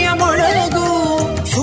ಮೊಳಗು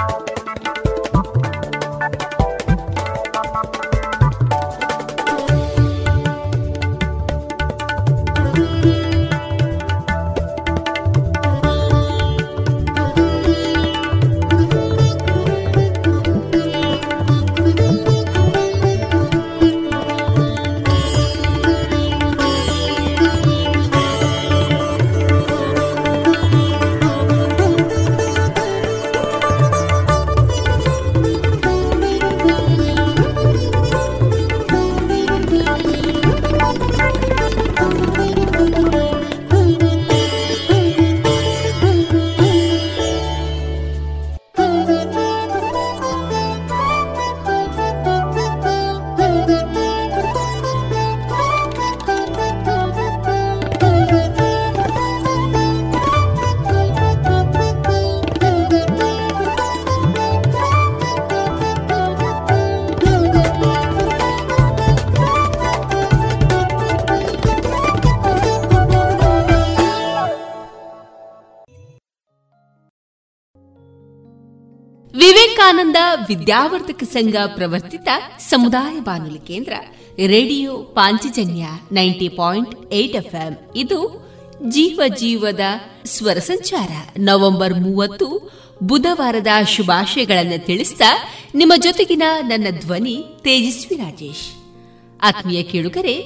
Bye. ವಿವೇಕಾನಂದ ವಿದ್ಯಾವರ್ಧಕ ಸಂಘ ಪ್ರವರ್ತಿತ ಸಮುದಾಯ ಬಾನುಲಿ ಕೇಂದ್ರ, radio Panchajanya ninety point eight ಇದು ಜೀವ ಜೀವದ ಸ್ವರ ಸಂಚಾರ. ನವೆಂಬರ್ ಮೂವತ್ತು, ಬುಧವಾರದ ಶುಭಾಶಯಗಳನ್ನು ತಿಳಿಸಿದ ನಿಮ್ಮ ಜೊತೆಗಿನ ನನ್ನ ಧ್ವನಿ ತೇಜಸ್ವಿ ರಾಜೇಶ್. ಆತ್ಮೀಯ ಕೇಳುಗರೆ,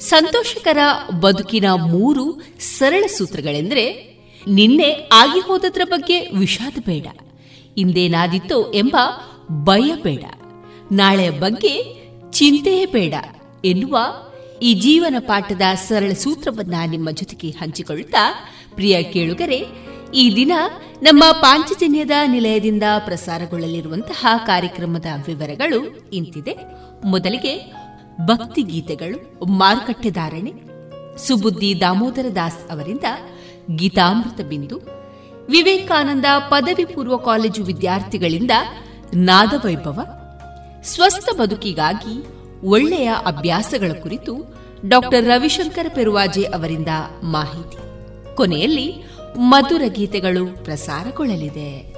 ಸಂತೋಷಕರ ಬದುಕಿನ ಮೂರು ಸರಳ ಸೂತ್ರಗಳೆಂದರೆ, ನಿನ್ನೆ ಆಗಿ ಹೋದದ್ರ ಬಗ್ಗೆ ವಿಷಾದ ಬೇಡ. ಇಂದೇನಾದಿತ್ತೋ ಎಂಬ ಭಯ ಬೇಡ ನಾಳೆಯ ಬಗ್ಗೆ ಚಿಂತೆಯೇ ಬೇಡ ಎನ್ನುವ ಈ ಜೀವನ ಪಾಠದ ಸರಳ ಸೂತ್ರವನ್ನ ನಿಮ್ಮ ಜೊತೆಗೆ ಹಂಚಿಕೊಳ್ಳುತ್ತಾ, ಪ್ರಿಯ ಕೇಳುಗರೆ, ಈ ದಿನ ನಮ್ಮ ಪಾಂಚಜನ್ಯದ ನಿಲಯದಿಂದ ಪ್ರಸಾರಗೊಳ್ಳಲಿರುವಂತಹ ಕಾರ್ಯಕ್ರಮದ ವಿವರಗಳು ಇಂತಿದೆ. ಮೊದಲಿಗೆ ಭಕ್ತಿ ಗೀತೆಗಳು ಮಾರುಕಟ್ಟೆದಾರಣೆ ಸುಬುದ್ದಿ ದಾಮೋದರ ದಾಸ್ ಅವರಿಂದ ಗೀತಾಮೃತ ಬಿಂದು ವಿವೇಕಾನಂದ ಪದವಿ ಪೂರ್ವ ಕಾಲೇಜು ವಿದ್ಯಾರ್ಥಿಗಳಿಂದ ನಾದವೈಭವ, ಸ್ವಸ್ಥ ಬದುಕಿಗಾಗಿ ಒಳ್ಳೆಯ ಅಭ್ಯಾಸಗಳ ಕುರಿತು ಡಾಕ್ಟರ್ ರವಿಶಂಕರ್ ಪೆರುವಾಜೆ ಅವರಿಂದ ಮಾಹಿತಿ. ಕೊನೆಯಲ್ಲಿ ಮಧುರ ಗೀತೆಗಳು ಪ್ರಸಾರಗೊಳ್ಳಲಿದೆ.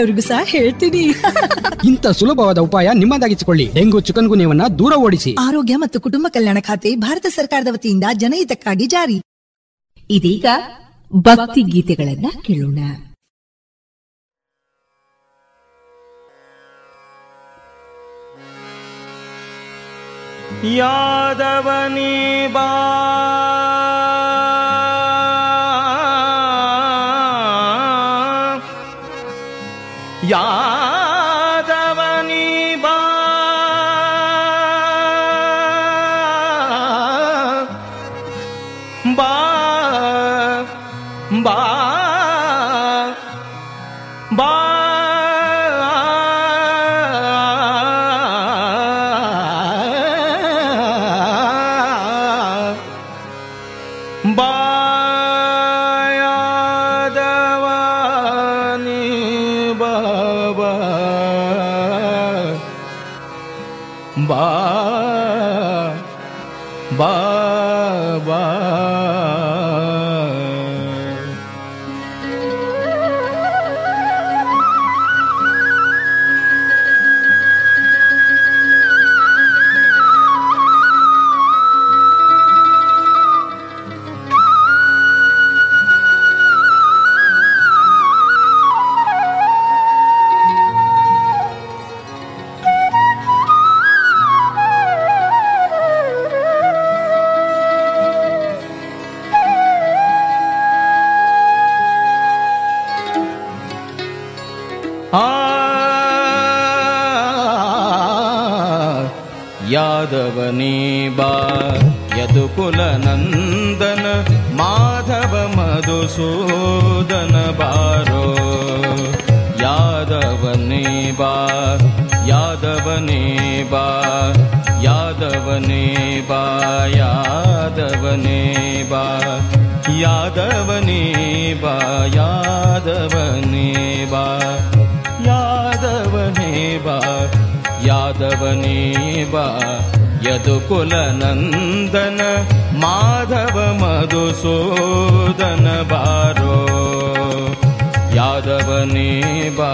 ಬೇರೆಯವರಿಗೂ ಸಹ ಹೇಳ್ತೀನಿ. ಇಂಥ ಸುಲಭವಾದ ಉಪಾಯ ನಿಮ್ಮದಾಗಿಸಿಕೊಳ್ಳಿ. ಡೆಂಗು ಚಿಕನ್ ಗುಣವನ್ನ ದೂರ ಓಡಿಸಿ. ಆರೋಗ್ಯ ಮತ್ತು ಕುಟುಂಬ ಕಲ್ಯಾಣ ಖಾತೆ ಭಾರತ ಸರ್ಕಾರದ ವತಿಯಿಂದ ಜನಹಿತಕ್ಕಾಗಿ ಜಾರಿ. ಇದೀಗ ಭಕ್ತಿ ಗೀತೆಗಳನ್ನ ಕೇಳೋಣ. ಯಾದವನೇ ಬಾ बा। यदुकुलनन्दन माधव माधवमधुसूदनबारो यादवनीवा यादवनीवा यादवनीवा यादवनेवा यादवनीवा यादवनेवा यादवने वा यादवनीवा यदुकुलनन्दन माधव मधुसूदन बारो यादवने बा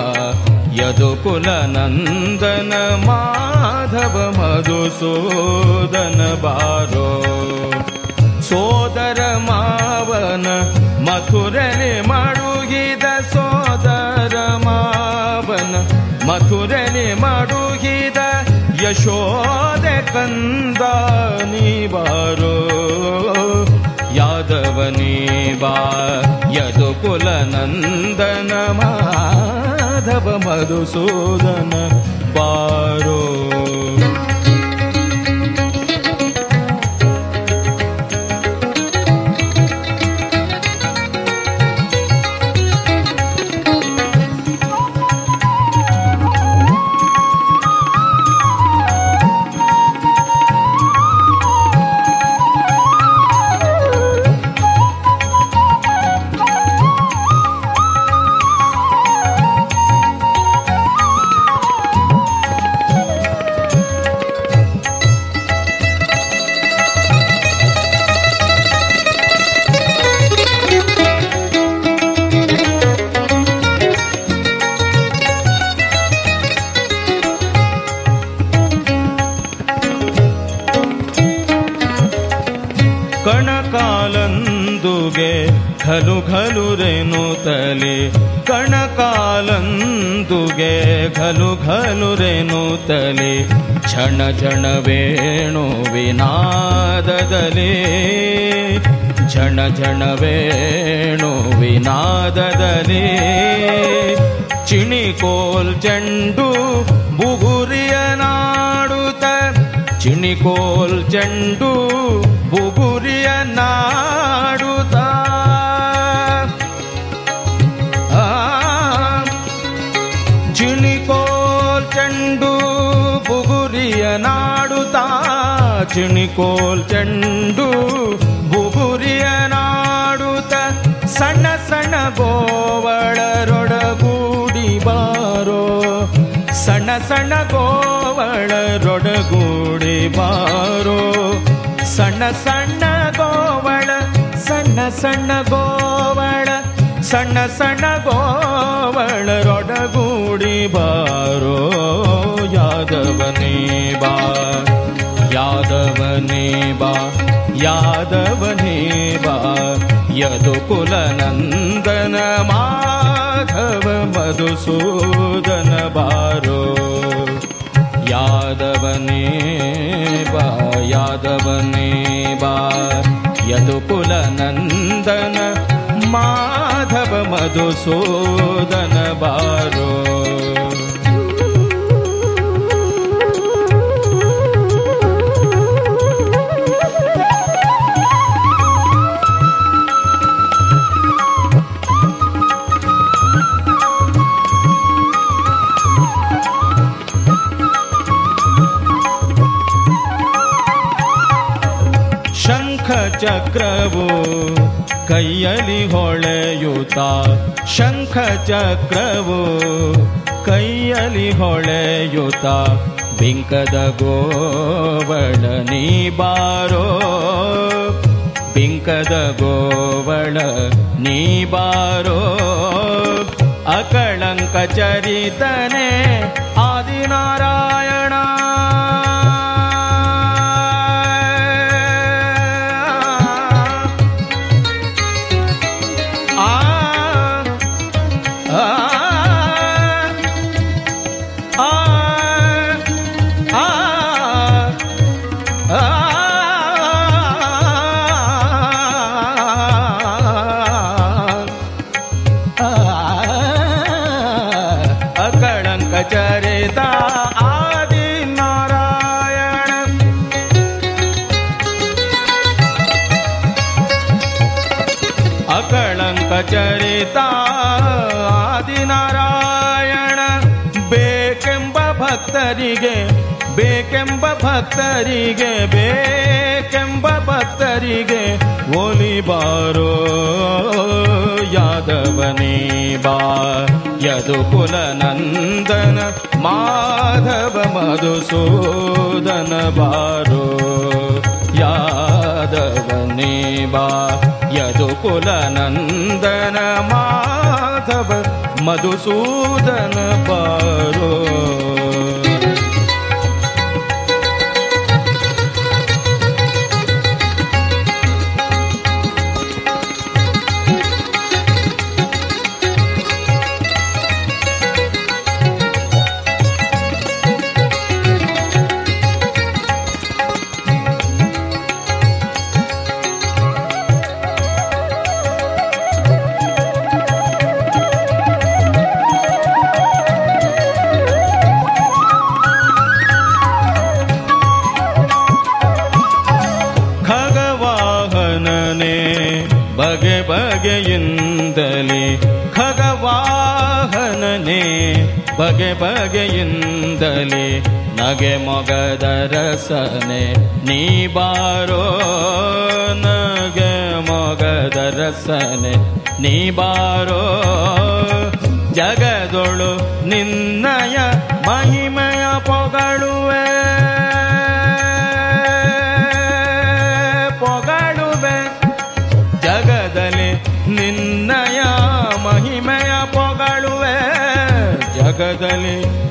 यदुकुलनन्दन माधव मधुसूदन बारो सोदर मावन मथुरने मडुगिद सोदर मावन मथुरने मडुगिद शोदकन्दनी बारो यादवनी वा यदुकुलनन्दन माधव मधुसूदन बारो ಘಲು ರೇನುತ್ತಲೆ ಕ್ಷಣ ಕ್ಷಣ ವೇಣು ವಿನಾದದಲೇ ಕ್ಷಣ ಕ್ಷಣ ವೇಣು ವಿನಾದದಲೇ ಚಿಣಿಕೋಲ್ ಚಂಡು ಬುಗುರಿಯ ನಾಡುತ್ತ ಚಿಣಿಕೋಲ್ ಚಂಡು ಬುಗುರಿಯ ಚಿಣಿಕೋಲ್ ಚೆಂಡು ಬುಗುರಿಯ ನಾಡುತ್ತ ಸಣ್ಣ ಸಣ್ಣ ಗೋವಳರೊಡಗೂಡಿ ಬಾರೋ. ಸಣ್ಣ ಸಣ್ಣ ಗೋವಳರೊಡಗೂಡಿ ಬಾರೋ. ಸಣ್ಣ ಸಣ್ಣ ಗೋವಳ, ಸಣ್ಣ ಸಣ್ಣ ಗೋವಳ, ಸಣ್ಣ ಸಣ್ಣ ಗೋವಳರೊಡಗೂಡಿ ಬಾರೋ. ಯಾದವನೇ ಬಾ. यादवने वा यदुकुलनन्दन माधव मधुसूदन बारो। यादवनेवा यादवनेवा यदुकुलनन्दन माधव मधुसूदन बारो। ಕೈಯಲ್ಲಿ ಹೊಳೆಯುತ್ತ ಶಂಖ ಚಕ್ರವು ಕೈಯಲ್ಲಿ ಹೊಳೆಯುತ್ತ ಬಿಂಕದ ಗೋವಳ ನೀ ಬಾರೋ. ಬಿಂಕದ ಗೋವಳ ನೀ ಬಾರೋ. ಅಕಳಂಕ ಚರಿತನೆ ಭಕ್ತರಿಗೆ ಬೇಕೆಂಬ ಭಕ್ತರಿಗೆ ಒಲಿ ಬಾರೋ ಯಾದವನೇ ಬಾ. ಯದು ಕುಲನಂದನ ಮಾಧವ ಮಧುಸೂದನ ಬಾರೋ ಯಾದವನೇ ಬಾ. ಯದು ಕುಲನಂದನ ಮಾಧವ ಮಧುಸೂದನ ಬಾರೋ. ಬಗೆ ಬಗೆಯಿಂದಲೇ ನಗೆ ಮೊಗದ ರಸನೆ ನೀ ಬಾರೋ ನಗೆ ಮೊಗದ ರಸನೆ ನೀ ಬಾರೋ ಜಗದೊಳು ನಿನ್ನಯ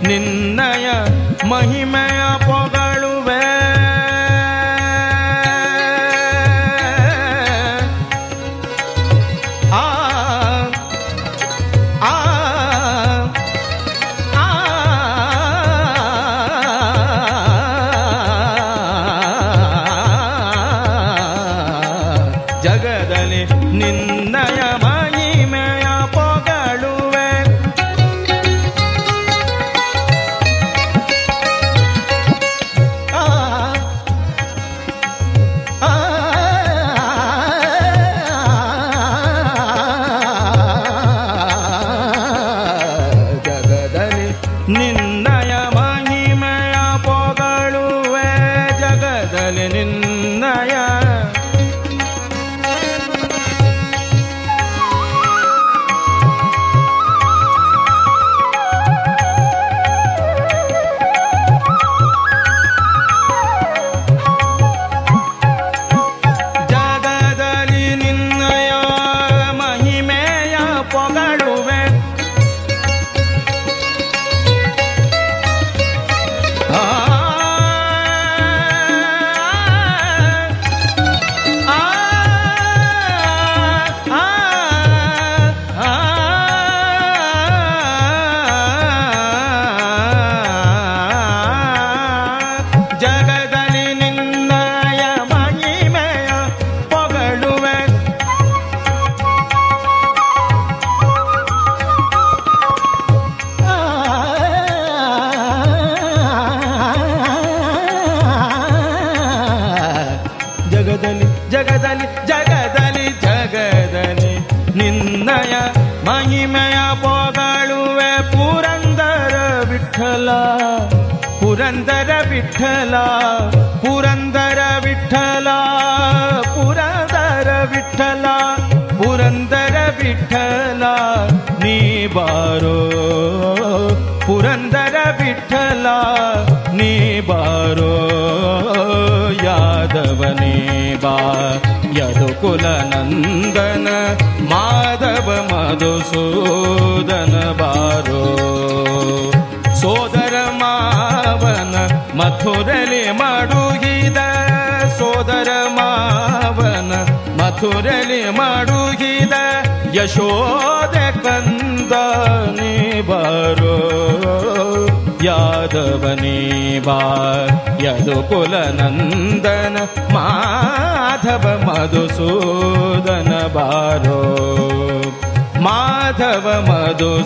ನಿನ್ನಯ ಮಹಿಮೆಯ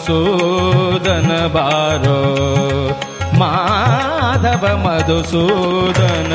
ಮಧುಸೂದನ ಬಾರೋ ಮಾಧವ ಮಧುಸೂದನ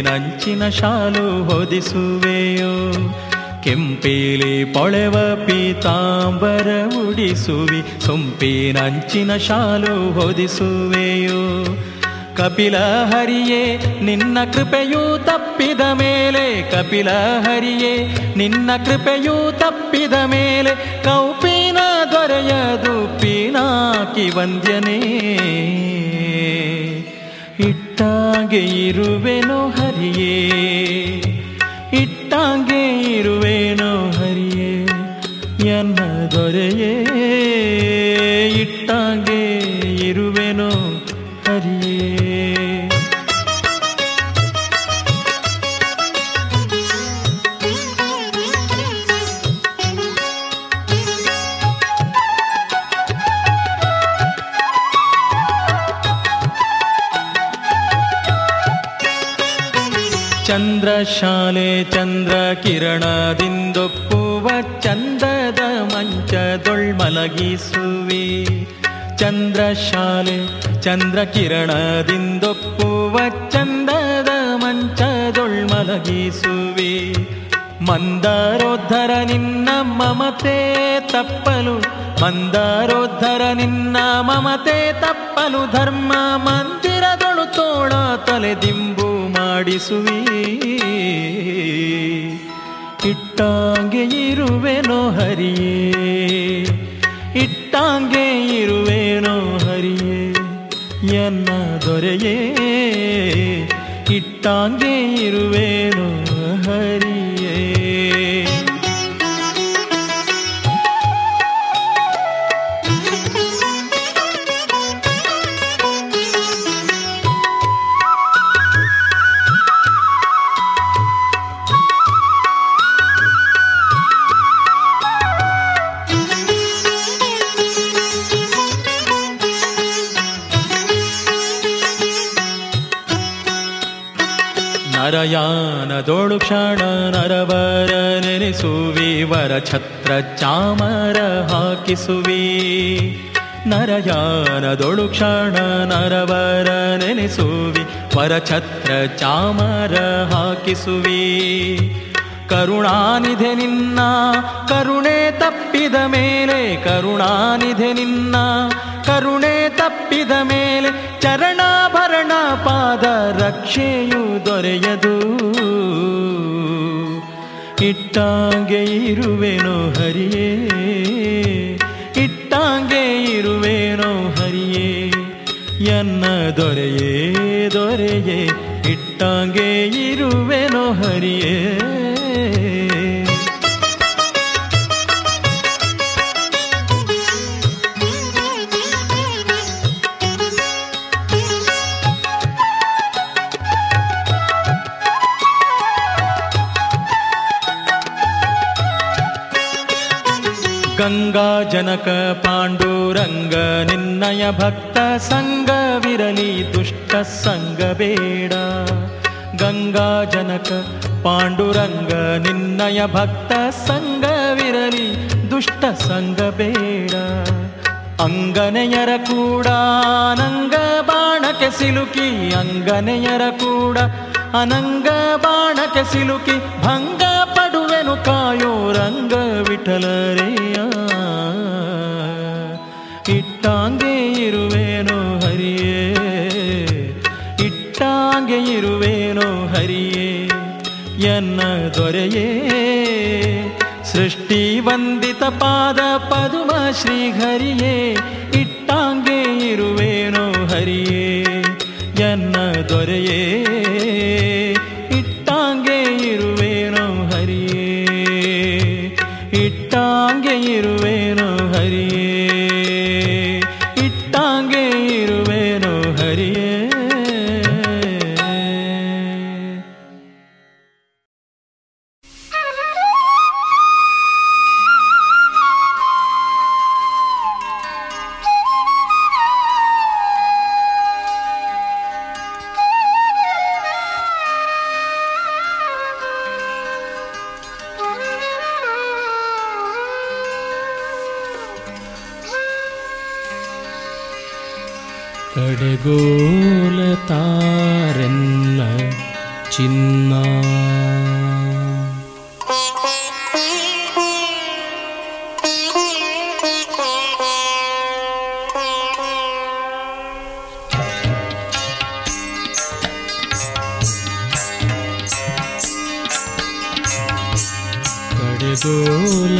ಸೊಂಪಿನಂಚಿನ ಶಾಲು ಹೊದಿಸುವೆಯೋ? ಕೆಂಪೇಲಿ ಪೊಳೆವ ಪೀತಾಂಬರ ಉಡಿಸುವಿ. ಸೊಂಪಿನಂಚಿನ ಶಾಲು ಹೊದಿಸುವೆಯೋ? ಕಪಿಲ ಹರಿಯೇ, ನಿನ್ನ ಕೃಪೆಯೂ ತಪ್ಪಿದ ಮೇಲೆ. ಕಪಿಲ ಹರಿಯೇ, ನಿನ್ನ ಕೃಪೆಯೂ ತಪ್ಪಿದ ಮೇಲೆ. ಕೌಪಿನ ದೊರೆಯದು ಪೀನಾಕಿ ವಂದ್ಯನೇ. ಇರುವೆನೋ ಹರಿಯೇ. ಚಂದ್ರ ಕಿರಣದಿಂದೊಪ್ಪುವ ಚಂದದ ಮಂಚದೊಳ್ಮಲಗಿಸುವಿ ಮಂದಾರೋದ್ಧರ ನಿನ್ನ ಮಮತೆ ತಪ್ಪಲು, ಮಂದಾರೋದ್ಧರ ನಿನ್ನ ಮಮತೆ ತಪ್ಪಲು ಧರ್ಮ ಮಂದಿರದೊಳು ತೋಳ ತಲೆದಿಂಬು ಮಾಡಿಸುವಿ. ಇಟ್ಟಾಂಗೆ ಇರುವೆನೋ ಹರಿಯೇ, ಇಟ್ಟಾಂಗೆ ಎನ್ನ ದೊರೆಯೇ. ಇಟ್ಟಾಂಗೆ ಇರುವೆನು ಹರಿಯೇ ನರಯಾನದೋಳು ಕ್ಷಣ ನರವರ ನೆನೆಸುವಿ, ವರ ಛತ್ರ ಚಾಮರ ಹಾಕಿಸುವಿ. ನರಯಾನದೊಳು ಕ್ಷಣ ನರವರ ನೆನೆಸುವಿ, ವರ ಛತ್ರ ಚಾಮರ ಹಾಕಿಸುವಿ. ಕರುಣಾನಿಧೆ ನಿನ್ನ, ಕರುಣೆ ತಪ್ಪಿದ ಮೇಲೆ ಕರುಣಾನಿಧೆ ನಿನ್ನ ಕರುಣೆ ತಪ್ಪಿದ ಮೇಲೆ ಚರಣಾಭರಣ ಪಾದ ರಕ್ಷೆಯು ದೊರೆಯದು. ಇಟ್ಟಾಂಗೆ ಇರುವೆನೋ ಹರಿಯೇ, ಇಟ್ಟಾಂಗೆ ಇರುವೆನೋ ಹರಿಯೇ, ಎನ್ನ ದೊರೆಯೇ ದೊರೆಯೇ, ಇಟ್ಟಾಂಗೆ ಇರುವೆನೋ ಹರಿಯೇ. ಗಂಗಾ ಜನಕ ಪಾಂಡುರಂಗ ನಿನ್ನಯ ಭಕ್ತ ಸಂಗವಿರಲಿ ದುಷ್ಟ ಸಂಗ ಬೇಡ ಗಂಗಾ ಜನಕ ಪಾಂಡುರಂಗ ನಿನ್ನಯ ಭಕ್ತ ಸಂಗವಿರಲಿ ದುಷ್ಟ ಸಂಗ ಬೇಡ ಅಂಗನೆಯರ ಕೂಡ ಅನಂಗ ಬಾಣಕ್ಕೆ ಸಿಲುಕಿ ಅಂಗನೆಯರ ಕೂಡ ಅನಂಗ ಬಾಣಕ್ಕೆ ಸಿಲುಕಿ ಭಂಗ ಪಡುವೆನು ಕಾಯೋ ರಂಗ ವಿಠಲರೆಯ ಹರಿಯೇ ಎನ್ನ ದೊರೆಯೇ? ಸೃಷ್ಟಿ ವಂದಿತ ಪಾದ ಪದುಮ ಶ್ರೀಹರಿಯೇ ಇಟ್ಟಾಂಗೆ ಇರುವೇನೋ ಹರಿಯೇ? ಎನ್ನ ದೊರೆಯೇ?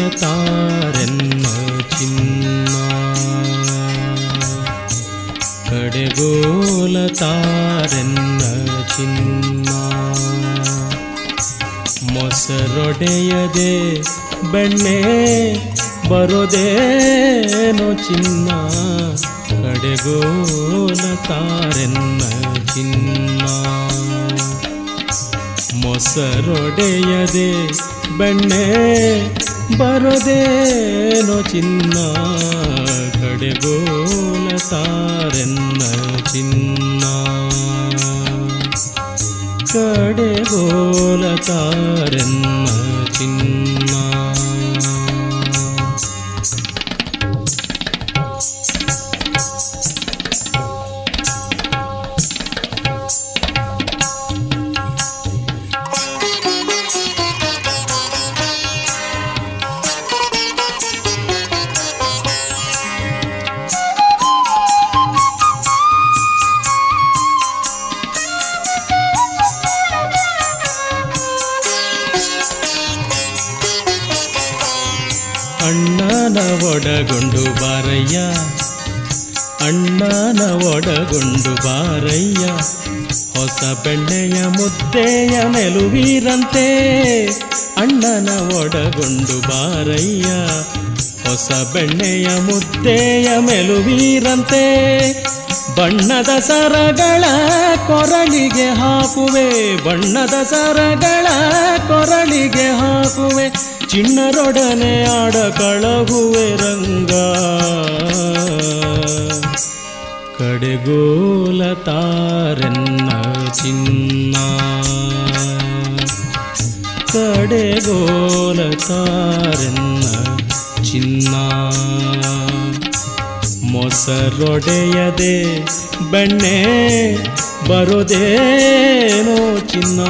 ತಾರೆನ್ನ ಚಿನ್ನ. ತಾರೆನ್ನ ಚಿನ್ನ. ಮೊಸರೊಡೆಯದೆ ಬೆಣ್ಣೆ ಬರೋದೇನೋ ಚಿನ್ನ. ಕಡೆಗೋಲ ತಾರೆನ್ನ ಚಿನ್ನ. ಮೊಸರೊಡೆಯದೆ ಬೆಣ್ಣೆ ಬರೋದೇನೋ ಚಿನ್ನ ಕಡೆಗೋಲ ತಾರೆನ್ನ ಚಿನ್ನ. ಕಡೆಗೋಲ ತಾರೆನ್ನ ಬಣ್ಣದ ಸರಗಳ ಕೊರಳಿಗೆ ಹಾಕುವೆ, ಬಣ್ಣದ ಸರಗಳ ಕೊರಳಿಗೆ ಹಾಕುವೆ, ಚಿಣ್ಣರೊಡನೆ ಆಡ ಕಳಗುವೆ ರಂಗ. ಕಡೆಗೋಲ ತಾರೆನ್ನ ಚಿನ್ನ. ಕಡೆಗೋಲ ತಾರೆನ್ನ ಮೊಸರೊಡೆಯದೆ ಬೆಣ್ಣೆ ಬರೋದೇನೋ ಚಿನ್ನ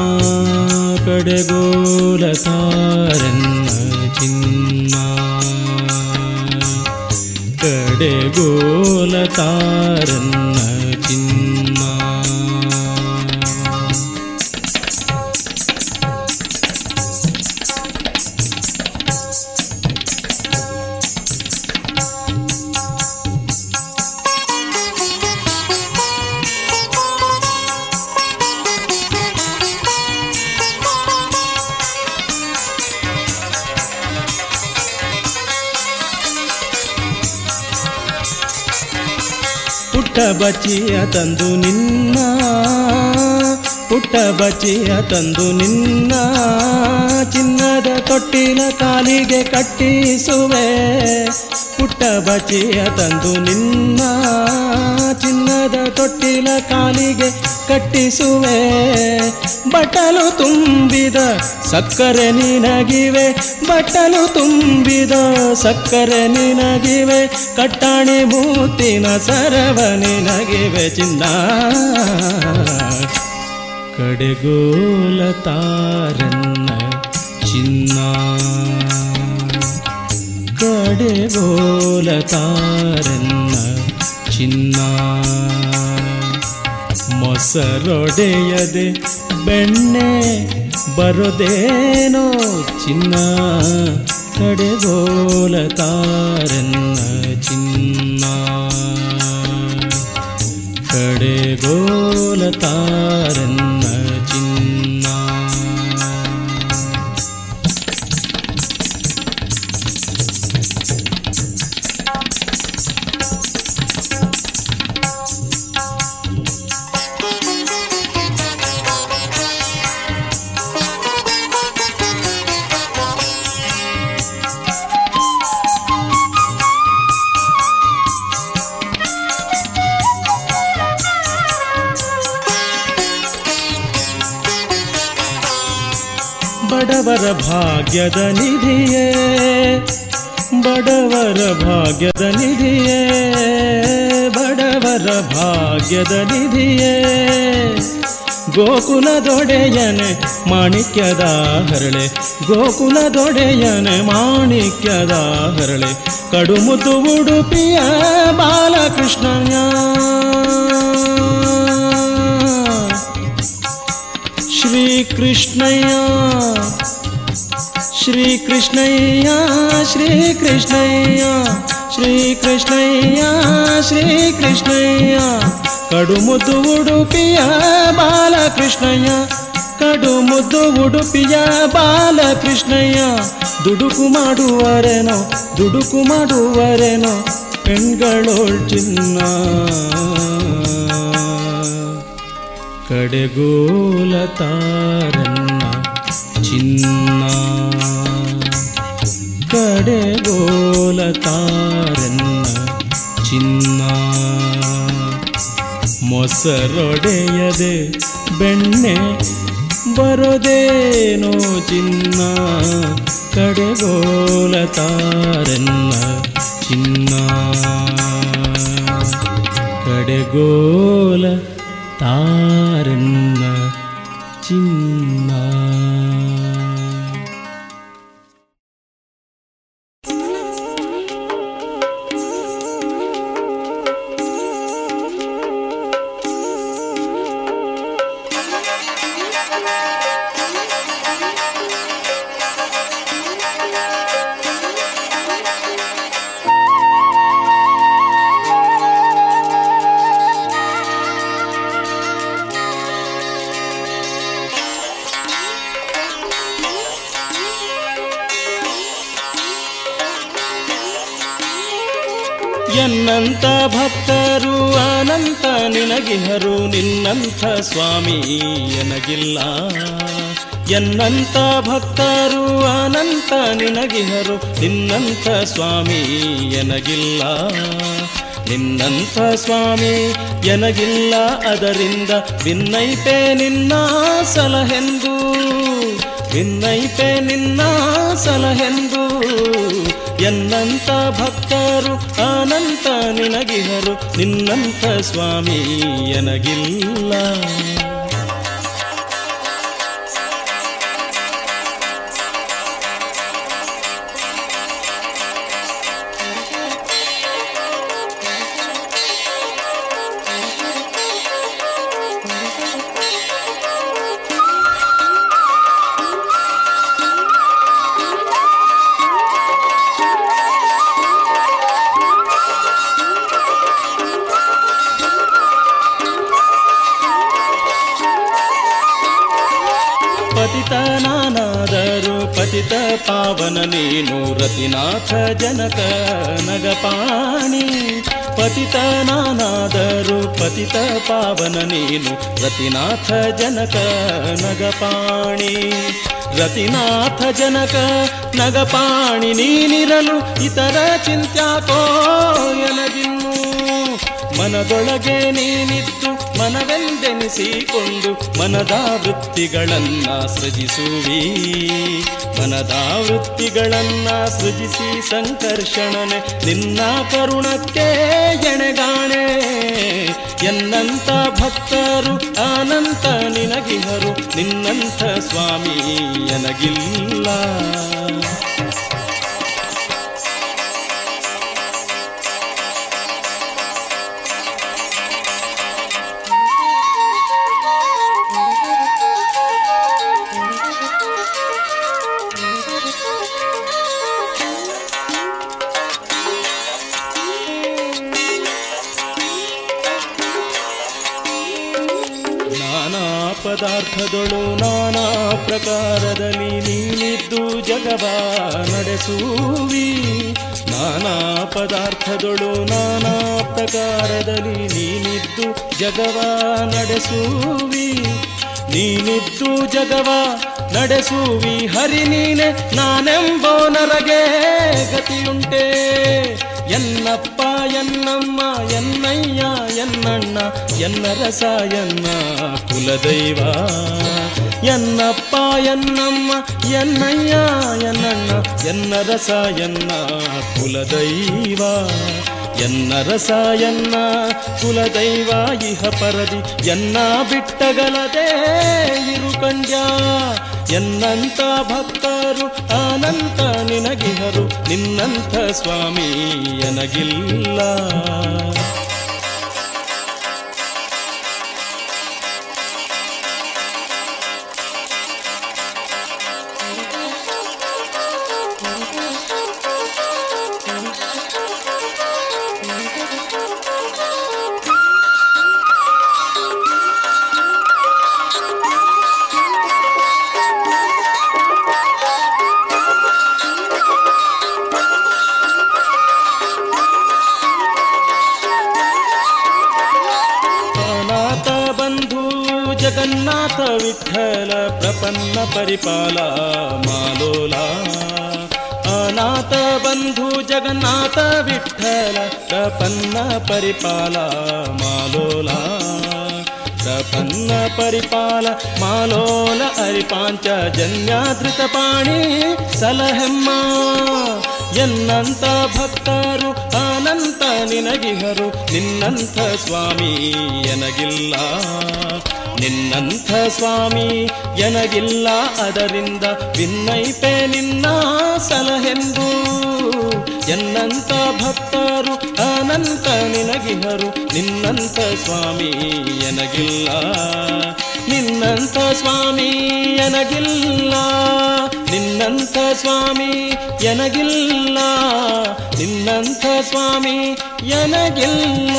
ಕಡೆಗೋಲ ತಾರೆನ್ನ ಚಿನ್ನ. ಕಡೆಗೋಲ ತಾರನ್ನ ತಂದು ನಿನ್ನ, ಪುಟ್ಟ ಬಚ್ಚಿಯ ತಂದು ನಿನ್ನ, ಚಿನ್ನದ ತೊಟ್ಟಿನ ಕಾಲಿಗೆ ಕಟ್ಟಿಸುವೆ. ಪುಟ್ಟ ಬಚ್ಚಿಯ ತಂದು ನಿನ್ನ, ಚಿನ್ನದ ತೊಟ್ಟಿನ ಕಾಲಿಗೆ ಕಟ್ಟಿಸುವೆ. ಬಟಲು ತುಂಬಿದ ಸಕ್ಕರೆ ನಿನಗಿವೆ. ಬಟ್ಟಲು ತುಂಬಿದ ಸಕ್ಕರೆ ನಿನಗಿವೆ, ಕಟ್ಟಾಣಿ ಮೂತಿನ ಸರವ ನಿನಗಿವೆ ಚಿನ್ನ. ಕಡೆಗೋಲ ತಾರನ್ನ ಚಿನ್ನ. ಕಡೆಗೋಲ ತಾರನ್ನ ಚಿನ್ನ. ಮೊಸರೊಡೆಯದೆ ಬೆಣ್ಣೆ ಬರೋದೇನೋ ಚಿನ್ನ ಕಡೆಗೋಲ ತಾರನ್ನ ಚಿನ್ನ ಕಡೆಗೋಲ ಭಾಗ್ಯದ ನಿಧಿಯೇ ಬಡವರ ಭಾಗ್ಯದ ನಿಧಿಯೇ ಬಡವರ ವರ ಭಾಗ್ಯದ ನಿಧಿಯೇ ಗೋಕುಲದೊಡೆಯನೆ ಮಾಣಿಕ್ಯದ ಹರಳೆ ಗೋಕುಲದೊಡೆಯನೆ ಮಾಣಿಕ್ಯದ ಹರಳೆ ಕಡುಮುದು ಉಡುಪಿಯ ಬಾಲಕೃಷ್ಣಯ್ಯ ಶ್ರೀಕೃಷ್ಣಯ್ಯ ಶ್ರೀಕೃಷ್ಣಯ್ಯ ಶ್ರೀಕೃಷ್ಣಯ್ಯ ಶ್ರೀಕೃಷ್ಣಯ್ಯ ಶ್ರೀಕೃಷ್ಣಯ್ಯ ಕಡುಮುದ್ದು ಉಡುಪಿಯ ಬಾಲಕೃಷ್ಣಯ್ಯ ಕಡುಮುದ್ದು ಉಡುಪಿಯ ಬಾಲಕೃಷ್ಣಯ್ಯ ದುಡುಕು ಮಾಡುವರೆನೋ ದುಡುಕು ಮಾಡುವರೆನೋ ಪೆಣ್ಗಳೋಳ್ ಚಿನ್ನ ಕಡೆಗೋಲ ತಾರನ್ನ ಚಿನ್ನ ಕಡೆಗೋಲ ತಾರನ್ನ ಚಿನ್ನ. ಮೊಸರೊಡೆಯದೆ ಬೆಣ್ಣೆ ಬರೋದೇನೋ ಚಿನ್ನ. ಕಡೆಗೋಲತಾರನ್ನ ಚಿನ್ನ. ಕಡೆಗೋಲ ತಾರನ್ನ ಚಿನ್ನ. ನಿನಗಿಹರು ನಿನ್ನಂಥ ಸ್ವಾಮಿ ಎನಗಿಲ್ಲ. ನಿನ್ನಂಥ ಸ್ವಾಮಿ ಎನಗಿಲ್ಲ. ಅದರಿಂದ ಭಿನ್ನೈತೆ ನಿನ್ನ ಸಲಹೆಂದು. ಭಿನ್ನೈತೆ ನಿನ್ನ ಸಲಹೆಂದು. ಎನ್ನಂತ ಭಕ್ತರು ಅನಂತ ನಿನಗಿಹರು ನಿನ್ನಂಥ ಸ್ವಾಮಿ ಎನಗಿಲ್ಲ. ಪತಿತನಾನಾದರೂ ಪತಿತ ಪಾವನ ನೀನು ರತಿನಾಥ ಜನಕ ನಗಪಾಣಿ. ಪತಿತನಾನಾದರೂ ಪತಿತ ಪಾವನ ನೀನು ರತಿನಾಥ ಜನಕ ನಗಪಾಣಿ. ರತಿನಾಥ ಜನಕ ನಗಪಾಣಿ, ನೀನಿರಲು ಇತರ ಚಿಂತ್ಯಾಕೋ ಎನಗಿನ್ನು. ಮನದೊಳಗೆ ನೀನಿತ್ತು ಮನವೆಂದೆನಿಸಿಕೊಂಡು ಮನದ ವೃತ್ತಿಗಳನ್ನ ಸೃಜಿಸುವಿ ಮನದ ವೃತ್ತಿಗಳನ್ನ ಸೃಜಿಸಿ ಸಂಕರ್ಷಣನೆ ನಿನ್ನ ಕರುಣಕ್ಕೆ ಎಣೆಗಾಣೆ. ಎನ್ನಂತ ಭಕ್ತರು ಅನಂತ ನಿನಗಿಹರು ನಿನ್ನಂಥ ಸ್ವಾಮಿ ಎನಗಿಲ್ಲ. ಪದಾರ್ಥದೊಳು ನಾನಾ ಪ್ರಕಾರದಲ್ಲಿ ನೀನಿದ್ದು ಜಗವ ನಡೆಸುವಿ. ನಾನಾ ಪದಾರ್ಥದೊಳು ನಾನಾ ಪ್ರಕಾರದಲ್ಲಿ ನೀನಿದ್ದು ಜಗವ ನಡೆಸುವಿ. ನೀನಿದ್ದು ಜಗವ ನಡೆಸುವಿ. ಹರಿ ನೀನೆ ನಾನೆಂಬೋ ನರಗೆ ಗತಿಯುಂಟೆ. ಎನ್ನಪ್ಪ ಎನ್ನಮ್ಮ, ಎನ್ನಯ್ಯ, ಎನ್ನಣ್ಣ ಎನ್ನ ರಸ ಎನ್ನ ಕುಲದೈವ. ಎನ್ನಪ್ಪ, ಎನ್ನಮ್ಮ, ಎನ್ನಯ್ಯ, ಎನ್ನಣ್ಣ ಎನ್ನ ರಸ ಎನ್ನ ಕುಲದೈವ. ಎನ್ನ ರಸ ಎನ್ನ ಕುಲದೈವ, ಇಹ ಪರದಿ ಎನ್ನ ಬಿಟ್ಟಗಲದೇ ಇರು ಕಂಡ್ಯ ಎನ್ನಂತ ಭಕ್ತರು ಅನಂತ ನಿನಗಿಹರು ನಿನ್ನಂಥ ಸ್ವಾಮಿ ಎನಗಿಲ್ಲ. ಪರಿಪಾಲ, ಮಾಲೋಲ. ಪ್ರಪನ್ನ ಪರಿಪಾಲ, ಮಾಲೋಲ ಅರಿಪಾಂಚ ಜನ್ಯಾದೃತ ಪಾಣಿ, ಸಲಹೆಮ್ಮ. ಎನ್ನಂತ ಭಕ್ತರು ಅನಂತ ನಿನಗಿಹರು, ನಿನ್ನಂಥ ಸ್ವಾಮಿ ಎನಗಿಲ್ಲ. ನಿನ್ನಂಥ ಸ್ವಾಮಿ ಎನಗಿಲ್ಲ, ಅದರಿಂದ ವಿನ್ನೈಪೆ ನಿನ್ನ ಸಲಹೆಂದು. ಎನ್ನಂತ ಭಕ್ತರು ಅನಂತ ನಿನಗಿಹರು ನಿನ್ನಂತ ಸ್ವಾಮಿ ಎನಗಿಲ್ಲ. ನಿನ್ನಂತ ಸ್ವಾಮಿ ಎನಗಿಲ್ಲ. ನಿನ್ನಂತ ಸ್ವಾಮಿ ಎನಗಿಲ್ಲ. ನಿನ್ನಂಥ ಸ್ವಾಮಿ ಎನಗಿಲ್ಲ.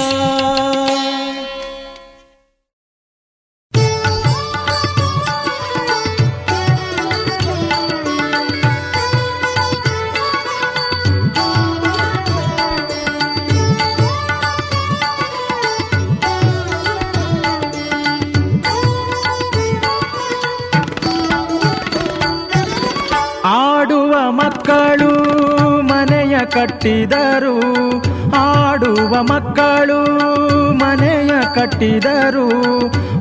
ಮಕ್ಕಳು ಮನೆಯ ಕಟ್ಟಿದರು. ಆಡುವ ಮಕ್ಕಳು ಮನೆಯ ಕಟ್ಟಿದರು.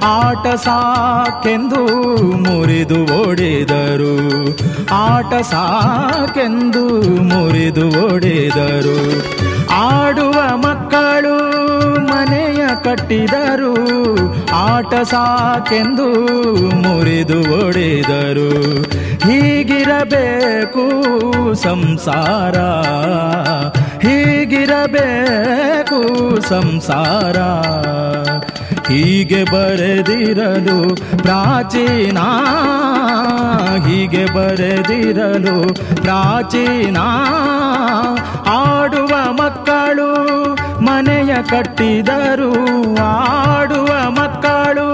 ಆಟ ಸಾಕೆಂದು ಮುರಿದು ಓಡಿದರು. ಆಟ ಸಾಕೆಂದು ಮುರಿದು ಓಡಿದರು. ಆಡುವ ಮಕ್ಕಳು ಮನೆಯ ಕಟ್ಟಿದರು, ಆಟ ಸಾಕೆಂದು ಮುರಿದು ಒಡೆದರು. ಹೀಗಿರಬೇಕು ಸಂಸಾರ ಹೀಗಿರಬೇಕು ಸಂಸಾರ. ಹೀಗೆ ಬರೆದಿರಲು ಪ್ರಾಚೀನ, ಹೀಗೆ ಬರೆದಿರಲು ಪ್ರಾಚೀನ. ಆಡುವ ಮನೆಯ ಕಟ್ಟಿದರು ಆಡುವ ಮಕ್ಕಳು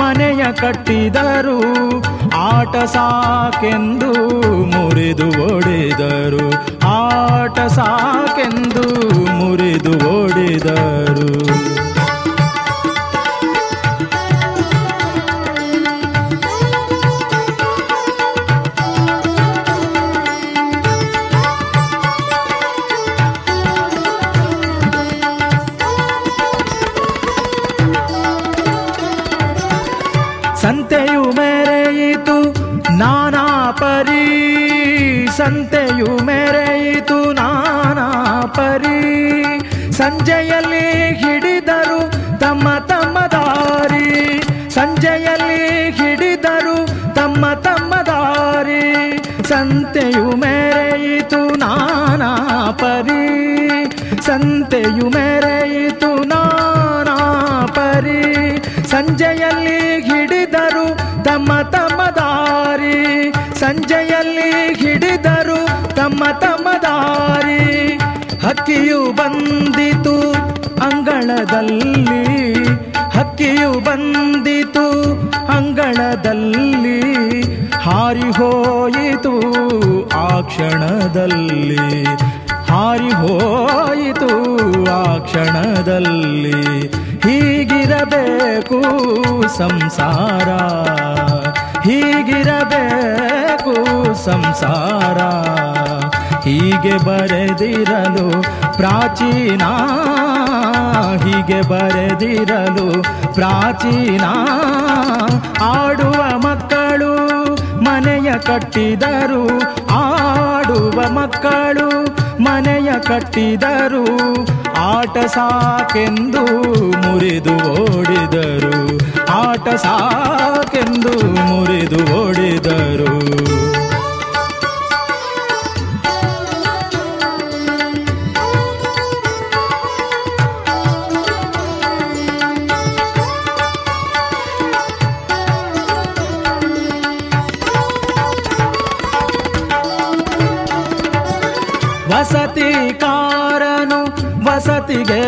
ಮನೆಯ ಕಟ್ಟಿದರು ಆಟ ಸಾಕೆಂದು ಮುರಿದು ಓಡಿದರು ಆಟ ಸಾಕೆಂದು ಮುರಿದು ಓಡಿದರು. cante ಹಕ್ಕಿಯು ಬಂದಿತು ಅಂಗಳದಲ್ಲಿ. ಹಕ್ಕಿಯು ಬಂದಿತು ಅಂಗಳದಲ್ಲಿ. ಹಾರಿ ಹೋಯಿತು ಆ ಕ್ಷಣದಲ್ಲಿ. ಹಾರಿ ಹೋಯಿತು ಆ ಕ್ಷಣದಲ್ಲಿ. ಹೀಗಿರಬೇಕು ಸಂಸಾರ. ಹೀಗಿರಬೇಕು ಸಂಸಾರ. ಹೀಗೆ ಬರೆದಿರಲು ಪ್ರಾಚೀನ, ಹೀಗೆ ಬರೆದಿರಲು ಪ್ರಾಚೀನ. ಆಡುವ ಮಕ್ಕಳು ಮನೆಯ ಕಟ್ಟಿದರು, ಆಡುವ ಮಕ್ಕಳು ಮನೆಯ ಕಟ್ಟಿದರು. ಆಟ ಸಾಕೆಂದು ಮುರಿದು ಓಡಿದರು, ಆಟ ಸಾಕೆಂದು ಮುರಿದು ಓಡಿದರು.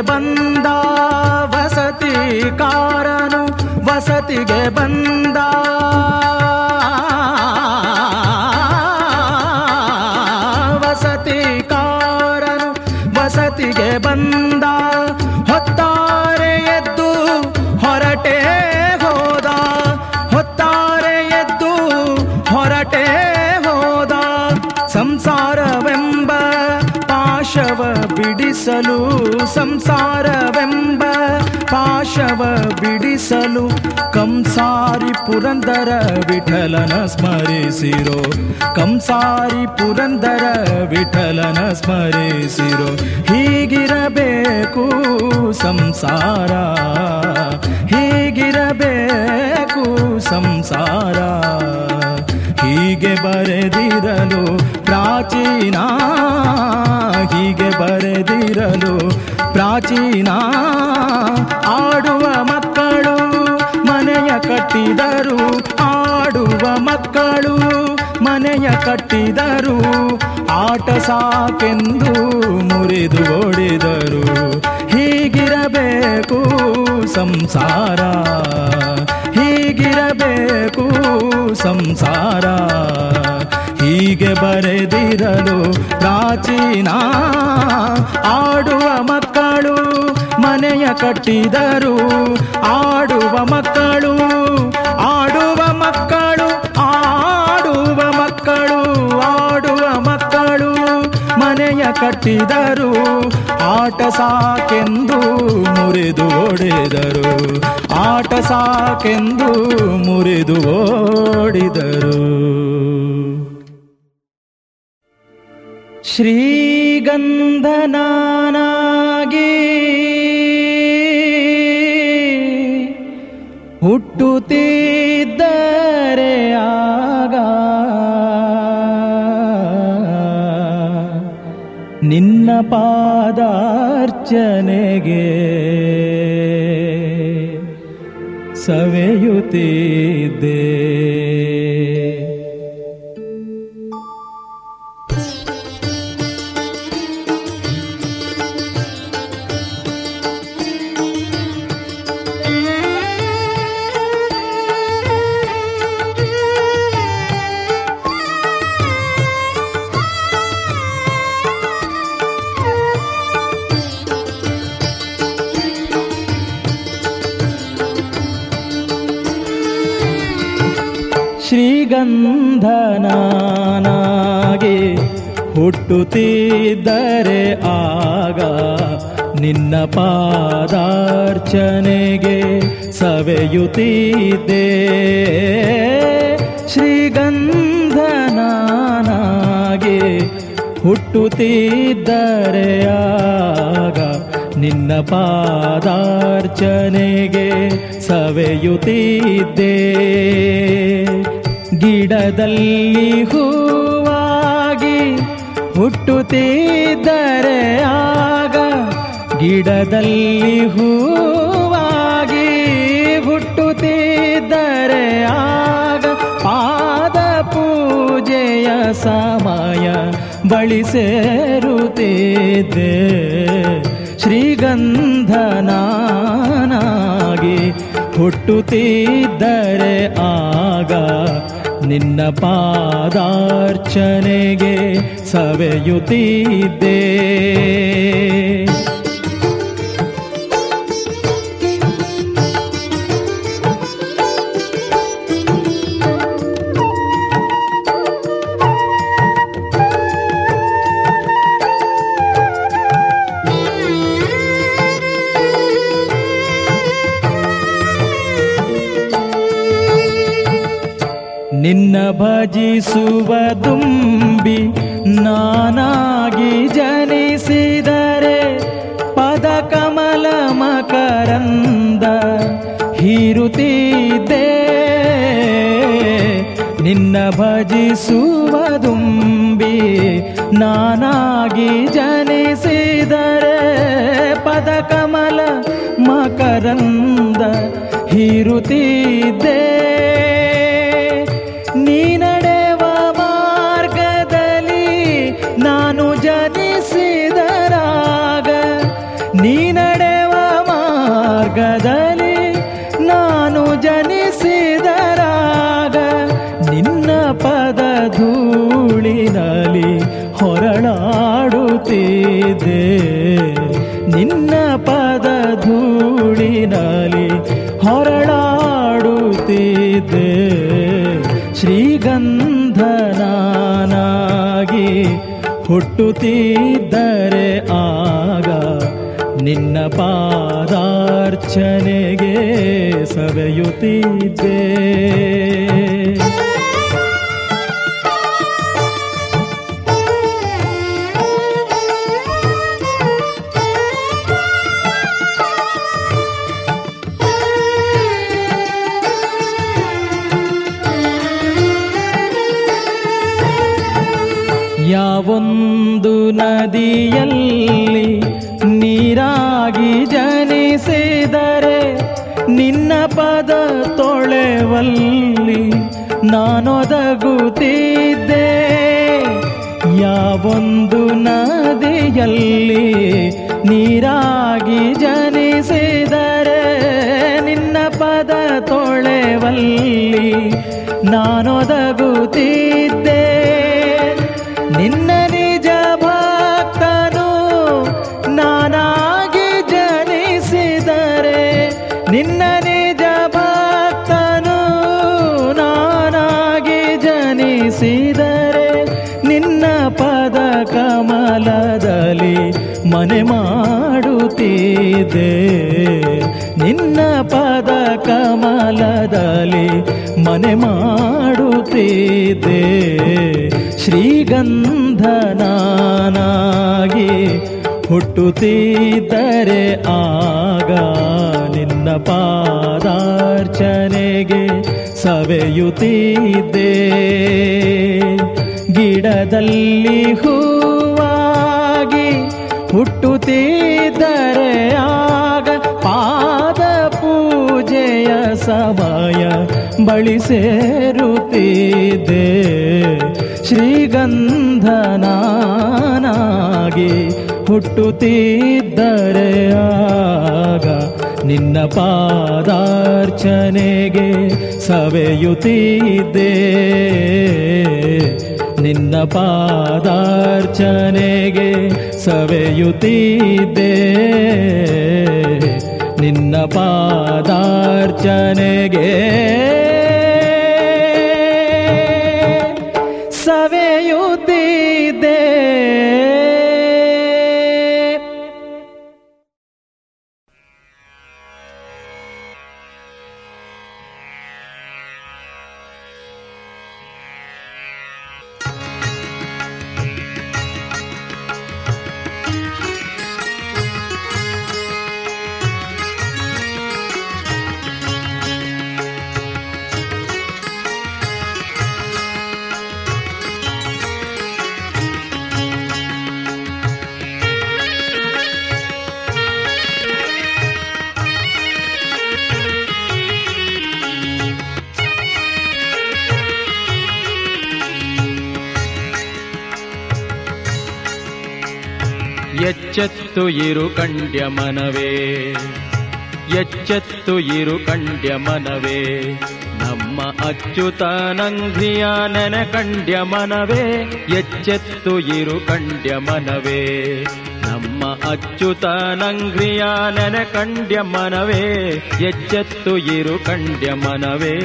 ಬಂದ ವಸತಿ ಕಾರನು ವಸತಿಗೆ ಬಂದ. ವಸತಿ ಕಾರನು ವಸತಿಗೆ ಬಂದ. ಹೊತ್ತಾರೆ ಎದ್ದು ಹೊರಟೆ ಹೋದ. ಹೊತ್ತಾರೆ ಎದ್ದು ಹೊರಟೆ ಹೋದ. ಸಂಸಾರವೆಂಬ ಪಾಶವ ಬಿಡಿಸಲು ಸಂಸಾರವೆಂಬ ಪಾಶವ ಬಿಡಿಸಲು ಕಂಸಾರಿ ಪುರಂದರ ವಿಠಲನ ಸ್ಮರಿಸಿರೋ. ಕಂಸಾರಿ ಪುರಂದರ ವಿಠಲನ ಸ್ಮರಿಸಿರೋ. ಹೀಗಿರಬೇಕು ಸಂಸಾರ ಹೀಗಿರಬೇಕು ಸಂಸಾರ. ಹೀಗೆ ಬರೆದಿರಲು ಪ್ರಾಚೀನ ಹೀಗೆ ಬರೆದಿರಲು ಪ್ರಾಚೀನ ಆಡುವ ಮಕ್ಕಳು ಮನೆಯ ಕಟ್ಟಿದರು, ಆಡುವ ಮಕ್ಕಳು ಮನೆಯ ಕಟ್ಟಿದರು, ಆಟ ಸಾಕೆಂದು ಮುರಿದು ಓಡಿದರು. ಹೀಗಿರಬೇಕು ಸಂಸಾರ. ಹೀಗಿರಬೇಕು ಸಂಸಾರ. ಹೀಗೆ ಬರೆದಿರಲು ಪ್ರಾಚೀನ. ಆಡುವ ಮಕ್ಕಳು ಮನೆಯ ಕಟ್ಟಿದರು. ಆಡುವ ಮಕ್ಕಳು ಆಡುವ ಮಕ್ಕಳು ಆಡುವ ಮಕ್ಕಳು ಆಡುವ ಮಕ್ಕಳು ಮನೆಯ ಕಟ್ಟಿದರು. ಆಟ ಸಾಕೆಂದು ಮುರಿದು ಓಡಿದರು. ಆಟ ಸಾಕೆಂದು ಮುರಿದು ಓಡಿದರು. ಶ್ರೀಗಂಧನಾನಾಗಿ ಹುಟ್ಟುತ್ತಿದ್ದರೆ ಆಗ ನಿನ್ನ ಪಾದಾರ್ಚನೆಗೆ ಸವೆಯುತ್ತಿದ್ದೆ ಶ್ರೀಗಂಧನಾಗಿ ಹುಟ್ಟುತ್ತಿದ್ದರೆ ಆಗ ನಿನ್ನ ಪಾದಾರ್ಚನೆಗೆ ಸವೆಯುತ್ತಿದ್ದೆ. ಶ್ರೀಗಂಧನಾನಾಗಿ ಹುಟ್ಟುತ್ತಿದ್ದರೆ ಆಗ ನಿನ್ನ ಪಾದಾರ್ಚನೆಗೆ ಸವೆಯುತ್ತಿದ್ದೆ. ಗಿಡದಲ್ಲಿ ಹೂವಾಗಿ ಹುಟ್ಟುತ್ತಿದ್ದರೆ ಆಗ ಗಿಡದಲ್ಲಿ ಹೂವಾಗಿ ಹುಟ್ಟುತ್ತಿದ್ದರೆ ಆಗ ಪಾದ ಪೂಜೆಯ ಸಮಯ ಬಳಿ ಸೇರುತ್ತಿದ್ದೆ. ಶ್ರೀಗಂಧನಾಗಿ ಹುಟ್ಟುತ್ತಿದ್ದರೆ ಆಗ ನಿನ್ನ ಪಾದಾರ್ಚನೆಗೆ ಸವೆಯುತ್ತಿದ್ದೆ. ನಿನ್ನ ಭಜಿಸುವ ತುಂಬಿ ನಾನಾಗಿ ಜನಿಸಿದರೆ ಪದ ಕಮಲ ಮಕರಂದ ಹೀರುತ್ತಿದ್ದೆ. ನಿನ್ನ ಭಜಿಸುವುದುಂಬಿ ನಾನಾಗಿ ಜನಿಸಿದರೆ ಪದ ಕಮಲ ಮಕರಂದ ಹೀರುತ್ತಿದ್ದೆ. ಹುಟ್ಟುತ್ತಿದ್ದರೆ ಆಗ ನಿನ್ನ ಪಾದಾರ್ಚನೆಗೆ ಸವೆಯುತ್ತಿದ್ದೆ. ನದಿಯಲ್ಲಿ ನೀರಾಗಿ ಜನಿಸಿದರೆ ನಿನ್ನ ಪದ ತೊಳೆವಲ್ಲಿ ನಾನೊದಗುತ್ತಿದ್ದೆ. ಯಾವೊಂದು ನದಿಯಲ್ಲಿ ನೀರಾಗಿ ಜನಿಸಿದರೆ ನಿನ್ನ ಪದ ತೊಳೆವಲ್ಲಿ ನಾನೊದಗುತ್ತಿದ್ದೆ ಮಾಡುತ್ತಿದ್ದೆ ನಿನ್ನ ಪದ ಕಮಲದಲ್ಲಿ ಮನೆ ಮಾಡುತ್ತಿದೆ ಶ್ರೀಗಂಧನಾಗಿ ಹುಟ್ಟುತ್ತಿದ್ದರೆ ಆಗ ನಿನ್ನ ಪಾದಾರ್ಚನೆಗೆ ಸವೆಯುತ್ತಿದ್ದೆ. ಗಿಡದಲ್ಲಿ ಹೂವಾಗಿ ಹುಟ್ಟುತ್ತಿದ್ದರೆ ಸಮಯ ಬಳಿ ಸೇರುತ್ತಿದೆ ಶ್ರೀಗಂಧನಾಗಿ ಹುಟ್ಟುತ್ತಿದ್ದರೆ ಆಗ ನಿನ್ನ ಪಾದಾರ್ಚನೆಗೆ ಸವೆಯುತ್ತಿದ್ದೆ. ನಿನ್ನ ಪಾದಾರ್ಚನೆಗೆ ಸವೆಯುತ್ತಿದ್ದೆ. ನಿನ್ನ ಪಾದಾರ್ಚನೆಗೆ ಎಚ್ಚೆತ್ತು ಇರು ಕಂಡ್ಯ ಮನವೇ. ಎಚ್ಚೆತ್ತು ಇರು ಕಂಡ್ಯ ಮನವೇ. ನಮ್ಮ ಅಚ್ಯುತನಂಘ್ರಿಯ ನೆನೆ ಕಂಡ್ಯ ಮನವೇ. ಎಚ್ಚೆತ್ತು ಇರು ಕಂಡ್ಯ ಮನವೇ. ನಮ್ಮ ಅಚ್ಯುತನಂಘ್ರಿಯ ನೆನೆ ಕಂಡ್ಯ ಮನವೇ. ಎಚ್ಚೆತ್ತು ಇರು ಕಂಡ್ಯ ಮನವೇ.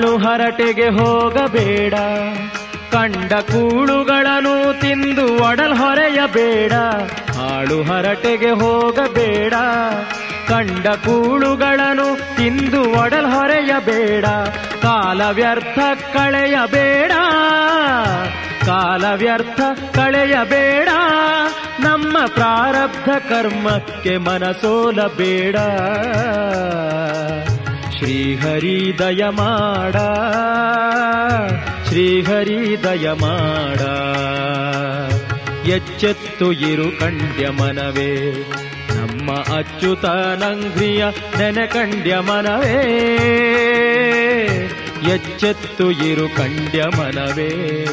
ಹಾಳು ಹರಟೆಗೆ ಹೋಗಬೇಡ. ಕಂಡ ಕೂಳುಗಳನ್ನು ತಿಂದು ಒಡಲ್ ಹೊರೆಯಬೇಡ. ಆಳು ಹರಟೆಗೆ ಹೋಗಬೇಡ. ಕಂಡ ಕೂಳುಗಳನ್ನು ತಿಂದು ಒಡಲ್ ಹೊರೆಯಬೇಡ. ಕಾಲ ವ್ಯರ್ಥ ಕಳೆಯಬೇಡ. ಕಾಲ ವ್ಯರ್ಥ ಕಳೆಯಬೇಡ. ನಮ್ಮ ಪ್ರಾರಬ್ಧ ಕರ್ಮಕ್ಕೆ ಮನಸೋಲಬೇಡ. ಶ್ರೀಹರಿ ದಯ ಮಾಡ. ಶ್ರೀಹರಿ ದಯ ಮಾಡ. ಎಚ್ಚೆತ್ತು ಇರು ಕಂಡ್ಯ ಮನವೇ. ನಮ್ಮ ಅಚ್ಯುತನಂಗ್ರಿಯ ನೆನೆ ಕಂಡ್ಯ ಮನವೇ. ಎಚ್ಚೆತ್ತು ಇರು ಕಂಡ್ಯ ಮನವೇ.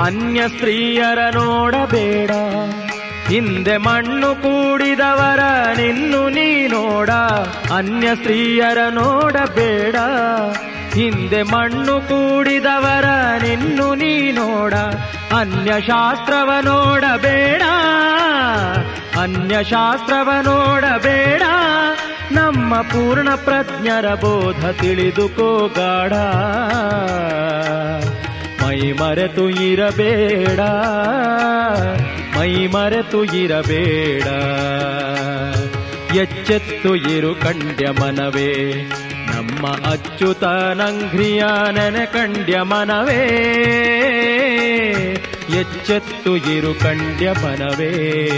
ಅನ್ಯ ಸ್ತ್ರೀಯರ ನೋಡಬೇಡ. ಹಿಂದೆ ಮಣ್ಣು ಕೂಡಿದವರ ನಿನ್ನು ನೀ ನೋಡ. ಅನ್ಯ ಸ್ತ್ರೀಯರ ನೋಡಬೇಡ. ಹಿಂದೆ ಮಣ್ಣು ಕೂಡಿದವರ ನಿನ್ನು ನೀ ನೋಡ. ಅನ್ಯ ಶಾಸ್ತ್ರವ ನೋಡಬೇಡ. ಅನ್ಯ ಶಾಸ್ತ್ರವ ನೋಡಬೇಡ. ನಮ್ಮ ಪೂರ್ಣ ಪ್ರಜ್ಞರ ಬೋಧ ತಿಳಿದುಕೋಗಾಡ ಮೈ ಮರೆತು ಇರಬೇಡ. ಮೈ ಮರೆತು ಇರಬೇಡ. ಎಚ್ಚೆತ್ತು ಇರು ಕಂಡ್ಯ ಮನವೇ. ನಮ್ಮ ಅಚ್ಯುತನಂಘ್ರಿಯ ನೆನೆ ಕಂಡ್ಯ ಮನವೇ. ಎಚ್ಚೆತ್ತು ಇರು ಕಂಡ್ಯ ಮನವೇ.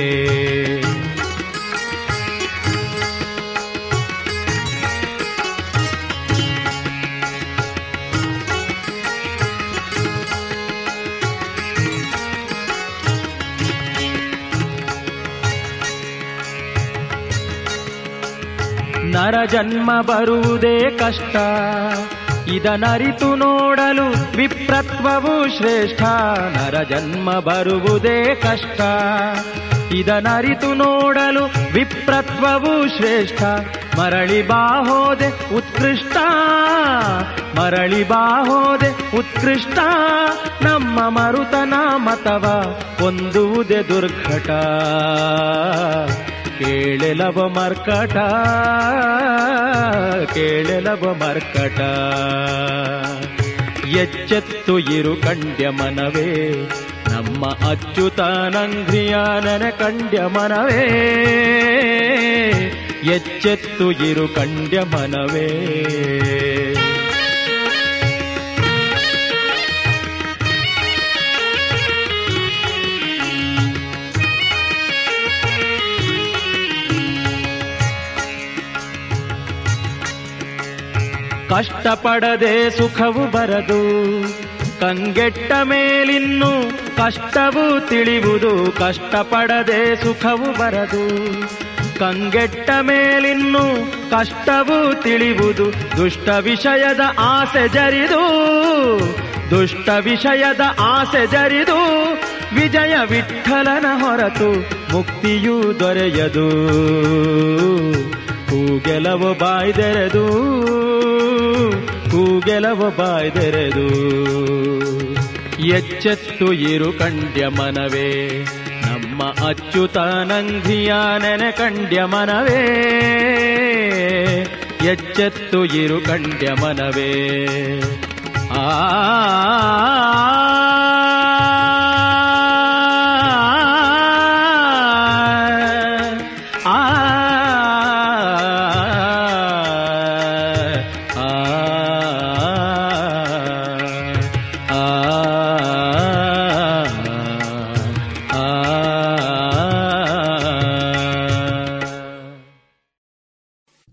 ನರ ಜನ್ಮ ಬರುವುದೇ ಕಷ್ಟ. ಇದನರಿತು ನೋಡಲು ವಿಪ್ರತ್ವವು ಶ್ರೇಷ್ಠ. ನರ ಜನ್ಮ ಬರುವುದೇ ಕಷ್ಟ. ಇದನರಿತು ನೋಡಲು ವಿಪ್ರತ್ವವು ಶ್ರೇಷ್ಠ. ಮರಳಿ ಬಾಹೋದೆ ಉತ್ಕೃಷ್ಟ. ಮರಳಿ ಬಾಹೋದೆ ಉತ್ಕೃಷ್ಟ. ನಮ್ಮ ಮರುತನ ಮತವ ಹೊಂದುವುದೇ ದುರ್ಘಟ. ಕೇಳೆಲವ ಮರ್ಕಟ, ಕೇಳಲವ ಮರ್ಕಟ. ಎಚ್ಚೆತ್ತು ಇರು ಕಂಡ್ಯ ಮನವೇ, ನಮ್ಮ ಅಚ್ಯುತಾನಂಗ್ರಿಯ ನಂಗ್ರಿಯಾನನ ಕಂಡ್ಯ ಮನವೇ. ಎಚ್ಚೆತ್ತು ಇರು ಕಂಡ್ಯ ಮನವೇ. ಕಷ್ಟಪಡದೆ ಸುಖವು ಬರದು, ಕಂಗೆಟ್ಟ ಮೇಲಿನ್ನು ಕಷ್ಟವು ತಿಳಿಯುವುದು ಕಷ್ಟಪಡದೆ ಸುಖವು ಬರದು, ಕಂಗೆಟ್ಟ ಮೇಲಿನ್ನು ಕಷ್ಟವು ತಿಳಿಯುವುದು ದುಷ್ಟ ವಿಷಯದ ಆಸೆ ಜರಿದು, ದುಷ್ಟ ವಿಷಯದ ಆಸೆ ಜರಿದು, ವಿಜಯ ವಿಠಲನ ಹೊರತು ಮುಕ್ತಿಯು ದೊರೆಯದು. ಕೂಗೆಲವು ಬಾಯ್ದೆರೆದು. ಕೂಗೆಲವು ಬಾಯ್ದೆರೆದು ಎಚ್ಚೆತ್ತು ಇರು ಕಂಡ್ಯ ಮನವೇ. ನಮ್ಮ ಅಚ್ಯುತಾನಂಘ್ರಿಯ ನೆನೆ ಕಂಡ್ಯ ಮನವೇ. ಎಚ್ಚೆತ್ತು ಇರು ಕಂಡ್ಯ ಮನವೇ. ಆ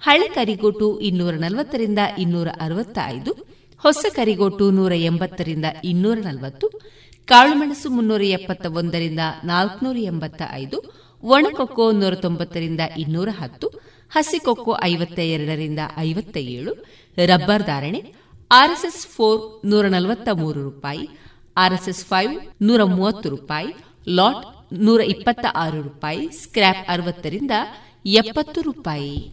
ಹಳೆ ಕರಿಗೋಟು ಇನ್ನೂರ ನಲವತ್ತರಿಂದ ಇನ್ನೂರ ಅರವತ್ತ ಐದು ಹೊಸ ಕರಿಗೋಟು ನೂರ ಎಂಬತ್ತರಿಂದ ಇನ್ನೂರ ನಲವತ್ತು, ಕಾಳುಮೆಣಸು ಮುನ್ನೂರ ಎಪ್ಪತ್ತ ಒಂದರಿಂದ ನಾಲ್ಕುನೂರ ಎಂಬತ್ತ ಐದು ಒಣಕೊಕ್ಕೋ ನೂರ ತೊಂಬತ್ತರಿಂದ ಇನ್ನೂರ ಹತ್ತು, ಹಸಿಕೊಕ್ಕೋ ಐವತ್ತ ಎರಡರಿಂದ ಐವತ್ತ ಏಳು ರಬ್ಬರ್ ಧಾರಣೆ, ಆರ್ಎಸ್ಎಸ್ ಫೋರ್ ನೂರ ನಲವತ್ತ ಮೂರು ರೂಪಾಯಿ, ಆರ್ಎಸ್ಎಸ್ ಫೈವ್ ನೂರ ಮೂವತ್ತು ರೂಪಾಯಿ, ಲಾಟ್ ನೂರ ಇಪ್ಪತ್ತ ಆರು ರೂಪಾಯಿ, ಸ್ಕ್ರ್ಯಾಪ್ ಅರವತ್ತರಿಂದ ಎಪ್ಪತ್ತು ರೂಪಾಯಿ.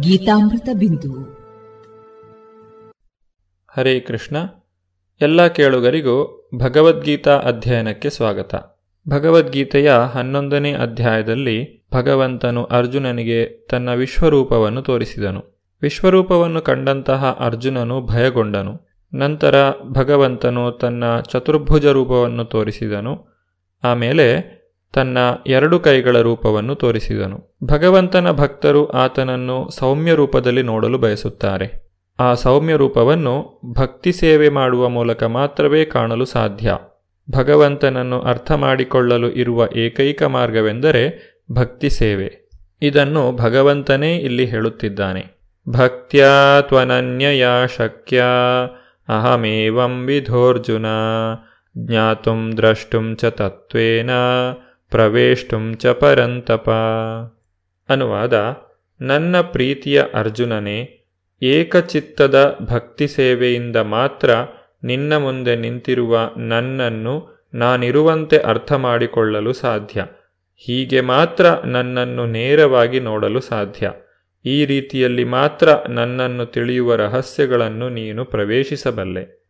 ಗೀತಾಮೃತ ಬಿಂದು. ಹರೇ ಕೃಷ್ಣ, ಎಲ್ಲ ಕೇಳುಗರಿಗೂ ಭಗವದ್ಗೀತಾ ಅಧ್ಯಯನಕ್ಕೆ ಸ್ವಾಗತ. ಭಗವದ್ಗೀತೆಯ ಹನ್ನೊಂದನೇ ಅಧ್ಯಾಯದಲ್ಲಿ ಭಗವಂತನು ಅರ್ಜುನನಿಗೆ ತನ್ನ ವಿಶ್ವರೂಪವನ್ನು ತೋರಿಸಿದನು. ವಿಶ್ವರೂಪವನ್ನು ಕಂಡಂತಹ ಅರ್ಜುನನು ಭಯಗೊಂಡನು. ನಂತರ ಭಗವಂತನು ತನ್ನ ಚತುರ್ಭುಜ ರೂಪವನ್ನು ತೋರಿಸಿದನು. ಆಮೇಲೆ ತನ್ನ ಎರಡು ಕೈಗಳ ರೂಪವನ್ನು ತೋರಿಸಿದನು. ಭಗವಂತನ ಭಕ್ತರು ಆತನನ್ನು ಸೌಮ್ಯ ರೂಪದಲ್ಲಿ ನೋಡಲು ಬಯಸುತ್ತಾರೆ. ಆ ಸೌಮ್ಯ ರೂಪವನ್ನು ಭಕ್ತಿ ಸೇವೆ ಮಾಡುವ ಮೂಲಕ ಮಾತ್ರವೇ ಕಾಣಲು ಸಾಧ್ಯ. ಭಗವಂತನನ್ನು ಅರ್ಥ ಮಾಡಿಕೊಳ್ಳಲು ಇರುವ ಏಕೈಕ ಮಾರ್ಗವೆಂದರೆ ಭಕ್ತಿ ಸೇವೆ. ಇದನ್ನು ಭಗವಂತನೇ ಇಲ್ಲಿ ಹೇಳುತ್ತಿದ್ದಾನೆ. ಭಕ್ತ್ಯಾ ತ್ವನನ್ಯಯ ಶಕ್ಯ ಅಹಮೇವಂ ವಿಧೋರ್ಜುನ ಜ್ಞಾತುಂ ದ್ರಷ್ಟುಂ ಚ ತತ್ವೇನ ಪ್ರವೇಷ್ಟುಂ ಚ ಪರಂತಪ. ಅನುವಾದ, ನನ್ನ ಪ್ರೀತಿಯ ಅರ್ಜುನನೇ, ಏಕಚಿತ್ತದ ಭಕ್ತಿ ಸೇವೆಯಿಂದ ಮಾತ್ರ ನಿನ್ನ ಮುಂದೆ ನಿಂತಿರುವ ನನ್ನನ್ನು ನಾನಿರುವಂತೆ ಅರ್ಥ ಮಾಡಿಕೊಳ್ಳಲು ಸಾಧ್ಯ. ಹೀಗೆ ಮಾತ್ರ ನನ್ನನ್ನು ನೇರವಾಗಿ ನೋಡಲು ಸಾಧ್ಯ. ಈ ರೀತಿಯಲ್ಲಿ ಮಾತ್ರ ನನ್ನನ್ನು ತಿಳಿಯುವ ರಹಸ್ಯಗಳನ್ನು ನೀನು ಪ್ರವೇಶಿಸಬಲ್ಲೆ.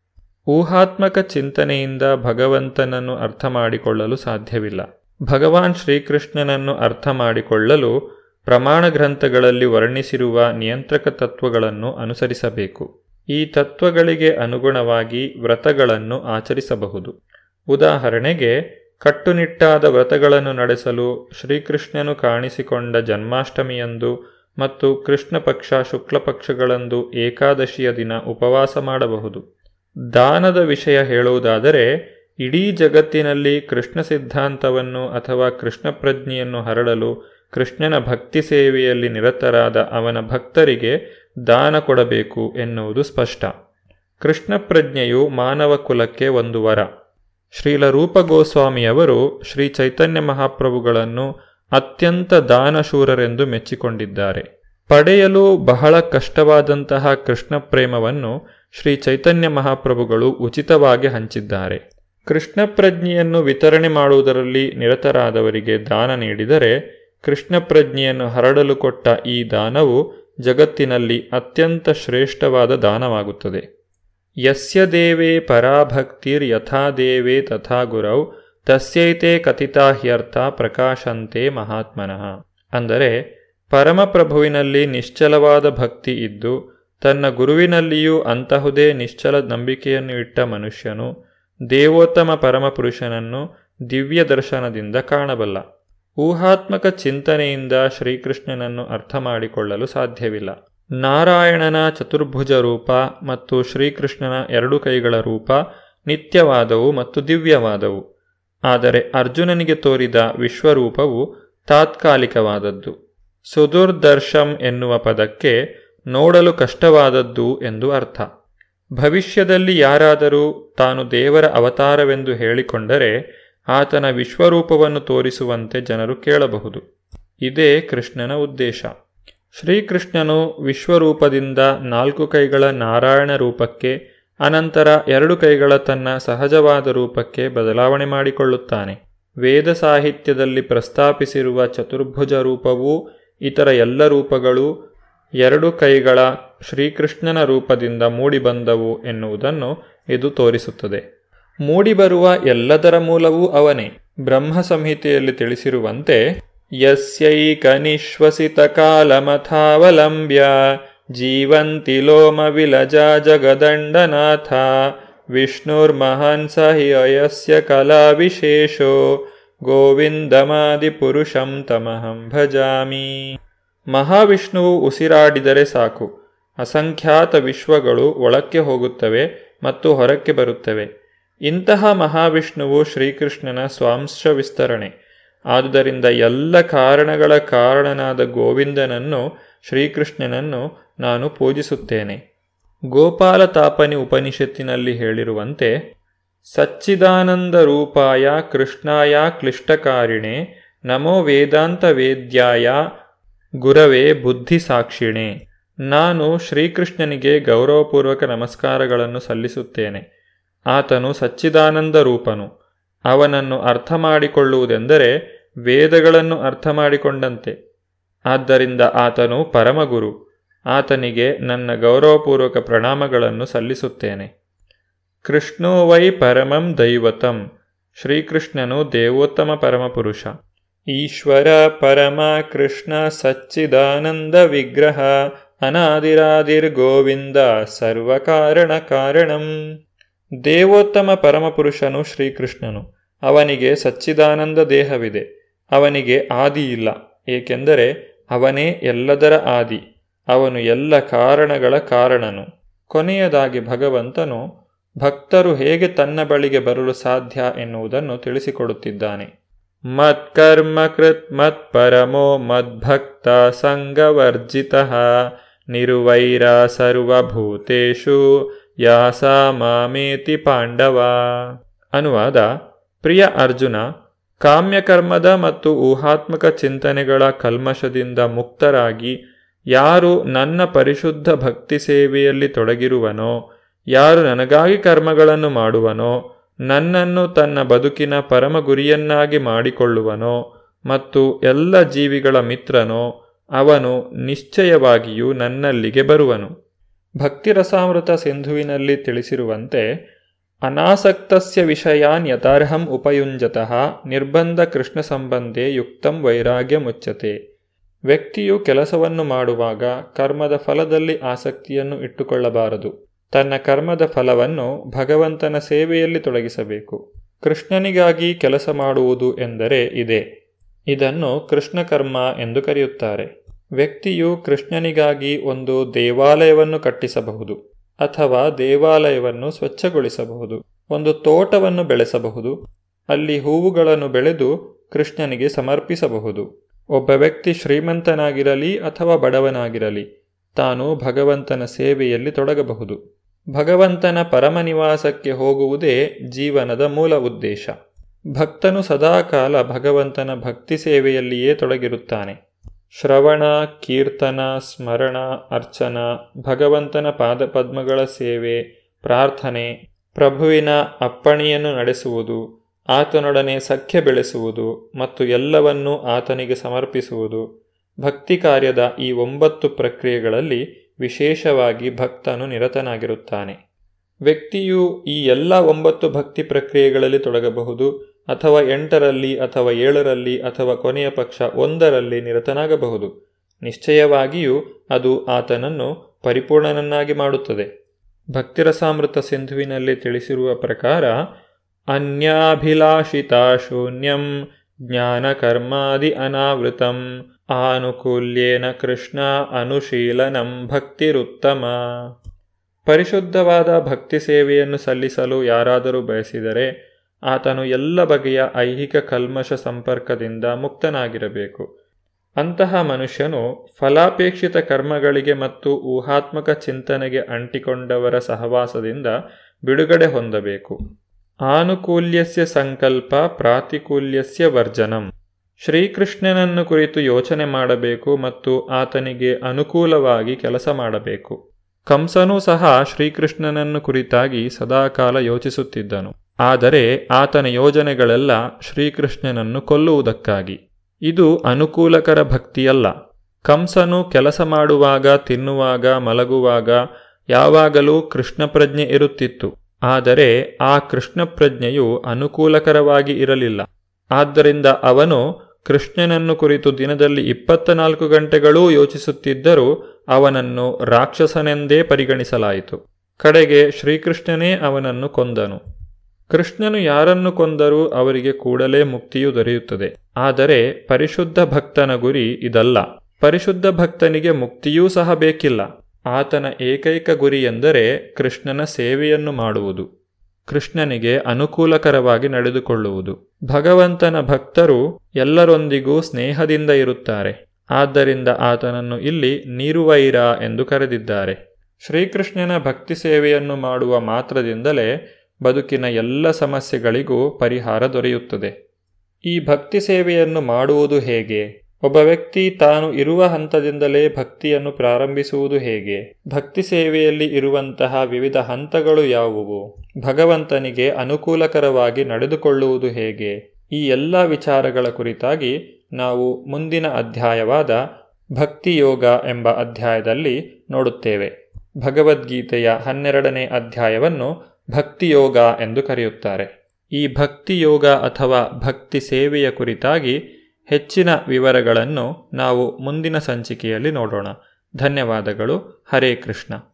ಊಹಾತ್ಮಕ ಚಿಂತನೆಯಿಂದ ಭಗವಂತನನ್ನು ಅರ್ಥ ಮಾಡಿಕೊಳ್ಳಲು ಸಾಧ್ಯವಿಲ್ಲ. ಭಗವಾನ್ ಶ್ರೀಕೃಷ್ಣನನ್ನು ಅರ್ಥ ಮಾಡಿಕೊಳ್ಳಲು ಪ್ರಮಾಣ ಗ್ರಂಥಗಳಲ್ಲಿ ವರ್ಣಿಸಿರುವ ನಿಯಂತ್ರಕ ತತ್ವಗಳನ್ನು ಅನುಸರಿಸಬೇಕು. ಈ ತತ್ವಗಳಿಗೆ ಅನುಗುಣವಾಗಿ ವ್ರತಗಳನ್ನು ಆಚರಿಸಬಹುದು. ಉದಾಹರಣೆಗೆ, ಕಟ್ಟುನಿಟ್ಟಾದ ವ್ರತಗಳನ್ನು ನಡೆಸಲು ಶ್ರೀಕೃಷ್ಣನು ಕಾಣಿಸಿಕೊಂಡ ಜನ್ಮಾಷ್ಟಮಿಯಂದು ಮತ್ತು ಕೃಷ್ಣ ಪಕ್ಷ ಶುಕ್ಲ ಪಕ್ಷಗಳಂದು ಏಕಾದಶಿಯ ದಿನ ಉಪವಾಸ ಮಾಡಬಹುದು. ದಾನದ ವಿಷಯ ಹೇಳುವುದಾದರೆ ಇಡೀ ಜಗತ್ತಿನಲ್ಲಿ ಕೃಷ್ಣ ಸಿದ್ಧಾಂತವನ್ನು ಅಥವಾ ಕೃಷ್ಣ ಪ್ರಜ್ಞೆಯನ್ನು ಹರಡಲು ಕೃಷ್ಣನ ಭಕ್ತಿ ಸೇವೆಯಲ್ಲಿ ನಿರತರಾದ ಅವನ ಭಕ್ತರಿಗೆ ದಾನ ಕೊಡಬೇಕು ಎನ್ನುವುದು ಸ್ಪಷ್ಟ. ಕೃಷ್ಣ ಪ್ರಜ್ಞೆಯು ಮಾನವ ಕುಲಕ್ಕೆ ಒಂದು ವರ. ಶ್ರೀಲ ರೂಪ ಗೋಸ್ವಾಮಿಯವರು ಶ್ರೀ ಚೈತನ್ಯ ಮಹಾಪ್ರಭುಗಳನ್ನು ಅತ್ಯಂತ ದಾನಶೂರರೆಂದು ಮೆಚ್ಚಿಕೊಂಡಿದ್ದಾರೆ. ಪಡೆಯಲು ಬಹಳ ಕಷ್ಟವಾದಂತಹ ಕೃಷ್ಣ ಪ್ರೇಮವನ್ನು ಶ್ರೀ ಚೈತನ್ಯ ಮಹಾಪ್ರಭುಗಳು ಉಚಿತವಾಗಿ ಹಂಚಿದ್ದಾರೆ. ಕೃಷ್ಣ ಪ್ರಜ್ಞೆಯನ್ನು ವಿತರಣೆ ಮಾಡುವುದರಲ್ಲಿ ನಿರತರಾದವರಿಗೆ ದಾನ ನೀಡಿದರೆ ಕೃಷ್ಣ ಪ್ರಜ್ಞೆಯನ್ನು ಹರಡಲು ಕೊಟ್ಟ ಈ ದಾನವು ಜಗತ್ತಿನಲ್ಲಿ ಅತ್ಯಂತ ಶ್ರೇಷ್ಠವಾದ ದಾನವಾಗುತ್ತದೆ. ಯಸ್ಯ ದೇವೇ ಪರಾಭಕ್ತಿರ್ ಯಥಾ ದೇವೇ ತಥಾ ಗುರೌ ತಸ್ಯೈತೆ ಕಥಿತಾ ಹ್ಯರ್ಥ ಪ್ರಕಾಶಂತೆ ಮಹಾತ್ಮನಃ. ಅಂದರೆ ಪರಮಪ್ರಭುವಿನಲ್ಲಿ ನಿಶ್ಚಲವಾದ ಭಕ್ತಿ ಇದ್ದು ತನ್ನ ಗುರುವಿನಲ್ಲಿಯೂ ಅಂತಹುದೇ ನಿಶ್ಚಲ ನಂಬಿಕೆಯನ್ನು ಇಟ್ಟ ಮನುಷ್ಯನು ದೇವೋತ್ತಮ ಪರಮಪುರುಷನನ್ನು ದಿವ್ಯ ದರ್ಶನದಿಂದ ಕಾಣಬಲ್ಲ. ಊಹಾತ್ಮಕ ಚಿಂತನೆಯಿಂದ ಶ್ರೀಕೃಷ್ಣನನ್ನು ಅರ್ಥ ಮಾಡಿಕೊಳ್ಳಲು ಸಾಧ್ಯವಿಲ್ಲ. ನಾರಾಯಣನ ಚತುರ್ಭುಜ ರೂಪ ಮತ್ತು ಶ್ರೀಕೃಷ್ಣನ ಎರಡು ಕೈಗಳ ರೂಪ ನಿತ್ಯವಾದವು ಮತ್ತು ದಿವ್ಯವಾದವು. ಆದರೆ ಅರ್ಜುನನಿಗೆ ತೋರಿದ ವಿಶ್ವರೂಪವು ತಾತ್ಕಾಲಿಕವಾದದ್ದು. ಸುದುರ್ದರ್ಶಂ ಎನ್ನುವ ಪದಕ್ಕೆ ನೋಡಲು ಕಷ್ಟವಾದದ್ದು ಎಂದು ಅರ್ಥ. ಭವಿಷ್ಯದಲ್ಲಿ ಯಾರಾದರೂ ತಾನು ದೇವರ ಅವತಾರವೆಂದು ಹೇಳಿಕೊಂಡರೆ ಆತನ ವಿಶ್ವರೂಪವನ್ನು ತೋರಿಸುವಂತೆ ಜನರು ಕೇಳಬಹುದು. ಇದೇ ಕೃಷ್ಣನ ಉದ್ದೇಶ. ಶ್ರೀಕೃಷ್ಣನು ವಿಶ್ವರೂಪದಿಂದ ನಾಲ್ಕು ಕೈಗಳ ನಾರಾಯಣ ರೂಪಕ್ಕೆ, ಅನಂತರ ಎರಡು ಕೈಗಳ ತನ್ನ ಸಹಜವಾದ ರೂಪಕ್ಕೆ ಬದಲಾವಣೆ ಮಾಡಿಕೊಳ್ಳುತ್ತಾನೆ. ವೇದ ಸಾಹಿತ್ಯದಲ್ಲಿ ಪ್ರಸ್ತಾಪಿಸಿರುವ ಚತುರ್ಭುಜ ರೂಪವೂ ಇತರ ಎಲ್ಲ ರೂಪಗಳು ಎರಡು ಕೈಗಳ ಶ್ರೀಕೃಷ್ಣನ ರೂಪದಿಂದ ಮೂಡಿಬಂದವು ಎನ್ನುವುದನ್ನು ಇದು ತೋರಿಸುತ್ತದೆ. ಮೂಡಿಬರುವ ಎಲ್ಲದರ ಮೂಲವೂ ಅವನೇ. ಬ್ರಹ್ಮ ಸಂಹಿತೆಯಲ್ಲಿ ತಿಳಿಸಿರುವಂತೆ ಯಸ್ಯೈಕನಿಶ್ವಸಿತ ಕಾಲಮಥಾವಲಂಬ್ಯ, ಜೀವಂತಿ ಲೋಮ ವಿಲಜ ಜಗದಂಡನಾಥ, ವಿಷ್ಣುರ್ಮಹಾನ್ ಮಹಾನ್ ಸಹಿ ಅಯಸ್ಯ ಕಲಾವಿಶೇಷೋ, ಗೋವಿಂದಮಾದಿಪುರುಷಂ ತಮಹಂ ಭಜಾಮಿ. ಮಹಾವಿಷ್ಣುವು ಉಸಿರಾಡಿದರೆ ಸಾಕು. ಅಸಂಖ್ಯಾತ ವಿಶ್ವಗಳು ಒಳಕ್ಕೆ ಹೋಗುತ್ತವೆ ಮತ್ತು ಹೊರಕ್ಕೆ ಬರುತ್ತವೆ. ಇಂತಹ ಮಹಾವಿಷ್ಣುವು ಶ್ರೀಕೃಷ್ಣನ ಸ್ವಾಂಶ ವಿಸ್ತರಣೆ. ಆದುದರಿಂದ ಎಲ್ಲ ಕಾರಣಗಳ ಕಾರಣನಾದ ಗೋವಿಂದನನ್ನು, ಶ್ರೀಕೃಷ್ಣನನ್ನು ನಾನು ಪೂಜಿಸುತ್ತೇನೆ. ಗೋಪಾಲ ತಾಪನಿ ಉಪನಿಷತ್ತಿನಲ್ಲಿ ಹೇಳಿರುವಂತೆ, ಸಚ್ಚಿದಾನಂದ ರೂಪಾಯ ಕೃಷ್ಣಾಯ ಕ್ಲಿಷ್ಟಕಾರಿಣೆ, ನಮೋ ವೇದಾಂತ ವೇದ್ಯಾಯ ಗುರವೇ ಬುದ್ಧಿ ಸಾಕ್ಷಿಣೆ. ನಾನು ಶ್ರೀಕೃಷ್ಣನಿಗೆ ಗೌರವಪೂರ್ವಕ ನಮಸ್ಕಾರಗಳನ್ನು ಸಲ್ಲಿಸುತ್ತೇನೆ. ಆತನು ಸಚ್ಚಿದಾನಂದ ರೂಪನು. ಅವನನ್ನು ಅರ್ಥ ಮಾಡಿಕೊಳ್ಳುವುದೆಂದರೆ ವೇದಗಳನ್ನು ಅರ್ಥ ಮಾಡಿಕೊಂಡಂತೆ ಆದ್ದರಿಂದ ಆತನು ಪರಮಗುರು. ಆತನಿಗೆ ನನ್ನ ಗೌರವಪೂರ್ವಕ ಪ್ರಣಾಮಗಳನ್ನು ಸಲ್ಲಿಸುತ್ತೇನೆ. ಕೃಷ್ಣೋ ವೈ ಪರಮಂ ದೈವತಂ. ಶ್ರೀಕೃಷ್ಣನು ದೇವೋತ್ತಮ ಪರಮಪುರುಷ. ಈಶ್ವರ, ಪರಮ, ಕೃಷ್ಣ, ಸಚ್ಚಿದಾನಂದ ವಿಗ್ರಹ ಅನಾದಿರಾದಿರ್ಗೋವಿಂದ ಸರ್ವಕಾರಣ ಕಾರಣಂ. ದೇವೋತ್ತಮ ಪರಮಪುರುಷನು ಶ್ರೀಕೃಷ್ಣನು. ಅವನಿಗೆ ಸಚ್ಚಿದಾನಂದ ದೇಹವಿದೆ. ಅವನಿಗೆ ಆದಿಯಿಲ್ಲ ಏಕೆಂದರೆ ಅವನೇ ಎಲ್ಲದರ ಆದಿ. ಅವನು ಎಲ್ಲ ಕಾರಣಗಳ ಕಾರಣನು. ಕೊನೆಯದಾಗಿ ಭಗವಂತನು ಭಕ್ತರು ಹೇಗೆ ತನ್ನ ಬಳಿಗೆ ಬರಲು ಸಾಧ್ಯ ಎನ್ನುವುದನ್ನು ತಿಳಿಸಿಕೊಡುತ್ತಿದ್ದಾನೆ. ಮತ್ಕರ್ಮ ಕೃತ್ ಮತ್ ಪರಮೋ ಮದ್ಭಕ್ತ ಸಂಗವರ್ಜಿತ ನಿರುವೈರ ಸರ್ವಭೂತೇಷು ಯಾಸ ಮಾಮೇತಿ ಪಾಂಡವ ಅನುವಾದ ಪ್ರಿಯ ಅರ್ಜುನ ಕಾಮ್ಯಕರ್ಮದ ಮತ್ತು ಊಹಾತ್ಮಕ ಚಿಂತನೆಗಳ ಕಲ್ಮಶದಿಂದ ಮುಕ್ತರಾಗಿ ಯಾರು ನನ್ನ ಪರಿಶುದ್ಧ ಭಕ್ತಿ ಸೇವೆಯಲ್ಲಿ ತೊಡಗಿರುವನೋ, ಯಾರು ನನಗಾಗಿ ಕರ್ಮಗಳನ್ನು ಮಾಡುವನೋ ನನ್ನನ್ನು ತನ್ನ ಬದುಕಿನ ಪರಮ ಗುರಿಯನ್ನಾಗಿ ಮಾಡಿಕೊಳ್ಳುವನೋ ಮತ್ತು ಎಲ್ಲ ಜೀವಿಗಳ ಮಿತ್ರನೋ ಅವನು ನಿಶ್ಚಯವಾಗಿಯೂ ನನ್ನಲ್ಲಿಗೆ ಬರುವನು. ಭಕ್ತಿರಸಾಮೃತ ಸಿಂಧುವಿನಲ್ಲಿ ತಿಳಿಸಿರುವಂತೆ, ಅನಾಸಕ್ತಸ್ಯ ವಿಷಯಾನ್ ಯಥಾರ್ಹಂ ಉಪಯುಂಜತಃ ನಿರ್ಬಂಧ ಕೃಷ್ಣ ಸಂಬಂಧೇ ಯುಕ್ತಂ ವೈರಾಗ್ಯ ಮುಚ್ಚತೆ ವ್ಯಕ್ತಿಯು ಕೆಲಸವನ್ನು ಮಾಡುವಾಗ ಕರ್ಮದ ಫಲದಲ್ಲಿ ಆಸಕ್ತಿಯನ್ನು ಇಟ್ಟುಕೊಳ್ಳಬಾರದು. ತನ್ನ ಕರ್ಮದ ಫಲವನ್ನು ಭಗವಂತನ ಸೇವೆಯಲ್ಲಿ ತೊಡಗಿಸಬೇಕು. ಕೃಷ್ಣನಿಗಾಗಿ ಕೆಲಸ ಮಾಡುವುದು ಎಂದರೆ ಇದೆ. ಇದನ್ನು ಕೃಷ್ಣ ಕರ್ಮ ಎಂದು ಕರೆಯುತ್ತಾರೆ. ವ್ಯಕ್ತಿಯು ಕೃಷ್ಣನಿಗಾಗಿ ಒಂದು ದೇವಾಲಯವನ್ನು ಕಟ್ಟಿಸಬಹುದು ಅಥವಾ ದೇವಾಲಯವನ್ನು ಸ್ವಚ್ಛಗೊಳಿಸಬಹುದು. ಒಂದು ತೋಟವನ್ನು ಬೆಳೆಸಬಹುದು. ಅಲ್ಲಿ ಹೂವುಗಳನ್ನು ಬೆಳೆದು ಕೃಷ್ಣನಿಗೆ ಸಮರ್ಪಿಸಬಹುದು. ಒಬ್ಬ ವ್ಯಕ್ತಿ ಶ್ರೀಮಂತನಾಗಿರಲಿ ಅಥವಾ ಬಡವನಾಗಿರಲಿ, ತಾನು ಭಗವಂತನ ಸೇವೆಯಲ್ಲಿ ತೊಡಗಬಹುದು. ಭಗವಂತನ ಪರಮನಿವಾಸಕ್ಕೆ ಹೋಗುವುದೇ ಜೀವನದ ಮೂಲ ಉದ್ದೇಶ. ಭಕ್ತನು ಸದಾಕಾಲ ಭಗವಂತನ ಭಕ್ತಿ ಸೇವೆಯಲ್ಲಿಯೇ ತೊಡಗಿರುತ್ತಾನೆ. ಶ್ರವಣ, ಕೀರ್ತನ, ಸ್ಮರಣ, ಅರ್ಚನ, ಭಗವಂತನ ಪಾದಪದ್ಮಗಳ ಸೇವೆ, ಪ್ರಾರ್ಥನೆ, ಪ್ರಭುವಿನ ಅಪ್ಪಣೆಯನ್ನು ನಡೆಸುವುದು, ಆತನೊಡನೆ ಸಖ್ಯ ಬೆಳೆಸುವುದು ಮತ್ತು ಎಲ್ಲವನ್ನೂ ಆತನಿಗೆ ಸಮರ್ಪಿಸುವುದು, ಭಕ್ತಿ ಕಾರ್ಯದ ಈ ಒಂಬತ್ತು ಪ್ರಕ್ರಿಯೆಗಳಲ್ಲಿ ವಿಶೇಷವಾಗಿ ಭಕ್ತನು ನಿರತನಾಗಿರುತ್ತಾನೆ. ವ್ಯಕ್ತಿಯು ಈ ಎಲ್ಲ ಒಂಬತ್ತು ಭಕ್ತಿ ಪ್ರಕ್ರಿಯೆಗಳಲ್ಲಿ ತೊಡಗಬಹುದು, ಅಥವಾ ಎಂಟರಲ್ಲಿ, ಅಥವಾ ಏಳರಲ್ಲಿ, ಅಥವಾ ಕೊನೆಯ ಪಕ್ಷ ಒಂದರಲ್ಲಿ ನಿರತನಾಗಬಹುದು. ನಿಶ್ಚಯವಾಗಿಯೂ ಅದು ಆತನನ್ನು ಪರಿಪೂರ್ಣನನ್ನಾಗಿ ಮಾಡುತ್ತದೆ. ಭಕ್ತಿರಸಾಮೃತ ಸಿಂಧುವಿನಲ್ಲಿ ತಿಳಿಸಿರುವ ಪ್ರಕಾರ, ಅನ್ಯಾಭಿಲಾಷಿತ ಶೂನ್ಯಂ ಜ್ಞಾನಕರ್ಮಾದಿ ಅನಾವೃತಂ. ಆನುಕೂಲ್ಯೇನ ಕೃಷ್ಣ ಅನುಶೀಲನಂ ಭಕ್ತಿರುತ್ತಮ. ಪರಿಶುದ್ಧವಾದ ಭಕ್ತಿ ಸೇವೆಯನ್ನು ಸಲ್ಲಿಸಲು ಯಾರಾದರೂ ಬಯಸಿದರೆ ಆತನು ಎಲ್ಲ ಬಗೆಯ ಐಹಿಕ ಕಲ್ಮಶ ಸಂಪರ್ಕದಿಂದ ಮುಕ್ತನಾಗಿರಬೇಕು. ಅಂತಹ ಮನುಷ್ಯನು ಫಲಾಪೇಕ್ಷಿತ ಕರ್ಮಗಳಿಗೆ ಮತ್ತು ಊಹಾತ್ಮಕ ಚಿಂತನೆಗೆ ಅಂಟಿಕೊಂಡವರ ಸಹವಾಸದಿಂದ ಬಿಡುಗಡೆ ಹೊಂದಬೇಕು. ಆನುಕೂಲ್ಯಸ್ಯ ಸಂಕಲ್ಪ ಪ್ರಾತಿಕೂಲ್ಯಸ್ಯ ವರ್ಜನಂ. ಶ್ರೀಕೃಷ್ಣನನ್ನು ಕುರಿತು ಯೋಚನೆ ಮಾಡಬೇಕು ಮತ್ತು ಆತನಿಗೆ ಅನುಕೂಲವಾಗಿ ಕೆಲಸ ಮಾಡಬೇಕು. ಕಂಸನೂ ಸಹ ಶ್ರೀಕೃಷ್ಣನನ್ನು ಕುರಿತಾಗಿ ಸದಾಕಾಲ ಯೋಚಿಸುತ್ತಿದ್ದನು. ಆದರೆ ಆತನ ಯೋಜನೆಗಳೆಲ್ಲ ಶ್ರೀಕೃಷ್ಣನನ್ನು ಕೊಲ್ಲುವುದಕ್ಕಾಗಿ. ಇದು ಅನುಕೂಲಕರ ಭಕ್ತಿಯಲ್ಲ. ಕಂಸನು ಕೆಲಸ ಮಾಡುವಾಗ, ತಿನ್ನುವಾಗ, ಮಲಗುವಾಗ ಯಾವಾಗಲೂ ಕೃಷ್ಣ ಪ್ರಜ್ಞೆ ಇರುತ್ತಿತ್ತು. ಆದರೆ ಆ ಕೃಷ್ಣ ಪ್ರಜ್ಞೆಯು ಅನುಕೂಲಕರವಾಗಿ ಇರಲಿಲ್ಲ. ಆದ್ದರಿಂದ ಅವನು ಕೃಷ್ಣನನ್ನು ಕುರಿತು ದಿನದಲ್ಲಿ ಇಪ್ಪತ್ತ ನಾಲ್ಕು ಗಂಟೆಗಳೂ ಯೋಚಿಸುತ್ತಿದ್ದರೂ ಅವನನ್ನು ರಾಕ್ಷಸನೆಂದೇ ಪರಿಗಣಿಸಲಾಯಿತು. ಕಡೆಗೆ ಶ್ರೀಕೃಷ್ಣನೇ ಅವನನ್ನು ಕೊಂದನು. ಕೃಷ್ಣನು ಯಾರನ್ನು ಕೊಂದರೂ ಅವರಿಗೆ ಕೂಡಲೇ ಮುಕ್ತಿಯು ದೊರೆಯುತ್ತದೆ. ಆದರೆ ಪರಿಶುದ್ಧ ಭಕ್ತನ ಗುರಿ ಇದಲ್ಲ. ಪರಿಶುದ್ಧ ಭಕ್ತನಿಗೆ ಮುಕ್ತಿಯೂ ಸಹ ಬೇಕಿಲ್ಲ. ಆತನ ಏಕೈಕ ಗುರಿ ಎಂದರೆ ಕೃಷ್ಣನ ಸೇವೆಯನ್ನು ಮಾಡುವುದು. ಕೃಷ್ಣನಿಗೆ ಅನುಕೂಲಕರವಾಗಿ ನಡೆದುಕೊಳ್ಳುವುದು. ಭಗವಂತನ ಭಕ್ತರು ಎಲ್ಲರೊಂದಿಗೂ ಸ್ನೇಹದಿಂದ ಇರುತ್ತಾರೆ. ಆದ್ದರಿಂದ ಆತನನ್ನು ಇಲ್ಲಿ ನೀರುವೈರ ಎಂದು ಕರೆದಿದ್ದಾರೆ. ಶ್ರೀಕೃಷ್ಣನ ಭಕ್ತಿ ಸೇವೆಯನ್ನು ಮಾಡುವ ಮಾತ್ರದಿಂದಲೇ ಬದುಕಿನ ಎಲ್ಲ ಸಮಸ್ಯೆಗಳಿಗೂ ಪರಿಹಾರ ದೊರೆಯುತ್ತದೆ. ಈ ಭಕ್ತಿ ಸೇವೆಯನ್ನು ಮಾಡುವುದು ಹೇಗೆ? ಒಬ್ಬ ವ್ಯಕ್ತಿ ತಾನು ಇರುವ ಹಂತದಿಂದಲೇ ಭಕ್ತಿಯನ್ನು ಪ್ರಾರಂಭಿಸುವುದು ಹೇಗೆ? ಭಕ್ತಿ ಸೇವೆಯಲ್ಲಿ ಇರುವಂತಹ ವಿವಿಧ ಹಂತಗಳು ಯಾವುವು? ಭಗವಂತನಿಗೆ ಅನುಕೂಲಕರವಾಗಿ ನಡೆದುಕೊಳ್ಳುವುದು ಹೇಗೆ? ಈ ಎಲ್ಲ ವಿಚಾರಗಳ ಕುರಿತಾಗಿ ನಾವು ಮುಂದಿನ ಅಧ್ಯಾಯವಾದ ಭಕ್ತಿಯೋಗ ಎಂಬ ಅಧ್ಯಾಯದಲ್ಲಿ ನೋಡುತ್ತೇವೆ. ಭಗವದ್ಗೀತೆಯ ಹನ್ನೆರಡನೇ ಅಧ್ಯಾಯವನ್ನು ಭಕ್ತಿಯೋಗ ಎಂದು ಕರೆಯುತ್ತಾರೆ. ಈ ಭಕ್ತಿಯೋಗ ಅಥವಾ ಭಕ್ತಿ ಸೇವೆಯ ಕುರಿತಾಗಿ ಹೆಚ್ಚಿನ ವಿವರಗಳನ್ನು ನಾವು ಮುಂದಿನ ಸಂಚಿಕೆಯಲ್ಲಿ ನೋಡೋಣ. ಧನ್ಯವಾದಗಳು. ಹರೇ ಕೃಷ್ಣ.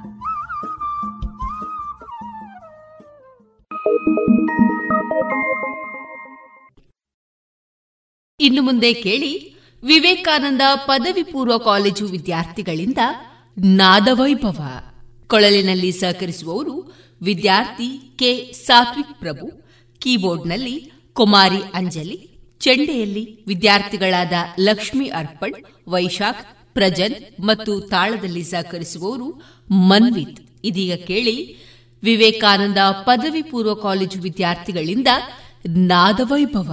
ಇನ್ನು ಮುಂದೆ ಕೇಳಿ ವಿವೇಕಾನಂದ ಪದವಿ ಪೂರ್ವ ಕಾಲೇಜು ವಿದ್ಯಾರ್ಥಿಗಳಿಂದ ನಾದವೈಭವ. ಕೊಳಲಿನಲ್ಲಿ ಸಹಕರಿಸುವವರು ವಿದ್ಯಾರ್ಥಿ ಕೆ. ಸಾತ್ವಿಕ್ ಪ್ರಭು, ಕೀಬೋರ್ಡ್ನಲ್ಲಿ ಕುಮಾರಿ ಅಂಜಲಿ, ಚೆಂಡೆಯಲ್ಲಿ ವಿದ್ಯಾರ್ಥಿಗಳಾದ ಲಕ್ಷ್ಮಿ ಅರ್ಪಣ್, ವೈಶಾಖ್, ಪ್ರಜನ್ ಮತ್ತು ತಾಳದಲ್ಲಿ ಸಹಕರಿಸುವವರು ಮನ್ವಿತ್. ಇದೀಗ ಕೇಳಿ ವಿವೇಕಾನಂದ ಪದವಿ ಪೂರ್ವ ಕಾಲೇಜು ವಿದ್ಯಾರ್ಥಿಗಳಿಂದ ನಾದವೈಭವ.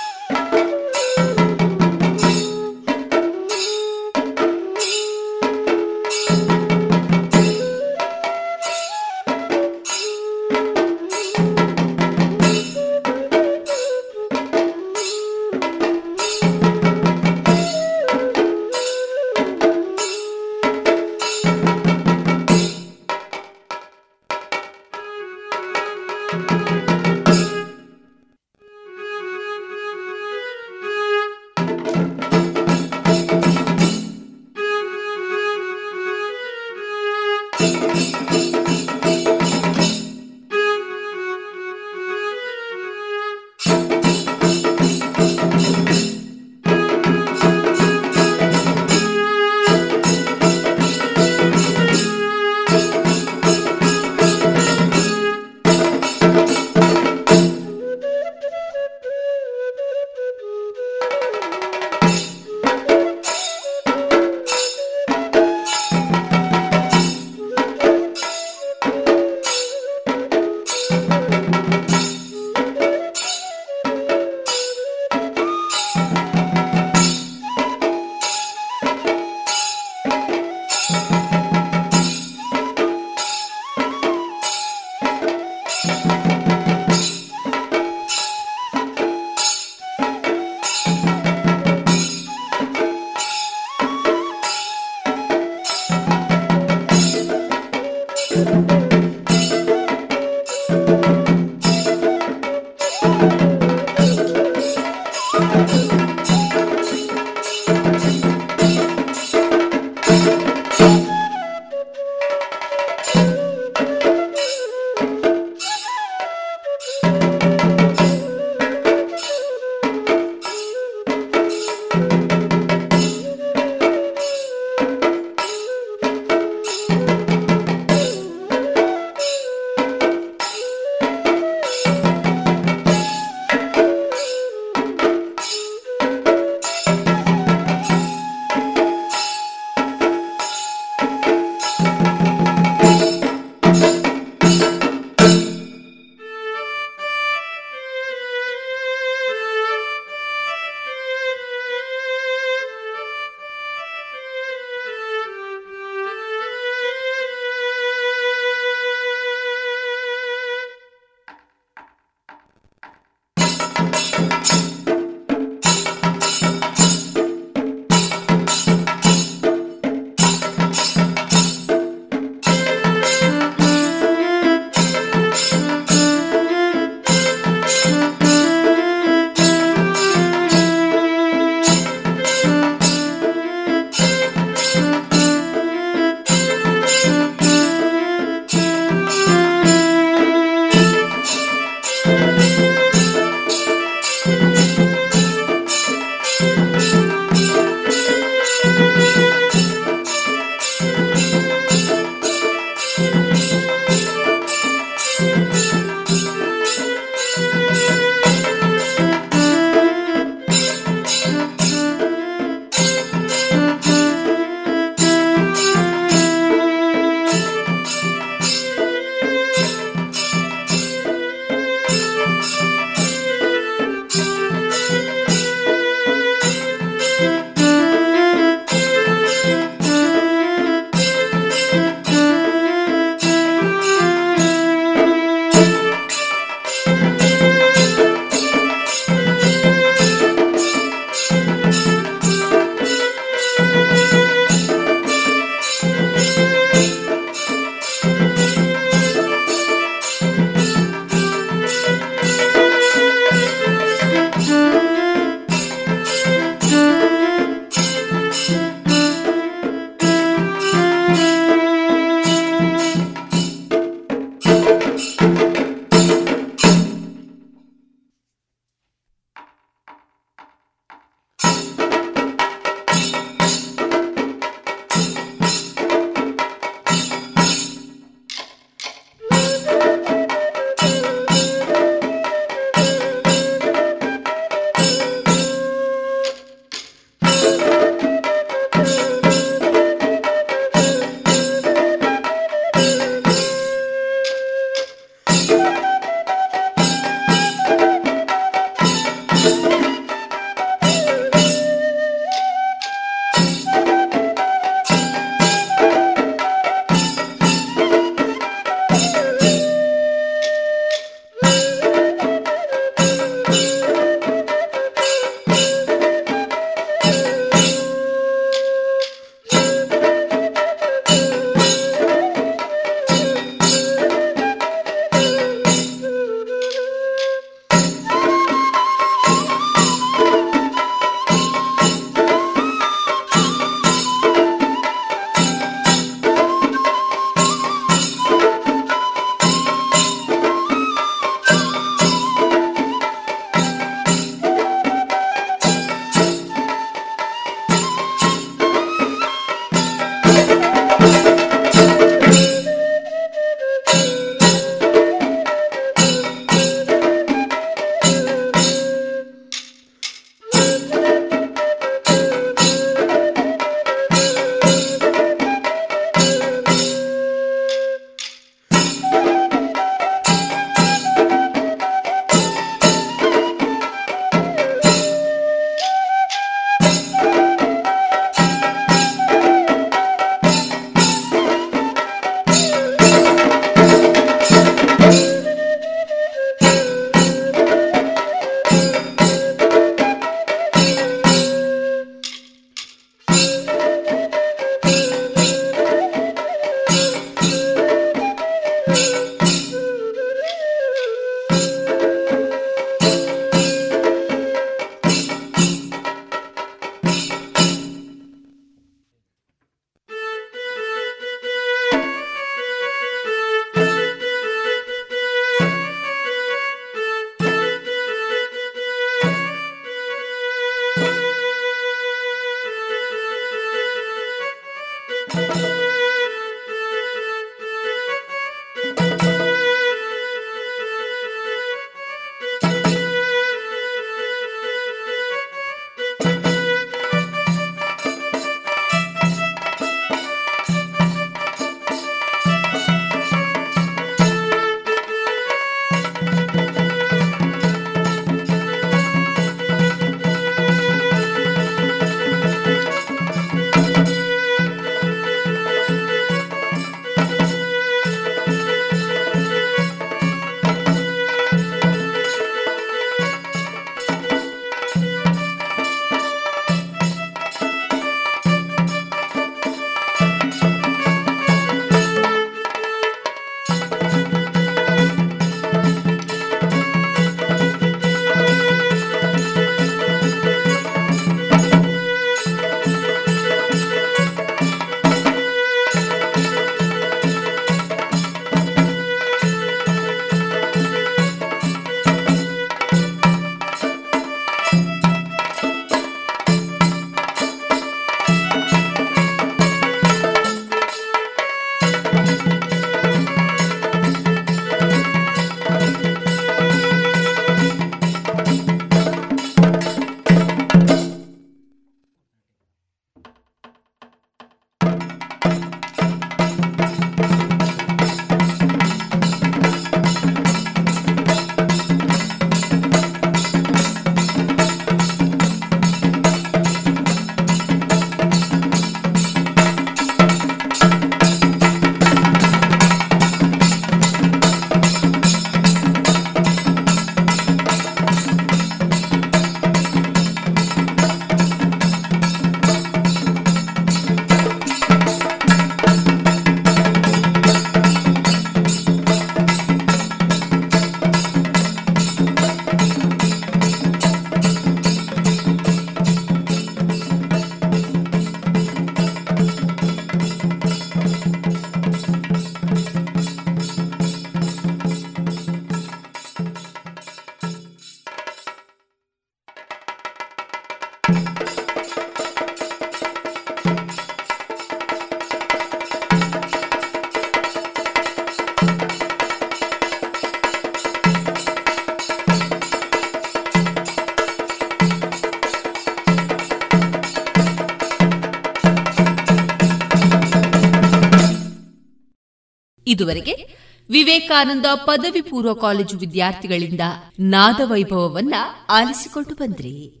ವಿವೇಕಾನಂದ ಪದವಿ ಪೂರ್ವ ಕಾಲೇಜು ವಿದ್ಯಾರ್ಥಿಗಳಿಂದ ನಾದ ವೈಭವವನ್ನ ಆಲಿಸಿಕೊಂಡು ಬಂದ್ರಿ.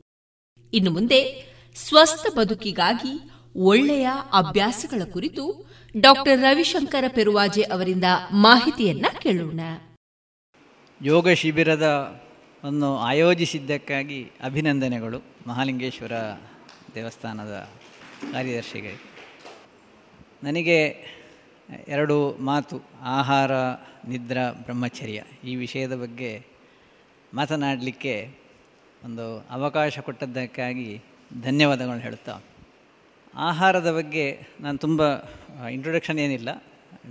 ಇನ್ನು ಮುಂದೆ ಸ್ವಸ್ಥ ಬದುಕಿಗಾಗಿ ಒಳ್ಳೆಯ ಅಭ್ಯಾಸಗಳ ಕುರಿತು ಡಾಕ್ಟರ್ ರವಿಶಂಕರ ಪೆರುವಾಜೆ ಅವರಿಂದ ಮಾಹಿತಿಯನ್ನ ಕೇಳೋಣ. ಯೋಗ ಶಿಬಿರದ ಅನ್ನು ಆಯೋಜಿಸಿದ್ದಕ್ಕಾಗಿ ಅಭಿನಂದನೆಗಳು ಮಹಾಲಿಂಗೇಶ್ವರ ದೇವಸ್ಥಾನದ ಕಾರ್ಯದರ್ಶಿಗಳಿಗೆ. ನನಗೆ ಎರಡು ಮಾತು, ಆಹಾರ, ನಿದ್ರಾ, ಬ್ರಹ್ಮಚರ್ಯ. ಈ ವಿಷಯದ ಬಗ್ಗೆ ಮಾತನಾಡಲಿಕ್ಕೆ ಒಂದು ಅವಕಾಶ ಕೊಟ್ಟದ್ದಕ್ಕಾಗಿ ಧನ್ಯವಾದಗಳು ಹೇಳುತ್ತಾ ಆಹಾರದ ಬಗ್ಗೆ ನಾನು ತುಂಬ ಇಂಟ್ರೊಡಕ್ಷನ್ ಏನಿಲ್ಲ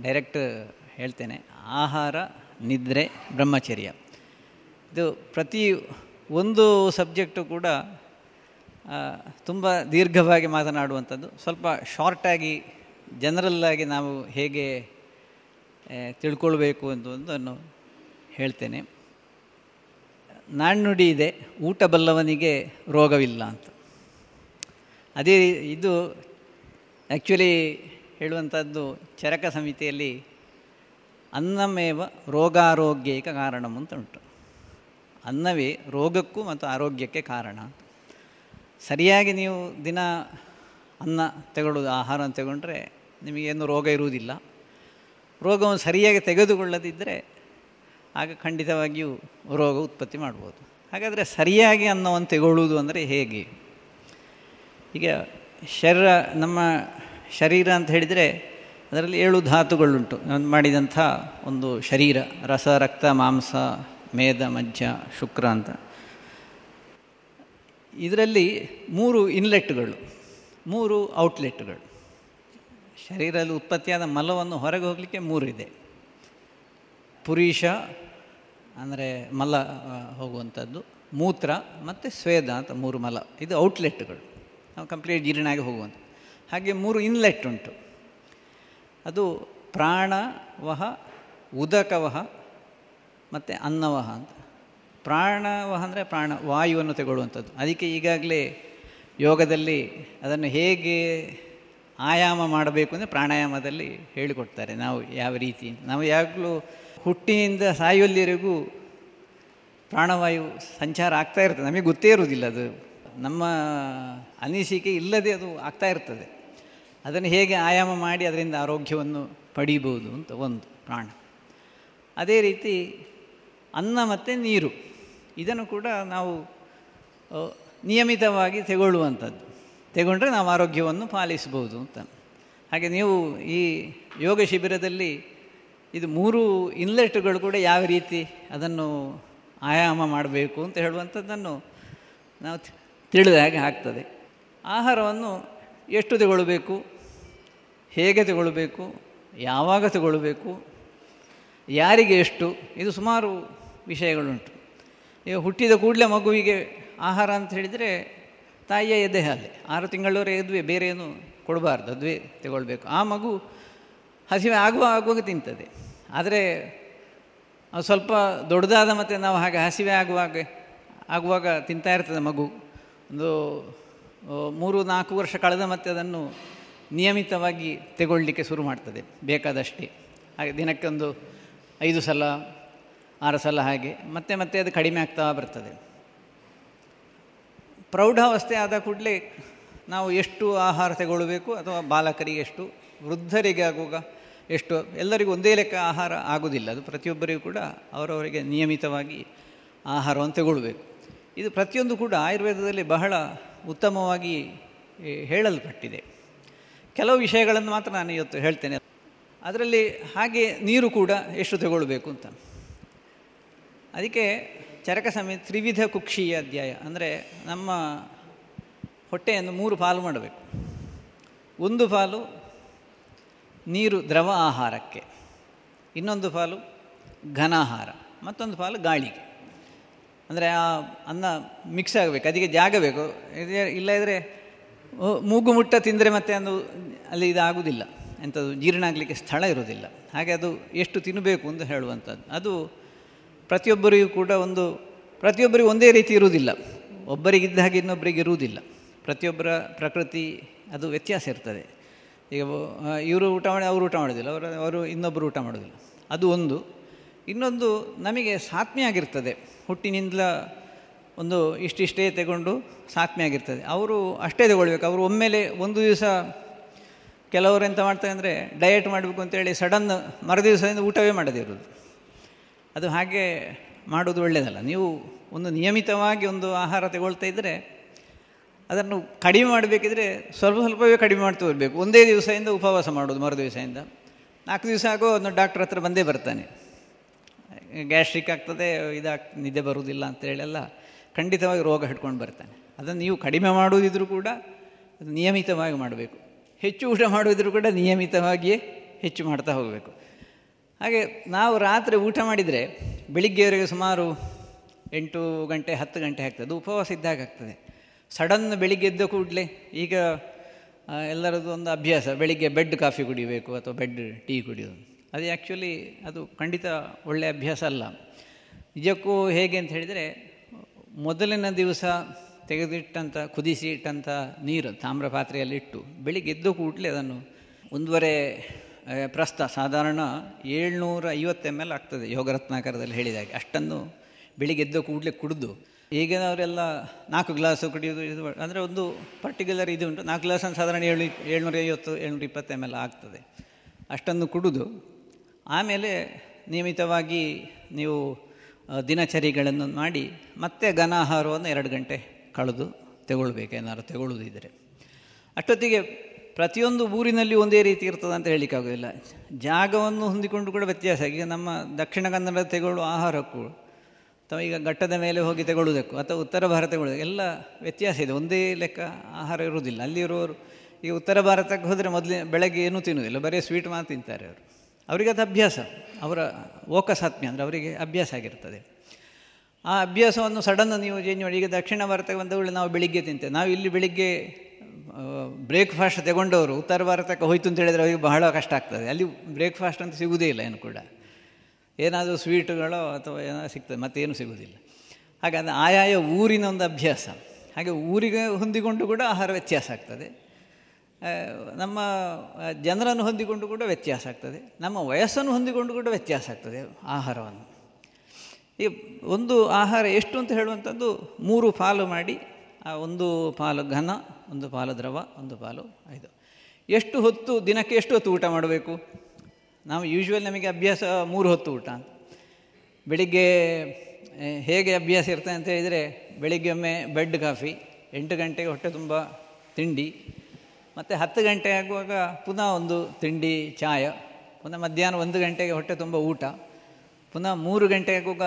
ಡೈರೆಕ್ಟ್ ಹೇಳ್ತೇನೆ. ಆಹಾರ, ನಿದ್ರೆ, ಬ್ರಹ್ಮಚರ್ಯ. ಇದು ಪ್ರತಿ ಒಂದು ಸಬ್ಜೆಕ್ಟು ಕೂಡ ತುಂಬ ದೀರ್ಘವಾಗಿ ಮಾತನಾಡುವಂಥದ್ದು. ಸ್ವಲ್ಪ ಶಾರ್ಟಾಗಿ ಜನರಲ್ಲಾಗಿ ನಾವು ಹೇಗೆ ತಿಳ್ಕೊಳ್ಬೇಕು ಅನ್ನೋದನ್ನು ಹೇಳ್ತೇನೆ. ನಾಣ್ಣುಡಿ ಇದೆ, ಊಟ ಬಲ್ಲವನಿಗೆ ರೋಗವಿಲ್ಲ ಅಂತ. ಅದೇ ಇದು ಆ್ಯಕ್ಚುಲಿ ಹೇಳುವಂಥದ್ದು ಚರಕ ಸಮಿತಿಯಲ್ಲಿ ಅನ್ನಮೇವ ರೋಗಾರೋಗ್ಯಕ ಕಾರಣ ಅಂತ ಉಂಟು ಅನ್ನವೇ ರೋಗಕ್ಕೂ ಮತ್ತು ಆರೋಗ್ಯಕ್ಕೆ ಕಾರಣ. ಸರಿಯಾಗಿ ನೀವು ದಿನ ಅನ್ನ ತಗೊಳ್ಳೋದು ಆಹಾರ ತಗೊಂಡ್ರೆ ನಿಮಗೇನು ರೋಗ ಇರುವುದಿಲ್ಲ. ರೋಗವನ್ನು ಸರಿಯಾಗಿ ತೆಗೆದುಕೊಳ್ಳದಿದ್ದರೆ ಆಗ ಖಂಡಿತವಾಗಿಯೂ ರೋಗ ಉತ್ಪತ್ತಿ ಮಾಡ್ಬೋದು. ಹಾಗಾದರೆ ಸರಿಯಾಗಿ ಅನ್ನವನ್ನು ತೆಗೊಳ್ಳುವುದು ಅಂದರೆ ಹೇಗೆ? ಈಗ ಶರೀರ, ನಮ್ಮ ಶರೀರ ಅಂತ ಹೇಳಿದರೆ ಅದರಲ್ಲಿ ಏಳು ಧಾತುಗಳುಂಟು. ನಾನು ಮಾಡಿದಂಥ ಒಂದು ಶರೀರ, ರಸ, ರಕ್ತ, ಮಾಂಸ, ಮೇದ, ಮಜ್ಜ, ಶುಕ್ರ ಅಂತ. ಇದರಲ್ಲಿ ಮೂರು ಇನ್ಲೆಟ್ಗಳು ಮೂರು ಔಟ್ಲೆಟ್ಗಳು ಶರೀರದಲ್ಲಿ ಉತ್ಪತ್ತಿಯಾದ ಮಲವನ್ನು ಹೊರಗೆ ಹೋಗಲಿಕ್ಕೆ ಮೂರು ಇದೆ. ಪುರೀಷ, ಅಂದರೆ ಮಲ ಹೋಗುವಂಥದ್ದು, ಮೂತ್ರ ಮತ್ತು ಸ್ವೇದ ಅಂತ ಮೂರು ಮಲ. ಇದು ಔಟ್ಲೆಟ್ಗಳು. ನಾವು ಕಂಪ್ಲೀಟ್ ಜೀರ್ಣ ಆಗಿ ಹೋಗುವಂಥ ಹಾಗೆ ಮೂರು ಇನ್ಲೆಟ್ ಉಂಟು. ಅದು ಪ್ರಾಣವಹ ಉದಕವಹ ಮತ್ತು ಅನ್ನವಹ ಅಂತ. ಪ್ರಾಣವಹ ಅಂದರೆ ಪ್ರಾಣ, ವಾಯುವನ್ನು ತಗೊಳ್ಳುವಂಥದ್ದು. ಅದಕ್ಕೆ ಈಗಾಗಲೇ ಯೋಗದಲ್ಲಿ ಅದನ್ನು ಹೇಗೆ ಆಯಾಮ ಮಾಡಬೇಕು ಅಂದರೆ ಪ್ರಾಣಾಯಾಮದಲ್ಲಿ ಹೇಳಿಕೊಡ್ತಾರೆ ನಾವು ಯಾವ ರೀತಿ ನಾವು ಯಾವಾಗಲೂ ಹುಟ್ಟಿನಿಂದ ಸಾಯುವಲ್ಲಿವರೆಗೂ ಪ್ರಾಣವಾಯು ಸಂಚಾರ ಆಗ್ತಾ ಇರ್ತದೆ. ನಮಗೆ ಗೊತ್ತೇ ಇರುವುದಿಲ್ಲ ಅದು. ನಮ್ಮ ಅನಿಸಿಕೆ ಇಲ್ಲದೆ ಅದು ಆಗ್ತಾ ಇರ್ತದೆ. ಅದನ್ನು ಹೇಗೆ ಆಯಾಮ ಮಾಡಿ ಅದರಿಂದ ಆರೋಗ್ಯವನ್ನು ಪಡೀಬೋದು ಅಂತ ಒಂದು ಪ್ರಾಣ. ಅದೇ ರೀತಿ ಅನ್ನ ಮತ್ತು ನೀರು. ಇದನ್ನು ಕೂಡ ನಾವು ನಿಯಮಿತವಾಗಿ ತೆಗೊಳ್ಳುವಂಥದ್ದು. ತೆಗೊಂಡ್ರೆ ನಾವು ಆರೋಗ್ಯವನ್ನು ಪಾಲಿಸ್ಬೋದು ಅಂತ. ಹಾಗೆ ನೀವು ಈ ಯೋಗ ಶಿಬಿರದಲ್ಲಿ ಇದು ಮೂರು ಇನ್ಲೆಟ್ಗಳು ಕೂಡ ಯಾವ ರೀತಿ ಅದನ್ನು ಆಯಾಮ ಮಾಡಬೇಕು ಅಂತ ಹೇಳುವಂಥದ್ದನ್ನು ನಾವು ತಿಳಿದ ಹಾಗೆ ಆಗ್ತದೆ. ಆಹಾರವನ್ನು ಎಷ್ಟು ತಗೊಳ್ಬೇಕು, ಹೇಗೆ ತಗೊಳ್ಬೇಕು, ಯಾವಾಗ ತಗೊಳ್ಬೇಕು, ಯಾರಿಗೆ ಎಷ್ಟು, ಇದು ಸುಮಾರು ವಿಷಯಗಳುಂಟು. ಈಗ ಹುಟ್ಟಿದ ಕೂಡಲೇ ಮಗುವಿಗೆ ಆಹಾರ ಅಂತ ಹೇಳಿದರೆ ತಾಯಿಯ ಎದೆ ಹಾಲೆ ಆರು ತಿಂಗಳವರೆಗೆ ಇದ್ವಿ ಬೇರೆ ಏನು ಕೊಡಬಾರ್ದು, ಅದುವೇ ತಗೊಳ್ಬೇಕು. ಆ ಮಗು ಹಸಿವೆ ಆಗುವ ಆಗುವಾಗ ತಿಂತದೆ. ಆದರೆ ಸ್ವಲ್ಪ ದೊಡ್ಡದಾದ ಮತ್ತು ನಾವು ಹಾಗೆ ಹಸಿವೆ ಆಗುವಾಗ ಆಗುವಾಗ ತಿಂತಾ ಇರ್ತದೆ ಮಗು. ಒಂದು ಮೂರು, ನಾಲ್ಕು ವರ್ಷ ಕಳೆದ ಮತ್ತೆ ಅದನ್ನು ನಿಯಮಿತವಾಗಿ ತೆಗೊಳ್ಳಿಕ್ಕೆ ಶುರು ಮಾಡ್ತದೆ, ಬೇಕಾದಷ್ಟೇ. ಹಾಗೆ ದಿನಕ್ಕೊಂದು ಐದು ಸಲ, ಆರು ಸಲ ಹಾಗೆ, ಮತ್ತೆ ಮತ್ತೆ ಅದು ಕಡಿಮೆ ಆಗ್ತಾ ಬರ್ತದೆ. ಪ್ರೌಢಾವಸ್ಥೆ ಆದ ಕೂಡಲೇ ನಾವು ಎಷ್ಟು ಆಹಾರ ತಗೊಳ್ಬೇಕು ಅಥವಾ ಬಾಲಕರಿಗೆ ಎಷ್ಟು, ವೃದ್ಧರಿಗೆ ಆಗುವಾಗ ಎಷ್ಟು, ಎಲ್ಲರಿಗೂ ಒಂದೇ ಲೆಕ್ಕ ಆಹಾರ ಆಗುವುದಿಲ್ಲ ಅದು ಪ್ರತಿಯೊಬ್ಬರಿಗೂ ಕೂಡ ಅವರವರಿಗೆ ನಿಯಮಿತವಾಗಿ ಆಹಾರವನ್ನು ತಗೊಳ್ಬೇಕು. ಇದು ಪ್ರತಿಯೊಂದು ಕೂಡ ಆಯುರ್ವೇದದಲ್ಲಿ ಬಹಳ ಉತ್ತಮವಾಗಿ ಹೇಳಲ್ಪಟ್ಟಿದೆ. ಕೆಲವು ವಿಷಯಗಳನ್ನು ಮಾತ್ರ ನಾನು ಇವತ್ತು ಹೇಳ್ತೇನೆ. ಅದರಲ್ಲಿ ಹಾಗೆ ನೀರು ಕೂಡ ಎಷ್ಟು ತಗೊಳ್ಬೇಕು ಅಂತ. ಅದಕ್ಕೆ ಚರಕ ಸಮೇತ ತ್ರಿವಿಧ ಕುಕ್ಷೀಯ ಅಧ್ಯಾಯ. ಅಂದರೆ ನಮ್ಮ ಹೊಟ್ಟೆಯನ್ನು ಮೂರು ಪಾಲು ಮಾಡಬೇಕು. ಒಂದು ಪಾಲು ನೀರು ದ್ರವ ಆಹಾರಕ್ಕೆ, ಇನ್ನೊಂದು ಪಾಲು ಘನಾಹಾರ, ಮತ್ತೊಂದು ಪಾಲು ಗಾಳಿಗೆ. ಅಂದರೆ ಆ ಅನ್ನ ಮಿಕ್ಸ್ ಆಗಬೇಕು, ಅದಕ್ಕೆ ಜಾಗ ಬೇಕು. ಇಲ್ಲದಿದ್ದರೆ ಮೂಗು ಮುಟ್ಟ ತಿಂದರೆ ಮತ್ತೆ ಅದು ಅಲ್ಲಿ ಇದಾಗುವುದಿಲ್ಲ ಎಂಥದ್ದು ಜೀರ್ಣ ಆಗಲಿಕ್ಕೆ ಸ್ಥಳ ಇರೋದಿಲ್ಲ. ಹಾಗೆ ಅದು ಎಷ್ಟು ತಿನ್ನಬೇಕು ಅಂತ ಹೇಳುವಂಥದ್ದು. ಅದು ಪ್ರತಿಯೊಬ್ಬರಿಗೂ ಕೂಡ ಒಂದು, ಪ್ರತಿಯೊಬ್ಬರಿಗೂ ಒಂದೇ ರೀತಿ ಇರುವುದಿಲ್ಲ. ಒಬ್ಬರಿಗಿದ್ದ ಹಾಗೆ ಇನ್ನೊಬ್ಬರಿಗೆ ಇರುವುದಿಲ್ಲ. ಪ್ರತಿಯೊಬ್ಬರ ಪ್ರಕೃತಿ, ಅದು ವ್ಯತ್ಯಾಸ ಇರ್ತದೆ. ಈಗ ಇವರು ಊಟ ಮಾಡಿ, ಅವರು ಊಟ ಮಾಡೋದಿಲ್ಲ ಅವರು ಅವರು ಇನ್ನೊಬ್ಬರು ಊಟ ಮಾಡೋದಿಲ್ಲ ಅದು ಒಂದು. ಇನ್ನೊಂದು ನಮಗೆ ಸಾತ್ಮೆ ಹುಟ್ಟಿನಿಂದಲೇ ಒಂದು ಇಷ್ಟಿಷ್ಟೇ ತಗೊಂಡು ಸಾತ್ಮೆ ಆಗಿರ್ತದೆ ಅವರು ಅಷ್ಟೇ ತಗೊಳ್ಬೇಕು. ಅವರು ಒಮ್ಮೆಲೆ ಒಂದು ದಿವಸ ಕೆಲವರು ಎಂತ ಮಾಡ್ತಾರೆ ಅಂದರೆ, ಡಯಟ್ ಮಾಡಬೇಕು ಅಂತೇಳಿ ಸಡನ್ ಮರು ದಿವಸದಿಂದ ಊಟವೇ ಮಾಡದಿರೋದು ಅದು ಹಾಗೆ ಮಾಡೋದು ಒಳ್ಳೆಯದಲ್ಲ. ನೀವು ಒಂದು ನಿಯಮಿತವಾಗಿ ಒಂದು ಆಹಾರ ತಗೊಳ್ತಾ ಇದ್ದರೆ ಅದನ್ನು ಕಡಿಮೆ ಮಾಡಬೇಕಿದ್ರೆ ಸ್ವಲ್ಪ ಸ್ವಲ್ಪವೇ ಕಡಿಮೆ ಮಾಡ್ತಾ ಇರಬೇಕು. ಒಂದೇ ದಿವಸದಿಂದ ಉಪವಾಸ ಮಾಡೋದು ಮರು ದಿವಸದಿಂದ ನಾಲ್ಕು ದಿವಸ ಆಗೋ ಒಂದು ಡಾಕ್ಟ್ರ್ ಹತ್ರ ಬಂದೇ ಬರ್ತಾನೆ. ಗ್ಯಾಸ್ಟ್ರಿಕ್ ಆಗ್ತದೆ, ಇದಾಗ್ ನಿದ್ದೆ ಬರುವುದಿಲ್ಲ ಅಂತೇಳೆಲ್ಲ ಖಂಡಿತವಾಗಿ ರೋಗ ಹಿಡ್ಕೊಂಡು ಬರ್ತಾನೆ. ಅದನ್ನು ನೀವು ಕಡಿಮೆ ಮಾಡುವುದಿದ್ರೂ ಕೂಡ ನಿಯಮಿತವಾಗಿ ಮಾಡಬೇಕು. ಹೆಚ್ಚು ಊಟ ಮಾಡುವುದಿದ್ರೂ ಕೂಡ ನಿಯಮಿತವಾಗಿಯೇ ಹೆಚ್ಚು ಮಾಡ್ತಾ ಹೋಗಬೇಕು. ಹಾಗೆ ನಾವು ರಾತ್ರಿ ಊಟ ಮಾಡಿದರೆ ಬೆಳಿಗ್ಗೆವರೆಗೆ ಸುಮಾರು ಎಂಟು ಗಂಟೆ, ಹತ್ತು ಗಂಟೆ ಆಗ್ತದೆ. ಅದು ಉಪವಾಸ ಇದ್ದಾಗ ಆಗ್ತದೆ. ಸಡನ್ ಬೆಳಿಗ್ಗೆ ಎದ್ದ ಕೂಡಲೇ ಈಗ ಎಲ್ಲರದ್ದು ಒಂದು ಅಭ್ಯಾಸ, ಬೆಳಿಗ್ಗೆ ಬೆಡ್ ಕಾಫಿ ಕುಡಿಬೇಕು ಅಥವಾ ಬೆಡ್ ಟೀ ಕುಡಿಯೋದು ಅದು ಆ್ಯಕ್ಚುಲಿ ಅದು ಖಂಡಿತ ಒಳ್ಳೆಯ ಅಭ್ಯಾಸ ಅಲ್ಲ. ನಿಜಕ್ಕೂ ಹೇಗೆ ಅಂತ ಹೇಳಿದರೆ, ಮೊದಲಿನ ದಿವಸ ತೆಗೆದಿಟ್ಟಂಥ ಕುದಿಸಿ ಇಟ್ಟಂಥ ನೀರು, ತಾಮ್ರ ಪಾತ್ರೆಯಲ್ಲಿಟ್ಟು ಬೆಳಿಗ್ಗೆ ಎದ್ದು ಕೂಡಲೇ ಅದನ್ನು ಒಂದೂವರೆ ಪ್ರಸ್ತ ಸಾಧಾರಣ ಏಳ್ನೂರ ಐವತ್ತು ಎಂ ಎಲ್ ಆಗ್ತದೆ ಯೋಗರತ್ನಾಕರದಲ್ಲಿ ಹೇಳಿದಾಗೆ. ಅಷ್ಟನ್ನು ಬೆಳಿಗ್ಗೆ ಎದ್ದು ಕೂಡಲೇ ಕುಡಿದು ಈಗಿನವರೆಲ್ಲ ನಾಲ್ಕು ಗ್ಲಾಸು ಕುಡಿಯೋದು ಇದು ಅಂದರೆ ಒಂದು ಪರ್ಟಿಕ್ಯುಲರ್ ಇದು ಉಂಟು. ನಾಲ್ಕು ಗ್ಲಾಸನ್ನು ಸಾಧಾರಣ ಏಳು, ಏಳ್ನೂರ ಐವತ್ತು, ಏಳ್ನೂರ ಇಪ್ಪತ್ತು ಎಂ ಎಲ್ ಆಗ್ತದೆ. ಅಷ್ಟನ್ನು ಕುಡಿದು, ಆಮೇಲೆ ನಿಯಮಿತವಾಗಿ ನೀವು ದಿನಚರಿಗಳನ್ನು ಮಾಡಿ ಮತ್ತೆ ಘನ ಆಹಾರವನ್ನು ಎರಡು ಗಂಟೆ ಕಳೆದು ತಗೊಳ್ಬೇಕು ಏನಾದ್ರು ತಗೊಳ್ಳೋದಿದ್ದರೆ ಅಷ್ಟೊತ್ತಿಗೆ ಪ್ರತಿಯೊಂದು ಊರಿನಲ್ಲಿ ಒಂದೇ ರೀತಿ ಇರ್ತದೆ ಅಂತ ಹೇಳಲಿಕ್ಕಾಗೋದಿಲ್ಲ. ಜಾಗವನ್ನು ಹೊಂದಿಕೊಂಡು ಕೂಡ ವ್ಯತ್ಯಾಸ. ಈಗ ನಮ್ಮ ದಕ್ಷಿಣ ಕನ್ನಡ ತೆಗೊಳ್ಳುವ ಆಹಾರಕ್ಕೂ ಅಥವಾ ಈಗ ಘಟ್ಟದ ಮೇಲೆ ಹೋಗಿ ತಗೊಳ್ಳೋದಕ್ಕೂ ಅಥವಾ ಉತ್ತರ ಭಾರತ ಎಲ್ಲ ವ್ಯತ್ಯಾಸ ಇದೆ. ಒಂದೇ ಲೆಕ್ಕ ಆಹಾರ ಇರುವುದಿಲ್ಲ. ಅಲ್ಲಿರುವವರು ಈಗ ಉತ್ತರ ಭಾರತಕ್ಕೆ ಹೋದರೆ ಮೊದಲೇ ಬೆಳಗ್ಗೆ ಏನೂ ತಿನ್ನುವುದಿಲ್ಲ. ಬರೀ ಸ್ವೀಟ್ ಮಾತ್ರ ತಿಂತಾರೆ ಅವರು. ಅವರಿಗೆ ಅದು ಅಭ್ಯಾಸ. ಅವರ ಓಕಸಾತ್ಮ್ಯ ಅಂದರೆ ಅವರಿಗೆ ಅಭ್ಯಾಸ ಆಗಿರ್ತದೆ. ಆ ಅಭ್ಯಾಸವನ್ನು ಸಡನ್ ನೀವು ಚೇಂಜ್ ಮಾಡಿ. ಈಗ ದಕ್ಷಿಣ ಭಾರತಕ್ಕೆ ನಾವು ಬೆಳಿಗ್ಗೆ ತಿಂತೇವೆ. ನಾವು ಇಲ್ಲಿ ಬೆಳಿಗ್ಗೆ ಬ್ರೇಕ್ಫಾಸ್ಟ್ ತಗೊಂಡವರು ಉತ್ತರ ಭಾರತಕ್ಕೆ ಹೋಯ್ತು ಅಂತ ಹೇಳಿದರೆ ಅವರಿಗೆ ಬಹಳ ಕಷ್ಟ ಆಗ್ತದೆ. ಅಲ್ಲಿ ಬ್ರೇಕ್ಫಾಸ್ಟ್ ಅಂತ ಸಿಗುವುದೇ ಇಲ್ಲ ಏನು ಕೂಡ. ಏನಾದರೂ ಸ್ವೀಟುಗಳೋ ಅಥವಾ ಏನಾದರೂ ಸಿಗ್ತದೆ, ಮತ್ತೇನು ಸಿಗುವುದಿಲ್ಲ ಹಾಗೆ ಅದು ಆಯಾಯ ಊರಿನ ಒಂದು ಅಭ್ಯಾಸ. ಹಾಗೆ ಊರಿಗೆ ಹೊಂದಿಕೊಂಡು ಕೂಡ ಆಹಾರ ವ್ಯತ್ಯಾಸ ಆಗ್ತದೆ. ನಮ್ಮ ಜನರನ್ನು ಹೊಂದಿಕೊಂಡು ಕೂಡ ವ್ಯತ್ಯಾಸ ಆಗ್ತದೆ. ನಮ್ಮ ವಯಸ್ಸನ್ನು ಹೊಂದಿಕೊಂಡು ಕೂಡ ವ್ಯತ್ಯಾಸ ಆಗ್ತದೆ ಆಹಾರವನ್ನು. ಈ ಒಂದು ಆಹಾರ ಎಷ್ಟು ಅಂತ ಹೇಳುವಂಥದ್ದು, ಮೂರು ಪಾಲು ಮಾಡಿ, ಆ ಒಂದು ಪಾಲು ಘನ ಒಂದು ಪಾಲು ದ್ರವ, ಒಂದು ಪಾಲು ಇದು ಎಷ್ಟು ಹೊತ್ತು, ದಿನಕ್ಕೆ ಎಷ್ಟು ಹೊತ್ತು ಊಟ ಮಾಡಬೇಕು? ನಾವು ಯೂಶ್ವಲ್ ನಮಗೆ ಅಭ್ಯಾಸ ಮೂರು ಹೊತ್ತು ಊಟ ಬೆಳಿಗ್ಗೆ ಹೇಗೆ ಅಭ್ಯಾಸ ಇರ್ತದೆ ಅಂತ ಹೇಳಿದರೆ, ಬೆಳಿಗ್ಗೆ ಒಮ್ಮೆ ಬೆಡ್ ಕಾಫಿ ಎಂಟು ಗಂಟೆಗೆ ಹೊಟ್ಟೆ ತುಂಬ ತಿಂಡಿ, ಮತ್ತು ಹತ್ತು ಗಂಟೆ ಆಗುವಾಗ ಪುನಃ ಒಂದು ತಿಂಡಿ, ಚಾಯ, ಪುನಃ ಮಧ್ಯಾಹ್ನ ಒಂದು ಗಂಟೆಗೆ ಹೊಟ್ಟೆ ತುಂಬ ಊಟ, ಪುನಃ ಮೂರು ಗಂಟೆ ಆಗುವಾಗ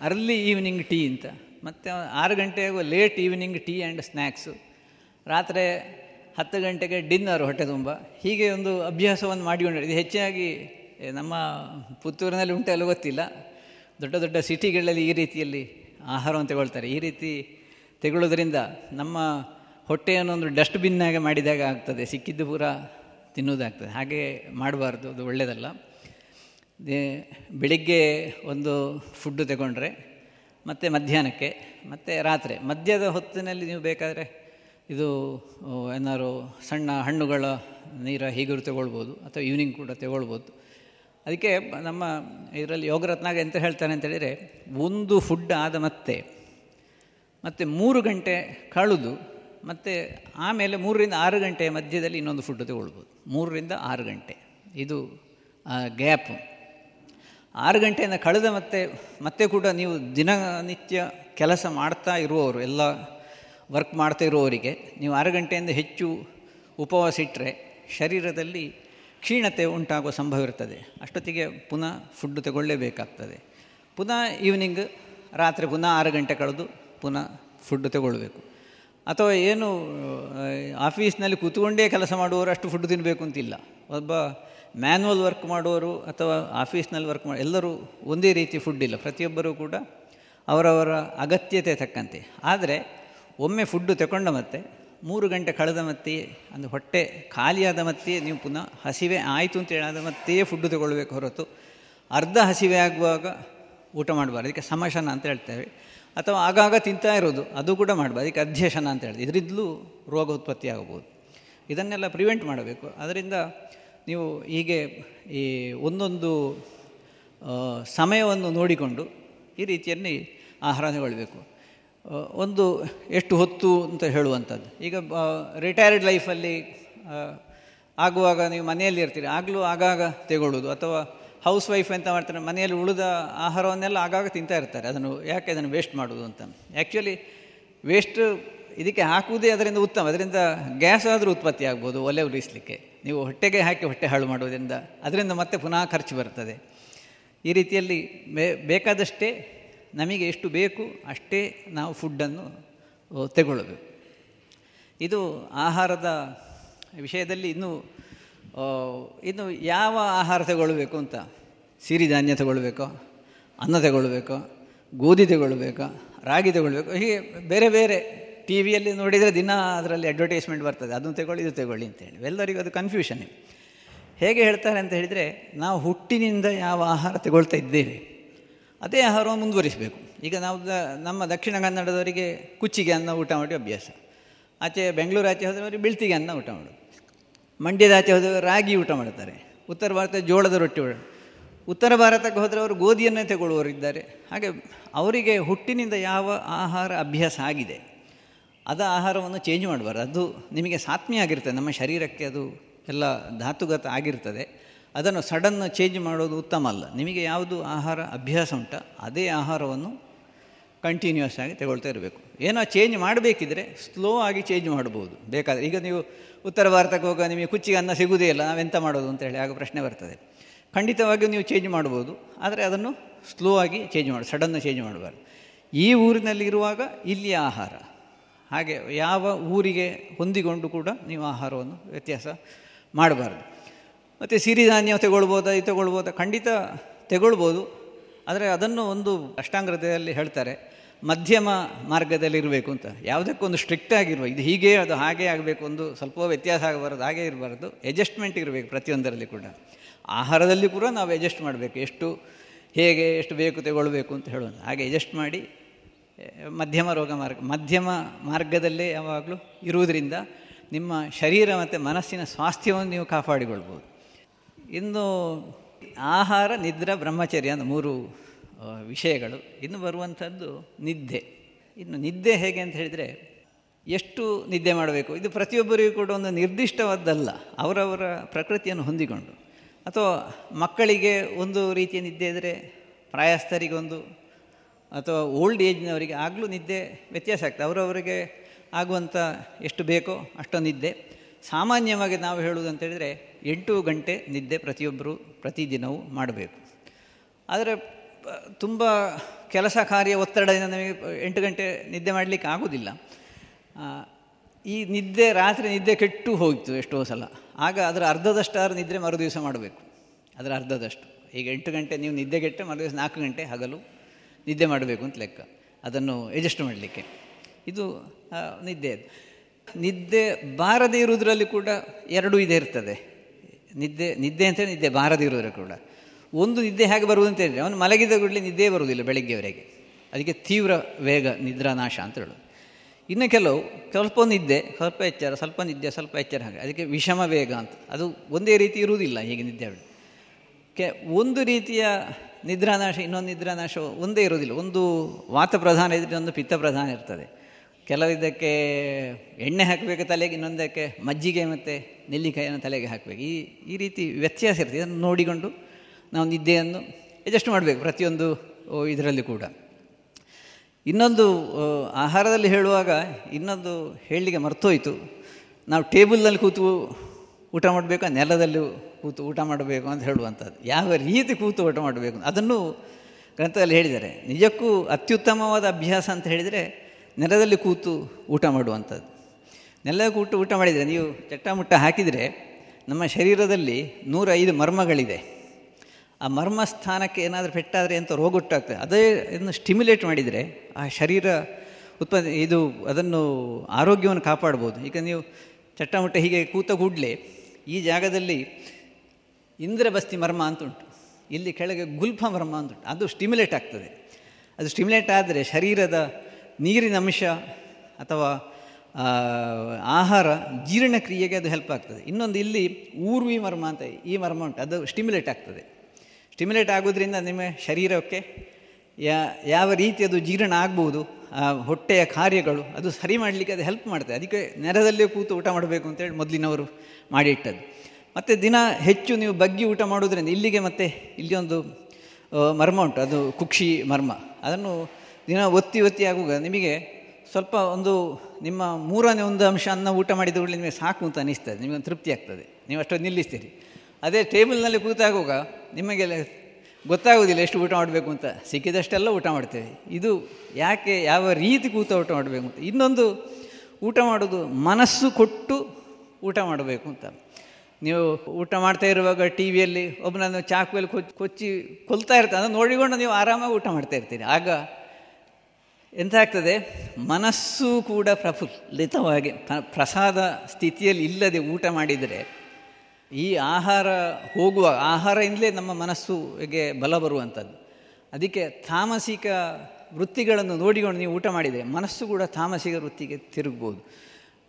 ಅರ್ಲಿ ಈವ್ನಿಂಗ್ ಟೀ ಅಂತ, ಮತ್ತು ಆರು ಗಂಟೆ ಆಗುವ late evening tea and snacks ರಾತ್ರಿ ಹತ್ತು ಗಂಟೆಗೆ ಡಿನ್ನರ್ ಹೊಟ್ಟೆ ತುಂಬ. ಹೀಗೆ ಒಂದು ಅಭ್ಯಾಸವನ್ನು ಮಾಡಿಕೊಂಡು ಇದು ಹೆಚ್ಚಾಗಿ ನಮ್ಮ ಪುತ್ತೂರಿನಲ್ಲಿ ಉಂಟೆಲ್ಲ ಗೊತ್ತಿಲ್ಲ. ದೊಡ್ಡ ದೊಡ್ಡ ಸಿಟಿಗಳಲ್ಲಿ ಈ ರೀತಿಯಲ್ಲಿ ಆಹಾರವನ್ನು ತಗೊಳ್ತಾರೆ. ಈ ರೀತಿ ತೆಗೊಳ್ಳೋದ್ರಿಂದ ನಮ್ಮ ಹೊಟ್ಟೆಯನ್ನು ಒಂದು ಡಸ್ಟ್ಬಿನ್ನಾಗೆ ಮಾಡಿದಾಗ ಆಗ್ತದೆ. ಸಿಕ್ಕಿದ್ದು ಪೂರ ತಿನ್ನುವುದಾಗ್ತದೆ. ಹಾಗೆ ಮಾಡಬಾರ್ದು. ಅದು ಒಳ್ಳೆಯದಲ್ಲ ಬೆಳಿಗ್ಗೆ ಒಂದು ಫುಡ್ಡು ತಗೊಂಡ್ರೆ, ಮತ್ತು ಮಧ್ಯಾಹ್ನಕ್ಕೆ, ಮತ್ತು ರಾತ್ರಿ. ಮಧ್ಯದ ಹೊತ್ತಿನಲ್ಲಿ ನೀವು ಬೇಕಾದರೆ ಇದು ಏನಾದ್ರು ಸಣ್ಣ ಹಣ್ಣುಗಳ ನೀರ ಹೀಗಿರು ತಗೊಳ್ಬೋದು, ಅಥವಾ ಈವ್ನಿಂಗ್ ಕೂಡ ತಗೊಳ್ಬೋದು. ಅದಕ್ಕೆ ನಮ್ಮ ಇದರಲ್ಲಿ ಯೋಗರತ್ನಾಗ ಎಂತ ಹೇಳ್ತಾರೆ ಅಂತೇಳಿದರೆ ಒಂದು ಫುಡ್ ಆದ ಮತ್ತೆ, ಮತ್ತು ಮೂರು ಗಂಟೆ ಕಳೆದು, ಮತ್ತು ಆಮೇಲೆ ಮೂರರಿಂದ ಆರು ಗಂಟೆ ಮಧ್ಯದಲ್ಲಿ ಇನ್ನೊಂದು ಫುಡ್ ತಗೊಳ್ಬೋದು. ಮೂರರಿಂದ ಆರು ಗಂಟೆ. ಇದು ಗ್ಯಾಪ್ ಆರು ಗಂಟೆಯಿಂದ ಕಳೆದ ಮತ್ತೆ ಮತ್ತೆ ಕೂಡ ನೀವು ದಿನನಿತ್ಯ ಕೆಲಸ ಮಾಡ್ತಾ ಇರುವವರು, ಎಲ್ಲ ವರ್ಕ್ ಮಾಡ್ತಾ ಇರೋವರಿಗೆ, ನೀವು ಆರು ಗಂಟೆಯಿಂದ ಹೆಚ್ಚು ಉಪವಾಸ ಇಟ್ಟರೆ ಶರೀರದಲ್ಲಿ ಕ್ಷೀಣತೆ ಉಂಟಾಗುವ ಸಂಭವ ಇರ್ತದೆ ಅಷ್ಟೊತ್ತಿಗೆ ಪುನಃ ಫುಡ್ ತಗೊಳ್ಳೇಬೇಕಾಗ್ತದೆ. ಪುನಃ ಈವ್ನಿಂಗ್ ರಾತ್ರಿ ಪುನಃ ಆರು ಗಂಟೆ ಕಳೆದು ಪುನಃ ಫುಡ್ ತಗೊಳ್ಬೇಕು. ಅಥವಾ ಏನು ಆಫೀಸ್ನಲ್ಲಿ ಕೂತ್ಕೊಂಡೇ ಕೆಲಸ ಮಾಡುವವರು ಅಷ್ಟು ಫುಡ್ ತಿನ್ನಬೇಕು ಅಂತಿಲ್ಲ. ಒಬ್ಬ ಮ್ಯಾನ್ಯಲ್ ವರ್ಕ್ ಮಾಡುವವರು ಅಥವಾ ಆಫೀಸ್ನಲ್ಲಿ ವರ್ಕ್ ಮಾಡಿ ಎಲ್ಲರೂ ಒಂದೇ ರೀತಿ ಫುಡ್ ಇಲ್ಲ. ಪ್ರತಿಯೊಬ್ಬರೂ ಕೂಡ ಅವರವರ ಅಗತ್ಯತೆ ತಕ್ಕಂತೆ. ಆದರೆ ಒಮ್ಮೆ ಫುಡ್ಡು ತಗೊಂಡ ಮತ್ತೆ, ಮೂರು ಗಂಟೆ ಕಳೆದ ಮತ್ತೆ ಅಂದರೆ ಹೊಟ್ಟೆ ಖಾಲಿಯಾದ ಮತ್ತೆ, ನೀವು ಪುನಃ ಹಸಿವೆ ಆಯಿತು ಅಂತ ಹೇಳಾದ ಮತ್ತೆ ಫುಡ್ಡು ತಗೊಳ್ಬೇಕು ಹೊರತು, ಅರ್ಧ ಹಸಿವೆ ಆಗುವಾಗ ಊಟ ಮಾಡಬಾರ್ದು. ಅದಕ್ಕೆ ಸಮಶನ ಅಂತ ಹೇಳ್ತೇವೆ. ಅಥವಾ ಆಗಾಗ ತಿಂತಾ ಇರೋದು, ಅದು ಕೂಡ ಮಾಡಬಾರ್ದು. ಅದಕ್ಕೆ ಅಧ್ಯಶನ ಅಂತ ಹೇಳಿದೆ ಇದರಿಂದಲೂ ರೋಗ ಉತ್ಪತ್ತಿ ಆಗಬಹುದು ಇದನ್ನೆಲ್ಲ ಪ್ರಿವೆಂಟ್ ಮಾಡಬೇಕು. ಅದರಿಂದ ನೀವು ಹೀಗೆ ಈ ಒಂದೊಂದು ಸಮಯವನ್ನು ನೋಡಿಕೊಂಡು ಈ ರೀತಿಯಲ್ಲಿ ಆಹಾರ ತಗೊಳ್ಬೇಕು. ಒಂದು ಎಷ್ಟು ಹೊತ್ತು ಅಂತ ಹೇಳುವಂಥದ್ದು. ಈಗ ರಿಟೈರ್ಡ್ ಲೈಫಲ್ಲಿ ಆಗುವಾಗ ನೀವು ಮನೆಯಲ್ಲಿ ಇರ್ತೀರಿ. ಆಗಲೂ ಆಗಾಗ ತೆಗೊಳ್ಳೋದು ಅಥವಾ ಹೌಸ್ ವೈಫ್ ಅಂತ ಮಾಡ್ತಾರೆ, ಮನೆಯಲ್ಲಿ ಉಳಿದ ಆಹಾರವನ್ನೆಲ್ಲ ಆಗಾಗ ತಿಂತಾ ಇರ್ತಾರೆ. ಅದನ್ನು ಯಾಕೆ ಅದನ್ನು ವೇಸ್ಟ್ ಮಾಡೋದು ಅಂತ. ಆ್ಯಕ್ಚುಲಿ ವೇಸ್ಟ್ ಇದಕ್ಕೆ ಹಾಕುವುದೇ ಅದರಿಂದ ಉತ್ತಮ. ಅದರಿಂದ ಗ್ಯಾಸ್ ಆದರೂ ಉತ್ಪತ್ತಿ ಆಗ್ಬೋದು, ಒಲೆ ಉರಿಸಲಿಕ್ಕೆ. ನೀವು ಹೊಟ್ಟೆಗೆ ಹಾಕಿ ಹೊಟ್ಟೆ ಹಾಳು ಮಾಡೋದ್ರಿಂದ ಅದರಿಂದ ಮತ್ತೆ ಪುನಃ ಖರ್ಚು ಬರ್ತದೆ. ಈ ರೀತಿಯಲ್ಲಿ ಬೇಕಾದಷ್ಟೇ ನಮಗೆ ಎಷ್ಟು ಬೇಕು ಅಷ್ಟೇ ನಾವು ಫುಡ್ಡನ್ನು ತಗೊಳ್ಳಬೇಕು ಇದು ಆಹಾರದ ವಿಷಯದಲ್ಲಿ ಇನ್ನೂ ಇನ್ನು ಯಾವ ಆಹಾರ ತಗೊಳ್ಬೇಕು ಅಂತ? ಸಿರಿಧಾನ್ಯ ತಗೊಳ್ಬೇಕೋ, ಅನ್ನ ತಗೊಳ್ಬೇಕೋ, ಗೋಧಿ ತಗೊಳ್ಬೇಕೋ, ರಾಗಿ ತಗೊಳ್ಬೇಕು, ಹೀಗೆ ಬೇರೆ ಬೇರೆ ಟಿ ವಿಯಲ್ಲಿ ನೋಡಿದರೆ ದಿನ ಅದರಲ್ಲಿ ಅಡ್ವರ್ಟೈಸ್ಮೆಂಟ್ ಬರ್ತದೆ. ಅದನ್ನು ತಗೊಳ್ಳಿ, ಇದು ತಗೊಳ್ಳಿ ಅಂತೇಳಿ ಎಲ್ಲರಿಗೂ ಅದು ಕನ್ಫ್ಯೂಷನ್ ಹೇಗೆ ಹೇಳ್ತಾರೆ ಅಂತ ಹೇಳಿದರೆ, ನಾವು ಹುಟ್ಟಿನಿಂದ ಯಾವ ಆಹಾರ ತಗೊಳ್ತಾ ಇದ್ದೇವೆ? ಅದೇ ಆಹಾರವನ್ನು ಮುಂದುವರಿಸಬೇಕು. ಈಗ ನಾವು ನಮ್ಮ ದಕ್ಷಿಣ ಕನ್ನಡದವರಿಗೆ ಕುಚ್ಚಿಗೆ ಅನ್ನ ಊಟ ಮಾಡಿ ಅಭ್ಯಾಸ. ಆಚೆ ಬೆಂಗಳೂರು ಆಚೆ ಹೋದವರಿಗೆ ಬಿಳ್ತಿಗೆ ಅನ್ನ ಊಟ ಮಾಡೋದು ಮಂಡ್ಯದ ಆಚೆ ಹೋದವರು ರಾಗಿ ಊಟ ಮಾಡ್ತಾರೆ ಉತ್ತರ ಭಾರತ ಜೋಳದ ರೊಟ್ಟಿ ಉತ್ತರ ಭಾರತಕ್ಕೆ ಹೋದರೆ ಅವರು ಗೋಧಿಯನ್ನೇ ತಗೊಳ್ಳುವವರಿದ್ದಾರೆ ಹಾಗೆ ಅವರಿಗೆ ಹುಟ್ಟಿನಿಂದ ಯಾವ ಆಹಾರ ಅಭ್ಯಾಸ ಆಗಿದೆ, ಅದ ಆಹಾರವನ್ನು ಚೇಂಜ್ ಮಾಡಬಾರ್ದು. ಅದು ನಿಮಗೆ ಸಾತ್ಮಿ ಆಗಿರ್ತದೆ. ನಮ್ಮ ಶರೀರಕ್ಕೆ ಅದು ಎಲ್ಲ ಧಾತುಗತ ಆಗಿರ್ತದೆ. ಅದನ್ನು ಸಡನ್ ಚೇಂಜ್ ಮಾಡೋದು ಉತ್ತಮ ಅಲ್ಲ. ನಿಮಗೆ ಯಾವುದು ಆಹಾರ ಅಭ್ಯಾಸ ಉಂಟ, ಅದೇ ಆಹಾರವನ್ನು ಕಂಟಿನ್ಯೂಸ್ ಆಗಿ ತಗೊಳ್ತಾ ಇರಬೇಕು. ಏನೋ ಚೇಂಜ್ ಮಾಡಬೇಕಿದ್ರೆ ಸ್ಲೋ ಆಗಿ ಚೇಂಜ್ ಮಾಡ್ಬೋದು. ಬೇಕಾದರೆ ಈಗ ನೀವು ಉತ್ತರ ಭಾರತಕ್ಕೆ ಹೋಗ ನಿಮಗೆ ಕುಚ್ಚಿಗೆ ಅನ್ನ ಸಿಗುವುದೇ ಇಲ್ಲ ನಾವೆಂತ ಮಾಡೋದು ಅಂತೇಳಿ ಆಗ ಪ್ರಶ್ನೆ ಬರ್ತದೆ. ಖಂಡಿತವಾಗಿಯೂ ನೀವು ಚೇಂಜ್ ಮಾಡ್ಬೋದು, ಆದರೆ ಅದನ್ನು ಸ್ಲೋ ಆಗಿ ಚೇಂಜ್ ಮಾಡಿ ಸಡನ್ನ ಚೇಂಜ್ ಮಾಡಬಾರ್ದು. ಈ ಊರಿನಲ್ಲಿ ಇರುವಾಗ ಇಲ್ಲಿಯ ಆಹಾರ, ಹಾಗೆ ಯಾವ ಊರಿಗೆ ಹೊಂದಿಕೊಂಡು ಕೂಡ ನೀವು ಆಹಾರವನ್ನು ವ್ಯತ್ಯಾಸ ಮಾಡಬಾರ್ದು. ಮತ್ತು ಸಿರಿಧಾನ್ಯ ತಗೊಳ್ಬೋದಾ, ಇದು ತಗೊಳ್ಬೋದಾ, ಖಂಡಿತ ತಗೊಳ್ಬೋದು. ಆದರೆ ಅದನ್ನು ಒಂದು ಅಷ್ಟಾಂಗ್ರತೆಯಲ್ಲಿ ಹೇಳ್ತಾರೆ, ಮಧ್ಯಮ ಮಾರ್ಗದಲ್ಲಿರಬೇಕು ಅಂತ. ಯಾವುದಕ್ಕೊಂದು ಸ್ಟ್ರಿಕ್ಟ್ ಆಗಿರುವ, ಇದು ಹೀಗೆ, ಅದು ಹಾಗೆ ಆಗಬೇಕು ಒಂದು ಸ್ವಲ್ಪ ವ್ಯತ್ಯಾಸ ಆಗಬಾರ್ದು, ಹಾಗೆ ಇರಬಾರ್ದು ಅಡ್ಜಸ್ಟ್ಮೆಂಟ್ ಇರಬೇಕು ಪ್ರತಿಯೊಂದರಲ್ಲಿ ಕೂಡ. ಆಹಾರದಲ್ಲಿ ಕೂಡ ನಾವು ಅಡ್ಜಸ್ಟ್ ಮಾಡಬೇಕು, ಎಷ್ಟು ಹೇಗೆ, ಎಷ್ಟು ಬೇಕು ತಗೊಳ್ಬೇಕು ಅಂತ ಹೇಳೋದು ಹಾಗೆ ಅಡ್ಜಸ್ಟ್ ಮಾಡಿ ಮಧ್ಯಮ ರೋಗ ಮಾರ್ಗ, ಮಧ್ಯಮ ಮಾರ್ಗದಲ್ಲೇ ಯಾವಾಗಲೂ ಇರುವುದರಿಂದ ನಿಮ್ಮ ಶರೀರ ಮತ್ತು ಮನಸ್ಸಿನ ಸ್ವಾಸ್ಥ್ಯವನ್ನು ನೀವು ಕಾಪಾಡಿಕೊಳ್ಬೋದು. ಇನ್ನು ಆಹಾರ, ನಿದ್ರೆ, ಬ್ರಹ್ಮಚರ್ಯ ಅಂತ ಮೂರು ವಿಷಯಗಳು. ಇನ್ನು ಬರುವಂಥದ್ದು ನಿದ್ದೆ. ಇನ್ನು ನಿದ್ದೆ ಹೇಗೆ ಅಂತ ಹೇಳಿದರೆ ಎಷ್ಟು ನಿದ್ದೆ ಮಾಡಬೇಕು? ಇದು ಪ್ರತಿಯೊಬ್ಬರಿಗೂ ಕೂಡ ಒಂದು ನಿರ್ದಿಷ್ಟವಾದ್ದಲ್ಲ. ಅವರವರ ಪ್ರಕೃತಿಯನ್ನು ಹೊಂದಿಕೊಂಡು. ಅಥವಾ ಮಕ್ಕಳಿಗೆ ಒಂದು ರೀತಿಯ ನಿದ್ದೆ ಇದ್ದರೆ ಪ್ರಾಯಸ್ಥರಿಗೊಂದು, ಅಥವಾ ಓಲ್ಡ್ ಏಜ್ನವರಿಗೆ ಆಗಲೂ ನಿದ್ದೆ ವ್ಯತ್ಯಾಸ ಆಗ್ತದೆ. ಅವರವರಿಗೆ ಆಗುವಂಥ ಎಷ್ಟು ಬೇಕೋ ಅಷ್ಟೊಂದು ನಿದ್ದೆ. ಸಾಮಾನ್ಯವಾಗಿ ನಾವು ಹೇಳುವುದು ಎಂಟು ಗಂಟೆ ನಿದ್ದೆ ಪ್ರತಿಯೊಬ್ಬರು ಪ್ರತಿದಿನವೂ ಮಾಡಬೇಕು. ಆದರೆ ತುಂಬ ಕೆಲಸ ಕಾರ್ಯ ಒತ್ತಡದಿಂದ ನಮಗೆ ಎಂಟು ಗಂಟೆ ನಿದ್ದೆ ಮಾಡಲಿಕ್ಕೆ ಆಗೋದಿಲ್ಲ. ಈ ನಿದ್ದೆ, ರಾತ್ರಿ ನಿದ್ದೆ ಕೆಟ್ಟು ಹೋಯಿತು ಎಷ್ಟೋ ಸಲ. ಆಗ ಅದರ ಅರ್ಧದಷ್ಟಾರು ನಿದ್ರೆ ಮರು ದಿವಸ ಮಾಡಬೇಕು. ಅದರ ಅರ್ಧದಷ್ಟು. ಈಗ ಎಂಟು ಗಂಟೆ ನೀವು ನಿದ್ದೆಗೆಟ್ಟೆ ಮರು ದಿವಸ ನಾಲ್ಕು ಗಂಟೆ ಹಗಲು ನಿದ್ದೆ ಮಾಡಬೇಕು ಅಂತ ಲೆಕ್ಕ. ಅದನ್ನು ಅಡ್ಜಸ್ಟ್ ಮಾಡಲಿಕ್ಕೆ. ಇದು ನಿದ್ದೆ. ನಿದ್ದೆ ಬಾರದೇ ಇರುವುದರಲ್ಲಿ ಕೂಡ ಎರಡೂ ಇದೆ ಇರ್ತದೆ. ನಿದ್ದೆ ನಿದ್ದೆ ಅಂತ ನಿದ್ದೆ ಬಾರದೇ ಇರೋದ್ರ ಕೂಡ. ಒಂದು ನಿದ್ದೆ ಹೇಗೆ ಬರುವುದು ಅಂತ ಹೇಳಿದರೆ, ಅವನು ಮಲಗಿದ ಕೂಡಲೇ ನಿದ್ದೆ ಬರುವುದಿಲ್ಲ ಬೆಳಗ್ಗೆವರೆಗೆ ಅದಕ್ಕೆ ತೀವ್ರ ವೇಗ, ನಿದ್ರಾನಾಶ ಅಂತ ಹೇಳೋದು. ಇನ್ನು ಕೆಲವು, ಸ್ವಲ್ಪ ನಿದ್ದೆ, ಸ್ವಲ್ಪ ಎಚ್ಚರ, ಸ್ವಲ್ಪ ನಿದ್ದೆ, ಸ್ವಲ್ಪ ಎಚ್ಚರ ಹಾಗೆ. ಅದಕ್ಕೆ ವಿಷಮ ವೇಗ ಅಂತ. ಅದು ಒಂದೇ ರೀತಿ ಇರುವುದಿಲ್ಲ ಹೀಗೆ ನಿದ್ದೆ ಕೆ, ಒಂದು ರೀತಿಯ ನಿದ್ರಾನಾಶ, ಇನ್ನೊಂದು ನಿದ್ರಾನಾಶ ಒಂದೇ ಇರೋದಿಲ್ಲ ಒಂದು ವಾತ ಪ್ರಧಾನ ಇದ್ದರೆ ಒಂದು ಪಿತ್ತ ಪ್ರಧಾನ ಇರ್ತದೆ. ಕೆಲವಿದ್ದಕ್ಕೆ ಎಣ್ಣೆ ಹಾಕಬೇಕು ತಲೆಗೆ, ಇನ್ನೊಂದಕ್ಕೆ ಮಜ್ಜಿಗೆ ಮತ್ತು ನೆಲ್ಲಿಕಾಯಿಯನ್ನು ತಲೆಗೆ ಹಾಕಬೇಕು. ಈ ಈ ರೀತಿ ವ್ಯತ್ಯಾಸ ಇರ್ತದೆ ಇದನ್ನು ನೋಡಿಕೊಂಡು ನಾವು ನಿದ್ದೆಯನ್ನು ಅಡ್ಜಸ್ಟ್ ಮಾಡಬೇಕು ಪ್ರತಿಯೊಂದು ಇದರಲ್ಲಿ ಕೂಡ. ಇನ್ನೊಂದು ಆಹಾರದಲ್ಲಿ ಹೇಳುವಾಗ ಇನ್ನೊಂದು ಹೇಳಲಿಕ್ಕೆ ಮರ್ತೋಯ್ತು. ನಾವು ಟೇಬಲ್ನಲ್ಲಿ ಕೂತು ಊಟ ಮಾಡಬೇಕು, ನೆಲದಲ್ಲಿ ಕೂತು ಊಟ ಮಾಡಬೇಕು ಅಂತ ಹೇಳುವಂಥದ್ದು. ಯಾವ ರೀತಿ ಕೂತು ಊಟ ಮಾಡಬೇಕು? ಅದನ್ನು ಗ್ರಂಥದಲ್ಲಿ ಹೇಳಿದ್ದಾರೆ. ನಿಜಕ್ಕೂ ಅತ್ಯುತ್ತಮವಾದ ಅಭ್ಯಾಸ ಅಂತ ಹೇಳಿದರೆ ನೆಲದಲ್ಲಿ ಕೂತು ಊಟ ಮಾಡುವಂಥದ್ದು. ನೆಲದಲ್ಲಿ ಕೂತು ಊಟ ಮಾಡಿದರೆ ನೀವು ಚಟ್ಟಮುಟ್ಟ ಹಾಕಿದರೆ ನಮ್ಮ ಶರೀರದಲ್ಲಿ ನೂರೈದು ಮರ್ಮಗಳಿದೆ. ಆ ಮರ್ಮ ಸ್ಥಾನಕ್ಕೆ ಏನಾದರೂ ಪೆಟ್ಟಾದರೆ ಅಂತ ರೋಗ ಹುಟ್ಟಾಗ್ತದೆ. ಅದೇ ಇದನ್ನು ಸ್ಟಿಮ್ಯುಲೇಟ್ ಮಾಡಿದರೆ ಆ ಶರೀರ ಉತ್ಪಾದ ಇದು ಅದನ್ನು ಆರೋಗ್ಯವನ್ನು ಕಾಪಾಡ್ಬೋದು. ಈಗ ನೀವು ಚಟ್ಟಮುಟ್ಟ ಹೀಗೆ ಕೂತ ಕೂಡಲೇ ಈ ಜಾಗದಲ್ಲಿ ಇಂದ್ರಬಸ್ತಿ ಮರ್ಮ ಅಂತ ಉಂಟು. ಇಲ್ಲಿ ಕೆಳಗೆ ಗುಲ್ಫ ಮರ್ಮ ಅಂತ ಉಂಟು. ಅದು ಸ್ಟಿಮ್ಯುಲೇಟ್ ಆಗ್ತದೆ. ಅದು ಸ್ಟಿಮ್ಯುಲೇಟ್ ಆದರೆ ಶರೀರದ ನೀರಿನ ಅಂಶ ಅಥವಾ ಆಹಾರ ಜೀರ್ಣಕ್ರಿಯೆಗೆ ಅದು ಹೆಲ್ಪ್ ಆಗ್ತದೆ. ಇನ್ನೊಂದು ಇಲ್ಲಿ ಊರ್ವಿ ಮರ್ಮ ಅಂತ ಈ ಮರ್ಮ ಉಂಟು. ಅದು ಸ್ಟಿಮ್ಯುಲೇಟ್ ಆಗ್ತದೆ. ಸ್ಟಿಮ್ಯುಲೇಟ್ ಆಗೋದ್ರಿಂದ ನಿಮ್ಮ ಶರೀರಕ್ಕೆ ಯಾವ ರೀತಿ ಅದು ಜೀರ್ಣ ಆಗ್ಬೋದು, ಆ, ಹೊಟ್ಟೆಯ ಕಾರ್ಯಗಳು, ಅದು ಸರಿ ಮಾಡಲಿಕ್ಕೆ ಅದು ಹೆಲ್ಪ್ ಮಾಡ್ತದೆ. ಅದಕ್ಕೆ ನೆರದಲ್ಲೇ ಕೂತು ಊಟ ಮಾಡಬೇಕು ಅಂತೇಳಿ ಮೊದಲಿನವರು ಮಾಡಿಟ್ಟದ್ದು. ಮತ್ತು ದಿನ ಹೆಚ್ಚು ನೀವು ಬಗ್ಗಿ ಊಟ ಮಾಡೋದ್ರಿಂದ ಇಲ್ಲಿಗೆ ಮತ್ತೆ ಇಲ್ಲಿ ಒಂದು ಮರ್ಮ ಉಂಟು. ಅದು ಕುಕ್ಷಿ ಮರ್ಮ ಅದನ್ನು ದಿನ ಒತ್ತಿ ಒತ್ತಿ ಆಗುವಾಗ ನಿಮಗೆ ಸ್ವಲ್ಪ ಒಂದು ನಿಮ್ಮ ಮೂರನೇ ಒಂದು ಅಂಶ ಅನ್ನ ಊಟ ಮಾಡಿದ ಕೂಡಲೇ ನಿಮಗೆ ಸಾಕು ಅಂತ ಅನಿಸ್ತದೆ. ನಿಮಗೆ ತೃಪ್ತಿ ಆಗ್ತದೆ. ನೀವು ಅಷ್ಟೊಂದು ನಿಲ್ಲಿಸ್ತೀರಿ. ಅದೇ ಟೇಬಲ್ನಲ್ಲಿ ಕೂತಾಗುವಾಗ ನಿಮಗೆ ಗೊತ್ತಾಗೋದಿಲ್ಲ ಎಷ್ಟು ಊಟ ಮಾಡಬೇಕು ಅಂತ. ಸಿಕ್ಕಿದಷ್ಟೆಲ್ಲ ಊಟ ಮಾಡ್ತೇವೆ. ಇದು ಯಾಕೆ ಯಾವ ರೀತಿ ಕೂತ ಊಟ ಮಾಡಬೇಕು ಅಂತ. ಇನ್ನೊಂದು ಊಟ ಮಾಡೋದು ಮನಸ್ಸು ಕೊಟ್ಟು ಊಟ ಮಾಡಬೇಕು ಅಂತ. ನೀವು ಊಟ ಮಾಡ್ತಾ ಇರುವಾಗ ಟಿ ವಿಯಲ್ಲಿ ಒಬ್ಬನನ್ನು ಚಾಕುವಲ್ಲಿ ಕೊಚ್ಚಿ ಕೊಚ್ಚಿ ಕೊಲ್ತಾ ಇರ್ತಾನೆ. ನೋಡಿಕೊಂಡು ನೀವು ಆರಾಮಾಗಿ ಊಟ ಮಾಡ್ತಾ ಇರ್ತೀರಿ. ಆಗ ಎಂತ ಆಗ್ತದೆ ಮನಸ್ಸು ಕೂಡ ಪ್ರಫುಲ್ಲಿತವಾಗಿ ಪ್ರಸಾದ ಸ್ಥಿತಿಯಲ್ಲಿ ಇಲ್ಲದೆ ಊಟ ಮಾಡಿದರೆ, ಈ ಆಹಾರ ಹೋಗುವ ಆಹಾರದಿಂದಲೇ ನಮ್ಮ ಮನಸ್ಸುಗೆ ಬಲ ಬರುವಂಥದ್ದು. ಅದಕ್ಕೆ ತಾಮಸಿಕ ವೃತ್ತಿಗಳನ್ನು ನೋಡಿಕೊಂಡು ನೀವು ಊಟ ಮಾಡಿದರೆ ಮನಸ್ಸು ಕೂಡ ತಾಮಸಿಕ ವೃತ್ತಿಗೆ ತಿರುಗ್ಬೋದು.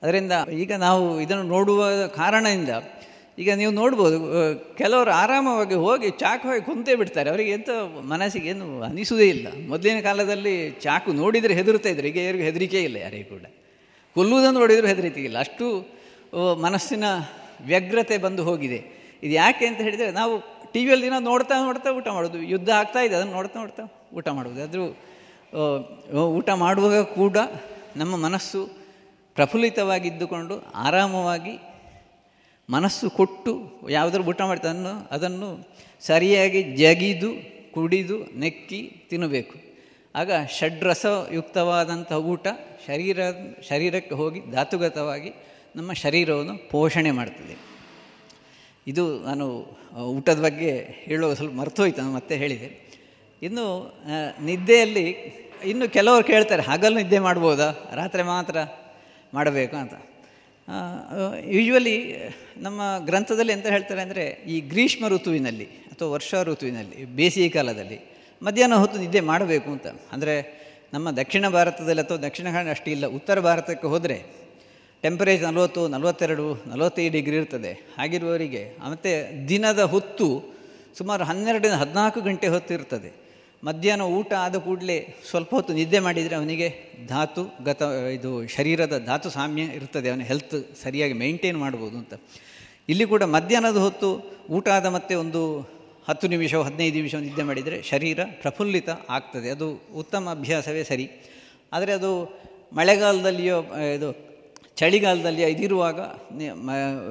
ಅದರಿಂದ ಈಗ ನಾವು ಇದನ್ನು ನೋಡುವ ಕಾರಣದಿಂದ ಈಗ ನೀವು ನೋಡ್ಬೋದು ಕೆಲವರು ಆರಾಮವಾಗಿ ಹೋಗಿ ಚಾಕು ಹೋಗಿ ಕುಂತೇ ಬಿಡ್ತಾರೆ. ಅವರಿಗೆ ಎಂಥ ಮನಸ್ಸಿಗೆ ಏನು ಅನಿಸುವುದೇ ಇಲ್ಲ. ಮೊದಲಿನ ಕಾಲದಲ್ಲಿ ಚಾಕು ನೋಡಿದರೆ ಹೆದರುತ್ತಾ ಇದ್ರು. ಈಗ ಯಾರಿಗೂ ಹೆದರಿಕೆ ಇಲ್ಲ ಯಾರಿಗೂ ಕೂಡ. ಕೊಲ್ಲುವುದನ್ನು ನೋಡಿದರೂ ಹೆದರಿಕೆ ಇಲ್ಲ. ಅಷ್ಟು ಮನಸ್ಸಿನ ವ್ಯಗ್ರತೆ ಬಂದು ಹೋಗಿದೆ. ಇದು ಯಾಕೆ ಅಂತ ಹೇಳಿದರೆ, ನಾವು ಟಿ ವಿಯಲ್ಲಿ ದಿನ ನೋಡ್ತಾ ನೋಡ್ತಾ ಊಟ ಮಾಡೋದು ಯುದ್ಧ ಆಗ್ತಾ ಇದೆ, ಅದನ್ನು ನೋಡ್ತಾ ನೋಡ್ತಾ ಊಟ ಮಾಡೋದು ಆದರೂ ಊಟ ಮಾಡುವಾಗ ಕೂಡ ನಮ್ಮ ಮನಸ್ಸು ಪ್ರಫುಲ್ಲಿತವಾಗಿದ್ದುಕೊಂಡು ಆರಾಮವಾಗಿ ಮನಸ್ಸು ಕೊಟ್ಟು ಯಾವುದರ ಊಟ ಮಾಡ್ತಾನೋ ಅದನ್ನು ಸರಿಯಾಗಿ ಜಗಿದು, ಕುಡಿದು, ನೆಕ್ಕಿ ತಿನ್ನಬೇಕು. ಆಗ ಷಡ್ರಸಯುಕ್ತವಾದಂಥ ಊಟ ಶರೀರ, ಶರೀರಕ್ಕೆ ಹೋಗಿ ಧಾತುಗತವಾಗಿ ನಮ್ಮ ಶರೀರವನ್ನು ಪೋಷಣೆ ಮಾಡ್ತದೆ. ಇದು ನಾನು ಊಟದ ಬಗ್ಗೆ ಹೇಳುವ ಸ್ವಲ್ಪ ಮರ್ತೋಯ್ತು ನಾನು ಮತ್ತೆ ಹೇಳಿದೆ. ಇನ್ನು ನಿದ್ದೆಯಲ್ಲಿ ಇನ್ನು ಕೆಲವರು ಕೇಳ್ತಾರೆ, ಹಗಲು ನಿದ್ದೆ ಮಾಡ್ಬೋದಾ? ರಾತ್ರಿ ಮಾತ್ರ ಮಾಡಬೇಕು ಅಂತ. ಯೂಶ್ವಲಿ ನಮ್ಮ ಗ್ರಂಥದಲ್ಲಿ ಎಂತ ಹೇಳ್ತಾರೆ ಅಂದರೆ, ಈ ಗ್ರೀಷ್ಮ ಋತುವಿನಲ್ಲಿ ಅಥವಾ ವರ್ಷ ಋತುವಿನಲ್ಲಿ, ಬೇಸಿಗೆ ಕಾಲದಲ್ಲಿ ಮಧ್ಯಾಹ್ನ ಹೊತ್ತು ನಿದ್ದೆ ಮಾಡಬೇಕು ಅಂತ. ಅಂದರೆ, ನಮ್ಮ ದಕ್ಷಿಣ ಭಾರತದಲ್ಲಿ ಅಥವಾ ದಕ್ಷಿಣ ಕನ್ನಡ ಅಷ್ಟೇ ಇಲ್ಲ, ಉತ್ತರ ಭಾರತಕ್ಕೆ ಹೋದರೆ ಟೆಂಪರೇಚರ್ ನಲವತ್ತು, ನಲವತ್ತೆರಡು, ನಲವತ್ತೈದು ಡಿಗ್ರಿ ಇರ್ತದೆ. ಹಾಗಿರುವವರಿಗೆ ಮತ್ತು ದಿನದ ಹೊತ್ತು ಸುಮಾರು ಹನ್ನೆರಡರಿಂದ ಹದಿನಾಲ್ಕು ಗಂಟೆ ಹೊತ್ತು ಇರ್ತದೆ. ಮಧ್ಯಾಹ್ನ ಊಟ ಆದ ಕೂಡಲೇ ಸ್ವಲ್ಪ ಹೊತ್ತು ನಿದ್ದೆ ಮಾಡಿದರೆ ಅವನಿಗೆ ಧಾತು, ಗತ, ಇದು ಶರೀರದ ಧಾತು ಸಾಮ್ಯ ಇರ್ತದೆ, ಅವನ ಹೆಲ್ತ್ ಸರಿಯಾಗಿ ಮೇಂಟೈನ್ ಮಾಡ್ಬೋದು ಅಂತ. ಇಲ್ಲಿ ಕೂಡ ಮಧ್ಯಾಹ್ನದ ಹೊತ್ತು ಊಟ ಆದ ಮತ್ತೆ ಒಂದು ಹತ್ತು ನಿಮಿಷ, ಹದಿನೈದು ನಿಮಿಷ ನಿದ್ದೆ ಮಾಡಿದರೆ ಶರೀರ ಪ್ರಫುಲ್ಲಿತ ಆಗ್ತದೆ. ಅದು ಉತ್ತಮ ಅಭ್ಯಾಸವೇ ಸರಿ. ಆದರೆ ಅದು ಮಳೆಗಾಲದಲ್ಲಿಯೋ, ಇದು ಚಳಿಗಾಲದಲ್ಲಿ ಇದಿರುವಾಗ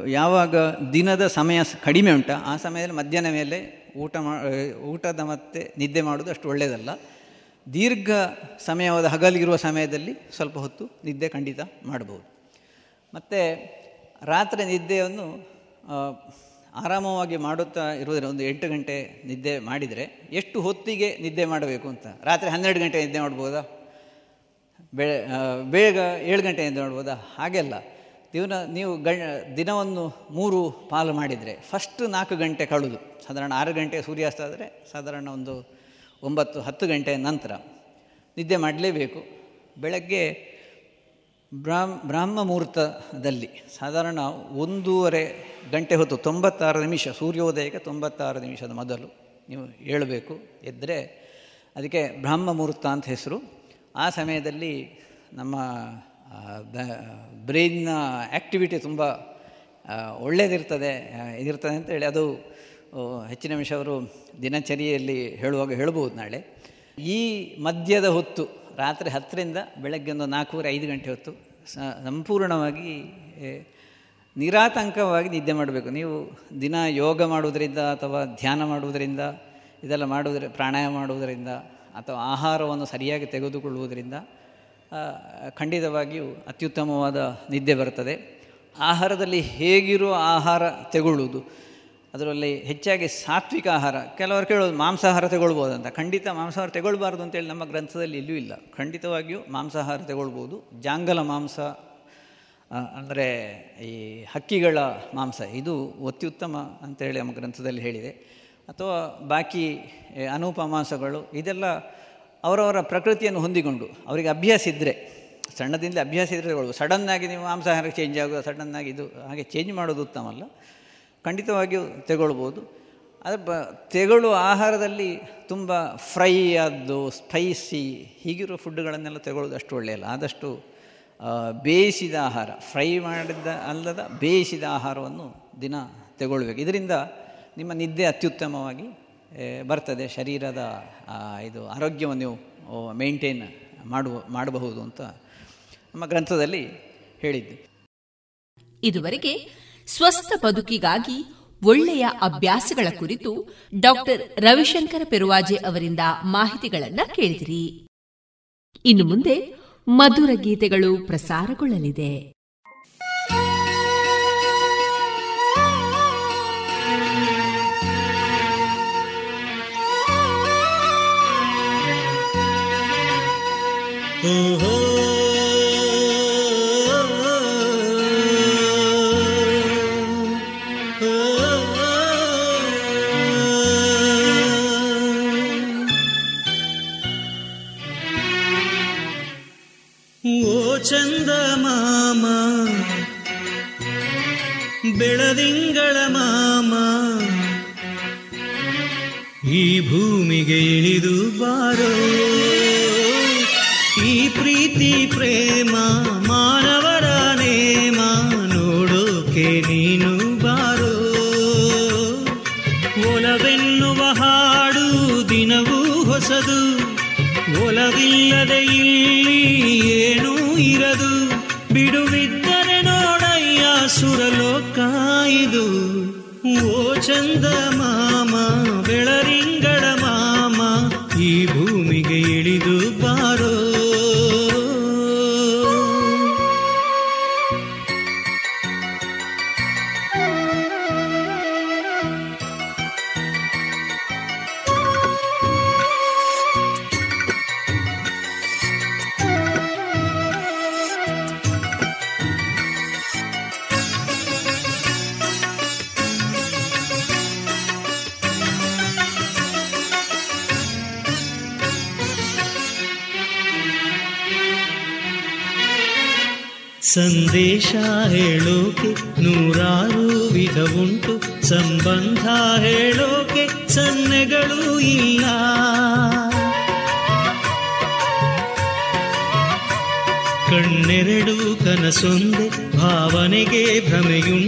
ಯಾವಾಗ ದಿನದ ಸಮಯ ಕಡಿಮೆ ಉಂಟ, ಆ ಸಮಯದಲ್ಲಿ ಮಧ್ಯಾಹ್ನ ಮೇಲೆ ಊಟ ಮಾ ಊಟದ ಮತ್ತೆ ನಿದ್ದೆ ಮಾಡೋದು ಅಷ್ಟು ಒಳ್ಳೆಯದಲ್ಲ. ದೀರ್ಘ ಸಮಯವಾದ ಹಗಲಿಗಿರುವ ಸಮಯದಲ್ಲಿ ಸ್ವಲ್ಪ ಹೊತ್ತು ನಿದ್ದೆ ಖಂಡಿತ ಮಾಡ್ಬೋದು ಮತ್ತು ರಾತ್ರಿ ನಿದ್ದೆಯನ್ನು ಆರಾಮವಾಗಿ ಮಾಡುತ್ತಾ ಇರುವುದರಿಂದ ಒಂದು ಎಂಟು ಗಂಟೆ ನಿದ್ದೆ ಮಾಡಿದರೆ ಎಷ್ಟು ಹೊತ್ತಿಗೆ ನಿದ್ದೆ ಮಾಡಬೇಕು ಅಂತ? ರಾತ್ರಿ ಹನ್ನೆರಡು ಗಂಟೆ ನಿದ್ದೆ ಮಾಡ್ಬೋದಾ ಬೆಳೆ ಬೇಗ ಏಳು ಗಂಟೆ ನಿದ್ದೆ ಮಾಡ್ಬೋದಾ ಹಾಗೆಲ್ಲ ದಿನ ನೀವು ಗ ದಿನವನ್ನು ಮೂರು ಪಾಲು ಮಾಡಿದರೆ ಫಸ್ಟ್ ನಾಲ್ಕು ಗಂಟೆ ಕಳೆದು, ಸಾಧಾರಣ ಆರು ಗಂಟೆ ಸೂರ್ಯಾಸ್ತ ಆದರೆ, ಸಾಧಾರಣ ಒಂದು ಒಂಬತ್ತು, ಹತ್ತು ಗಂಟೆ ನಂತರ ನಿದ್ದೆ ಮಾಡಲೇಬೇಕು. ಬೆಳಗ್ಗೆ ಬ್ರಾಹ್ಮ ಬ್ರಾಹ್ಮ ಮುಹೂರ್ತದಲ್ಲಿ ಸಾಧಾರಣ ಒಂದೂವರೆ ಗಂಟೆ ಹೊತ್ತು, ತೊಂಬತ್ತಾರು ನಿಮಿಷ, ಸೂರ್ಯೋದಯಕ್ಕೆ ತೊಂಬತ್ತಾರು ನಿಮಿಷದ ಮೊದಲು ನೀವು ಹೇಳಬೇಕು ಎದ್ದರೆ ಅದಕ್ಕೆ ಬ್ರಾಹ್ಮ ಮುಹೂರ್ತ ಅಂತ ಹೆಸರು. ಆ ಸಮಯದಲ್ಲಿ ನಮ್ಮ ಬ್ರೈನ್ನ ಆ್ಯಕ್ಟಿವಿಟಿ ತುಂಬ ಒಳ್ಳೆಯದಿರ್ತದೆ ಇದಿರ್ತದೆ ಅಂತ ಹೇಳಿ ಅದು ಹೆಚ್ಚಿನ ವಿಷಯ ಅವರು ದಿನಚರಿಯಲ್ಲಿ ಹೇಳುವಾಗ ಹೇಳ್ಬೋದು ನಾಳೆ. ಈ ಮಧ್ಯದ ಹೊತ್ತು, ರಾತ್ರಿ ಹತ್ತರಿಂದ ಬೆಳಗ್ಗೆ ಒಂದು ನಾಲ್ಕೂವರೆ, ಐದು ಗಂಟೆ ಹೊತ್ತು ಸಂಪೂರ್ಣವಾಗಿ ನಿರಾತಂಕವಾಗಿ ನಿದ್ದೆ ಮಾಡಬೇಕು. ನೀವು ದಿನ ಯೋಗ ಮಾಡುವುದರಿಂದ ಅಥವಾ ಧ್ಯಾನ ಮಾಡುವುದರಿಂದ, ಇದೆಲ್ಲ ಮಾಡುವುದರ, ಪ್ರಾಣಾಯಾಮ ಮಾಡುವುದರಿಂದ ಅಥವಾ ಆಹಾರವನ್ನು ಸರಿಯಾಗಿ ತೆಗೆದುಕೊಳ್ಳುವುದರಿಂದ ಖಂಡಿತವಾಗಿಯೂ ಅತ್ಯುತ್ತಮವಾದ ನಿದ್ದೆ ಬರ್ತದೆ ಆಹಾರದಲ್ಲಿ ಹೇಗಿರೋ ಆಹಾರ ತೆಗೊಳ್ಳುವುದು? ಅದರಲ್ಲಿ ಹೆಚ್ಚಾಗಿ ಸಾತ್ವಿಕ ಆಹಾರ. ಕೆಲವರು ಕೇಳೋದು ಮಾಂಸಾಹಾರ ತಗೊಳ್ಬೋದಂತ. ಖಂಡಿತ ಮಾಂಸಾಹಾರ ತಗೊಳ್ಬಾರ್ದು ಅಂತೇಳಿ ನಮ್ಮ ಗ್ರಂಥದಲ್ಲಿ ಇಲ್ಲೂ ಇಲ್ಲ. ಖಂಡಿತವಾಗಿಯೂ ಮಾಂಸಾಹಾರ ತಗೊಳ್ಬೋದು. ಜಾಂಗಲ ಮಾಂಸ ಅಂದರೆ ಈ ಹಕ್ಕಿಗಳ ಮಾಂಸ, ಇದು ಅತ್ಯುತ್ತಮ ಅಂತೇಳಿ ನಮ್ಮ ಗ್ರಂಥದಲ್ಲಿ ಹೇಳಿದೆ. ಅಥವಾ ಬಾಕಿ ಅನೂಪ ಮಾಂಸಗಳು, ಇದೆಲ್ಲ ಅವರವರ ಪ್ರಕೃತಿಯನ್ನು ಹೊಂದಿಕೊಂಡು ಅವರಿಗೆ ಅಭ್ಯಾಸ ಇದ್ದರೆ ಸಣ್ಣದಿಂದ ಅಭ್ಯಾಸ ಇದ್ದರೆ ಸಡನ್ನಾಗಿ ನೀವು ಮಾಂಸಾಹಾರಕ್ಕೆ ಚೇಂಜ್ ಆಗೋದು ಸಡನ್ನಾಗಿ ಇದು, ಹಾಗೆ ಚೇಂಜ್ ಮಾಡೋದು ಉತ್ತಮಲ್ಲ ಖಂಡಿತವಾಗಿಯೂ ತೆಗೊಳ್ಬೋದು. ಅದು ಬ, ತೆಗೊಳ್ಳುವ ಆಹಾರದಲ್ಲಿ ತುಂಬ ಫ್ರೈ ಆದ್ದು ಸ್ಪೈಸಿ ಹೀಗಿರೋ ಫುಡ್ಗಳನ್ನೆಲ್ಲ ತೆಗೊಳ್ಳೋದು ಅಷ್ಟು ಒಳ್ಳೆಯಲ್ಲ. ಆದಷ್ಟು ಬೇಯಿಸಿದ ಆಹಾರ ಫ್ರೈ ಮಾಡಿದ ಅಲ್ಲದ ಬೇಯಿಸಿದ ಆಹಾರವನ್ನು ದಿನ ತಗೊಳ್ಬೇಕು. ಇದರಿಂದ ನಿಮ್ಮ ನಿದ್ದೆ ಅತ್ಯುತ್ತಮವಾಗಿ ಬರ್ತದೆ ಶರೀರದ ಇದು ಆರೋಗ್ಯವನ್ನು ನೀವು ಮೇಂಟೈನ್ ಮಾಡುವ, ಮಾಡಬಹುದು ಅಂತ ನಮ್ಮ ಗ್ರಂಥದಲ್ಲಿ ಹೇಳಿದ್ದು. ಇದುವರೆಗೆ ಸ್ವಸ್ಥ ಬದುಕಿಗಾಗಿ ಒಳ್ಳೆಯ ಅಭ್ಯಾಸಗಳ ಕುರಿತು ಡಾಕ್ಟರ್ ರವಿಶಂಕರ ಪೆರುವಾಜೆ ಅವರಿಂದ ಮಾಹಿತಿಗಳನ್ನು ಕೇಳಿದಿರಿ. ಇನ್ನು ಮುಂದೆ ಮಧುರ ಗೀತೆಗಳು ಪ್ರಸಾರಗೊಳ್ಳಲಿದೆ. ಚಂದ ಮಾಮ ಬೆಳದಿಂಗಳ ಮಾಮ ಈ ಭೂಮಿಗೆ ಇಳಿದು ಬಾರೋ ಮನಸೊಂದೆ ಭಾವನೆಗೆ ಭ್ರಮೆಯುಂಟು.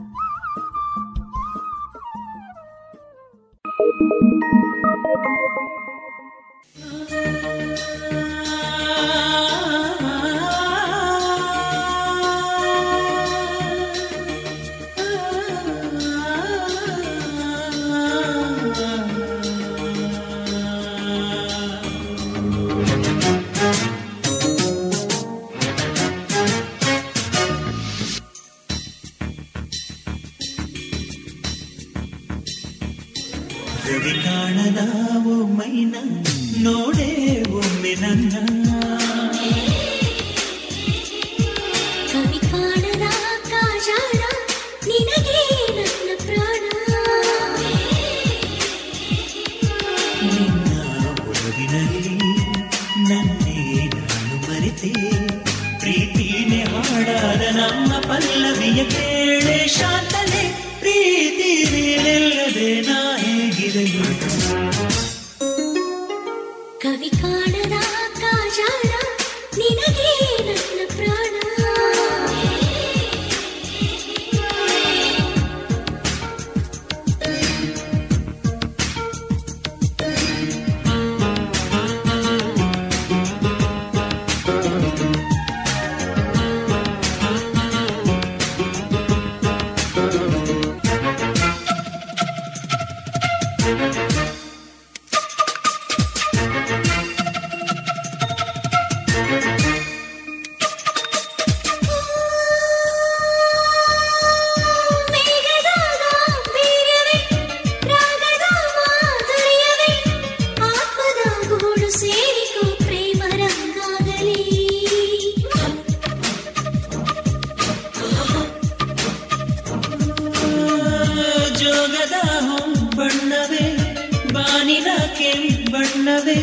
ಕಣ್ಣವೇ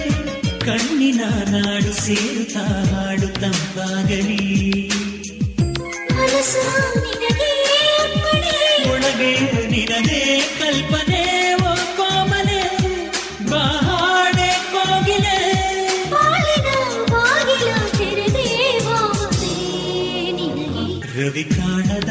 ಕಣ್ಣಿನ ನಾಡು ಸೇರುತ್ತಾ ಹಾಡು ತಂಪಾಗಲಿ. ಒಳಗೆ ನಿನದೇ ಕಲ್ಪನೆ ರವಿ ಕಾಣದ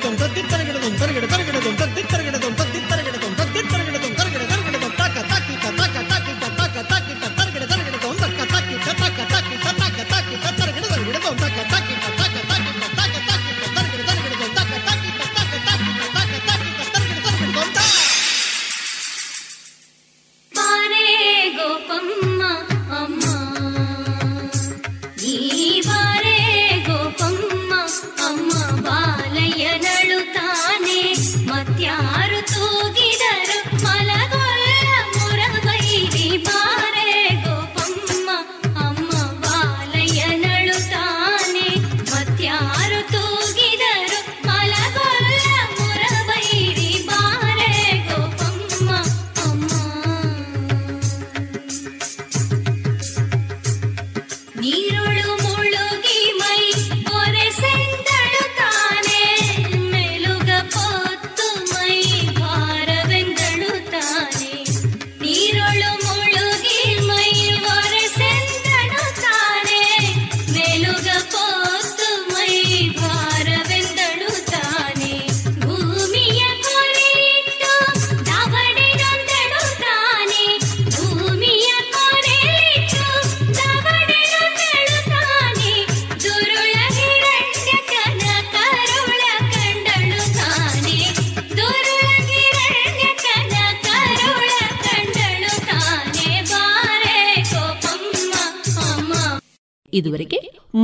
தரகிடதும் தத்தி தரகிடதும் தரகிட தரகிடதும் தத்தி தரகிடதும் தத்தி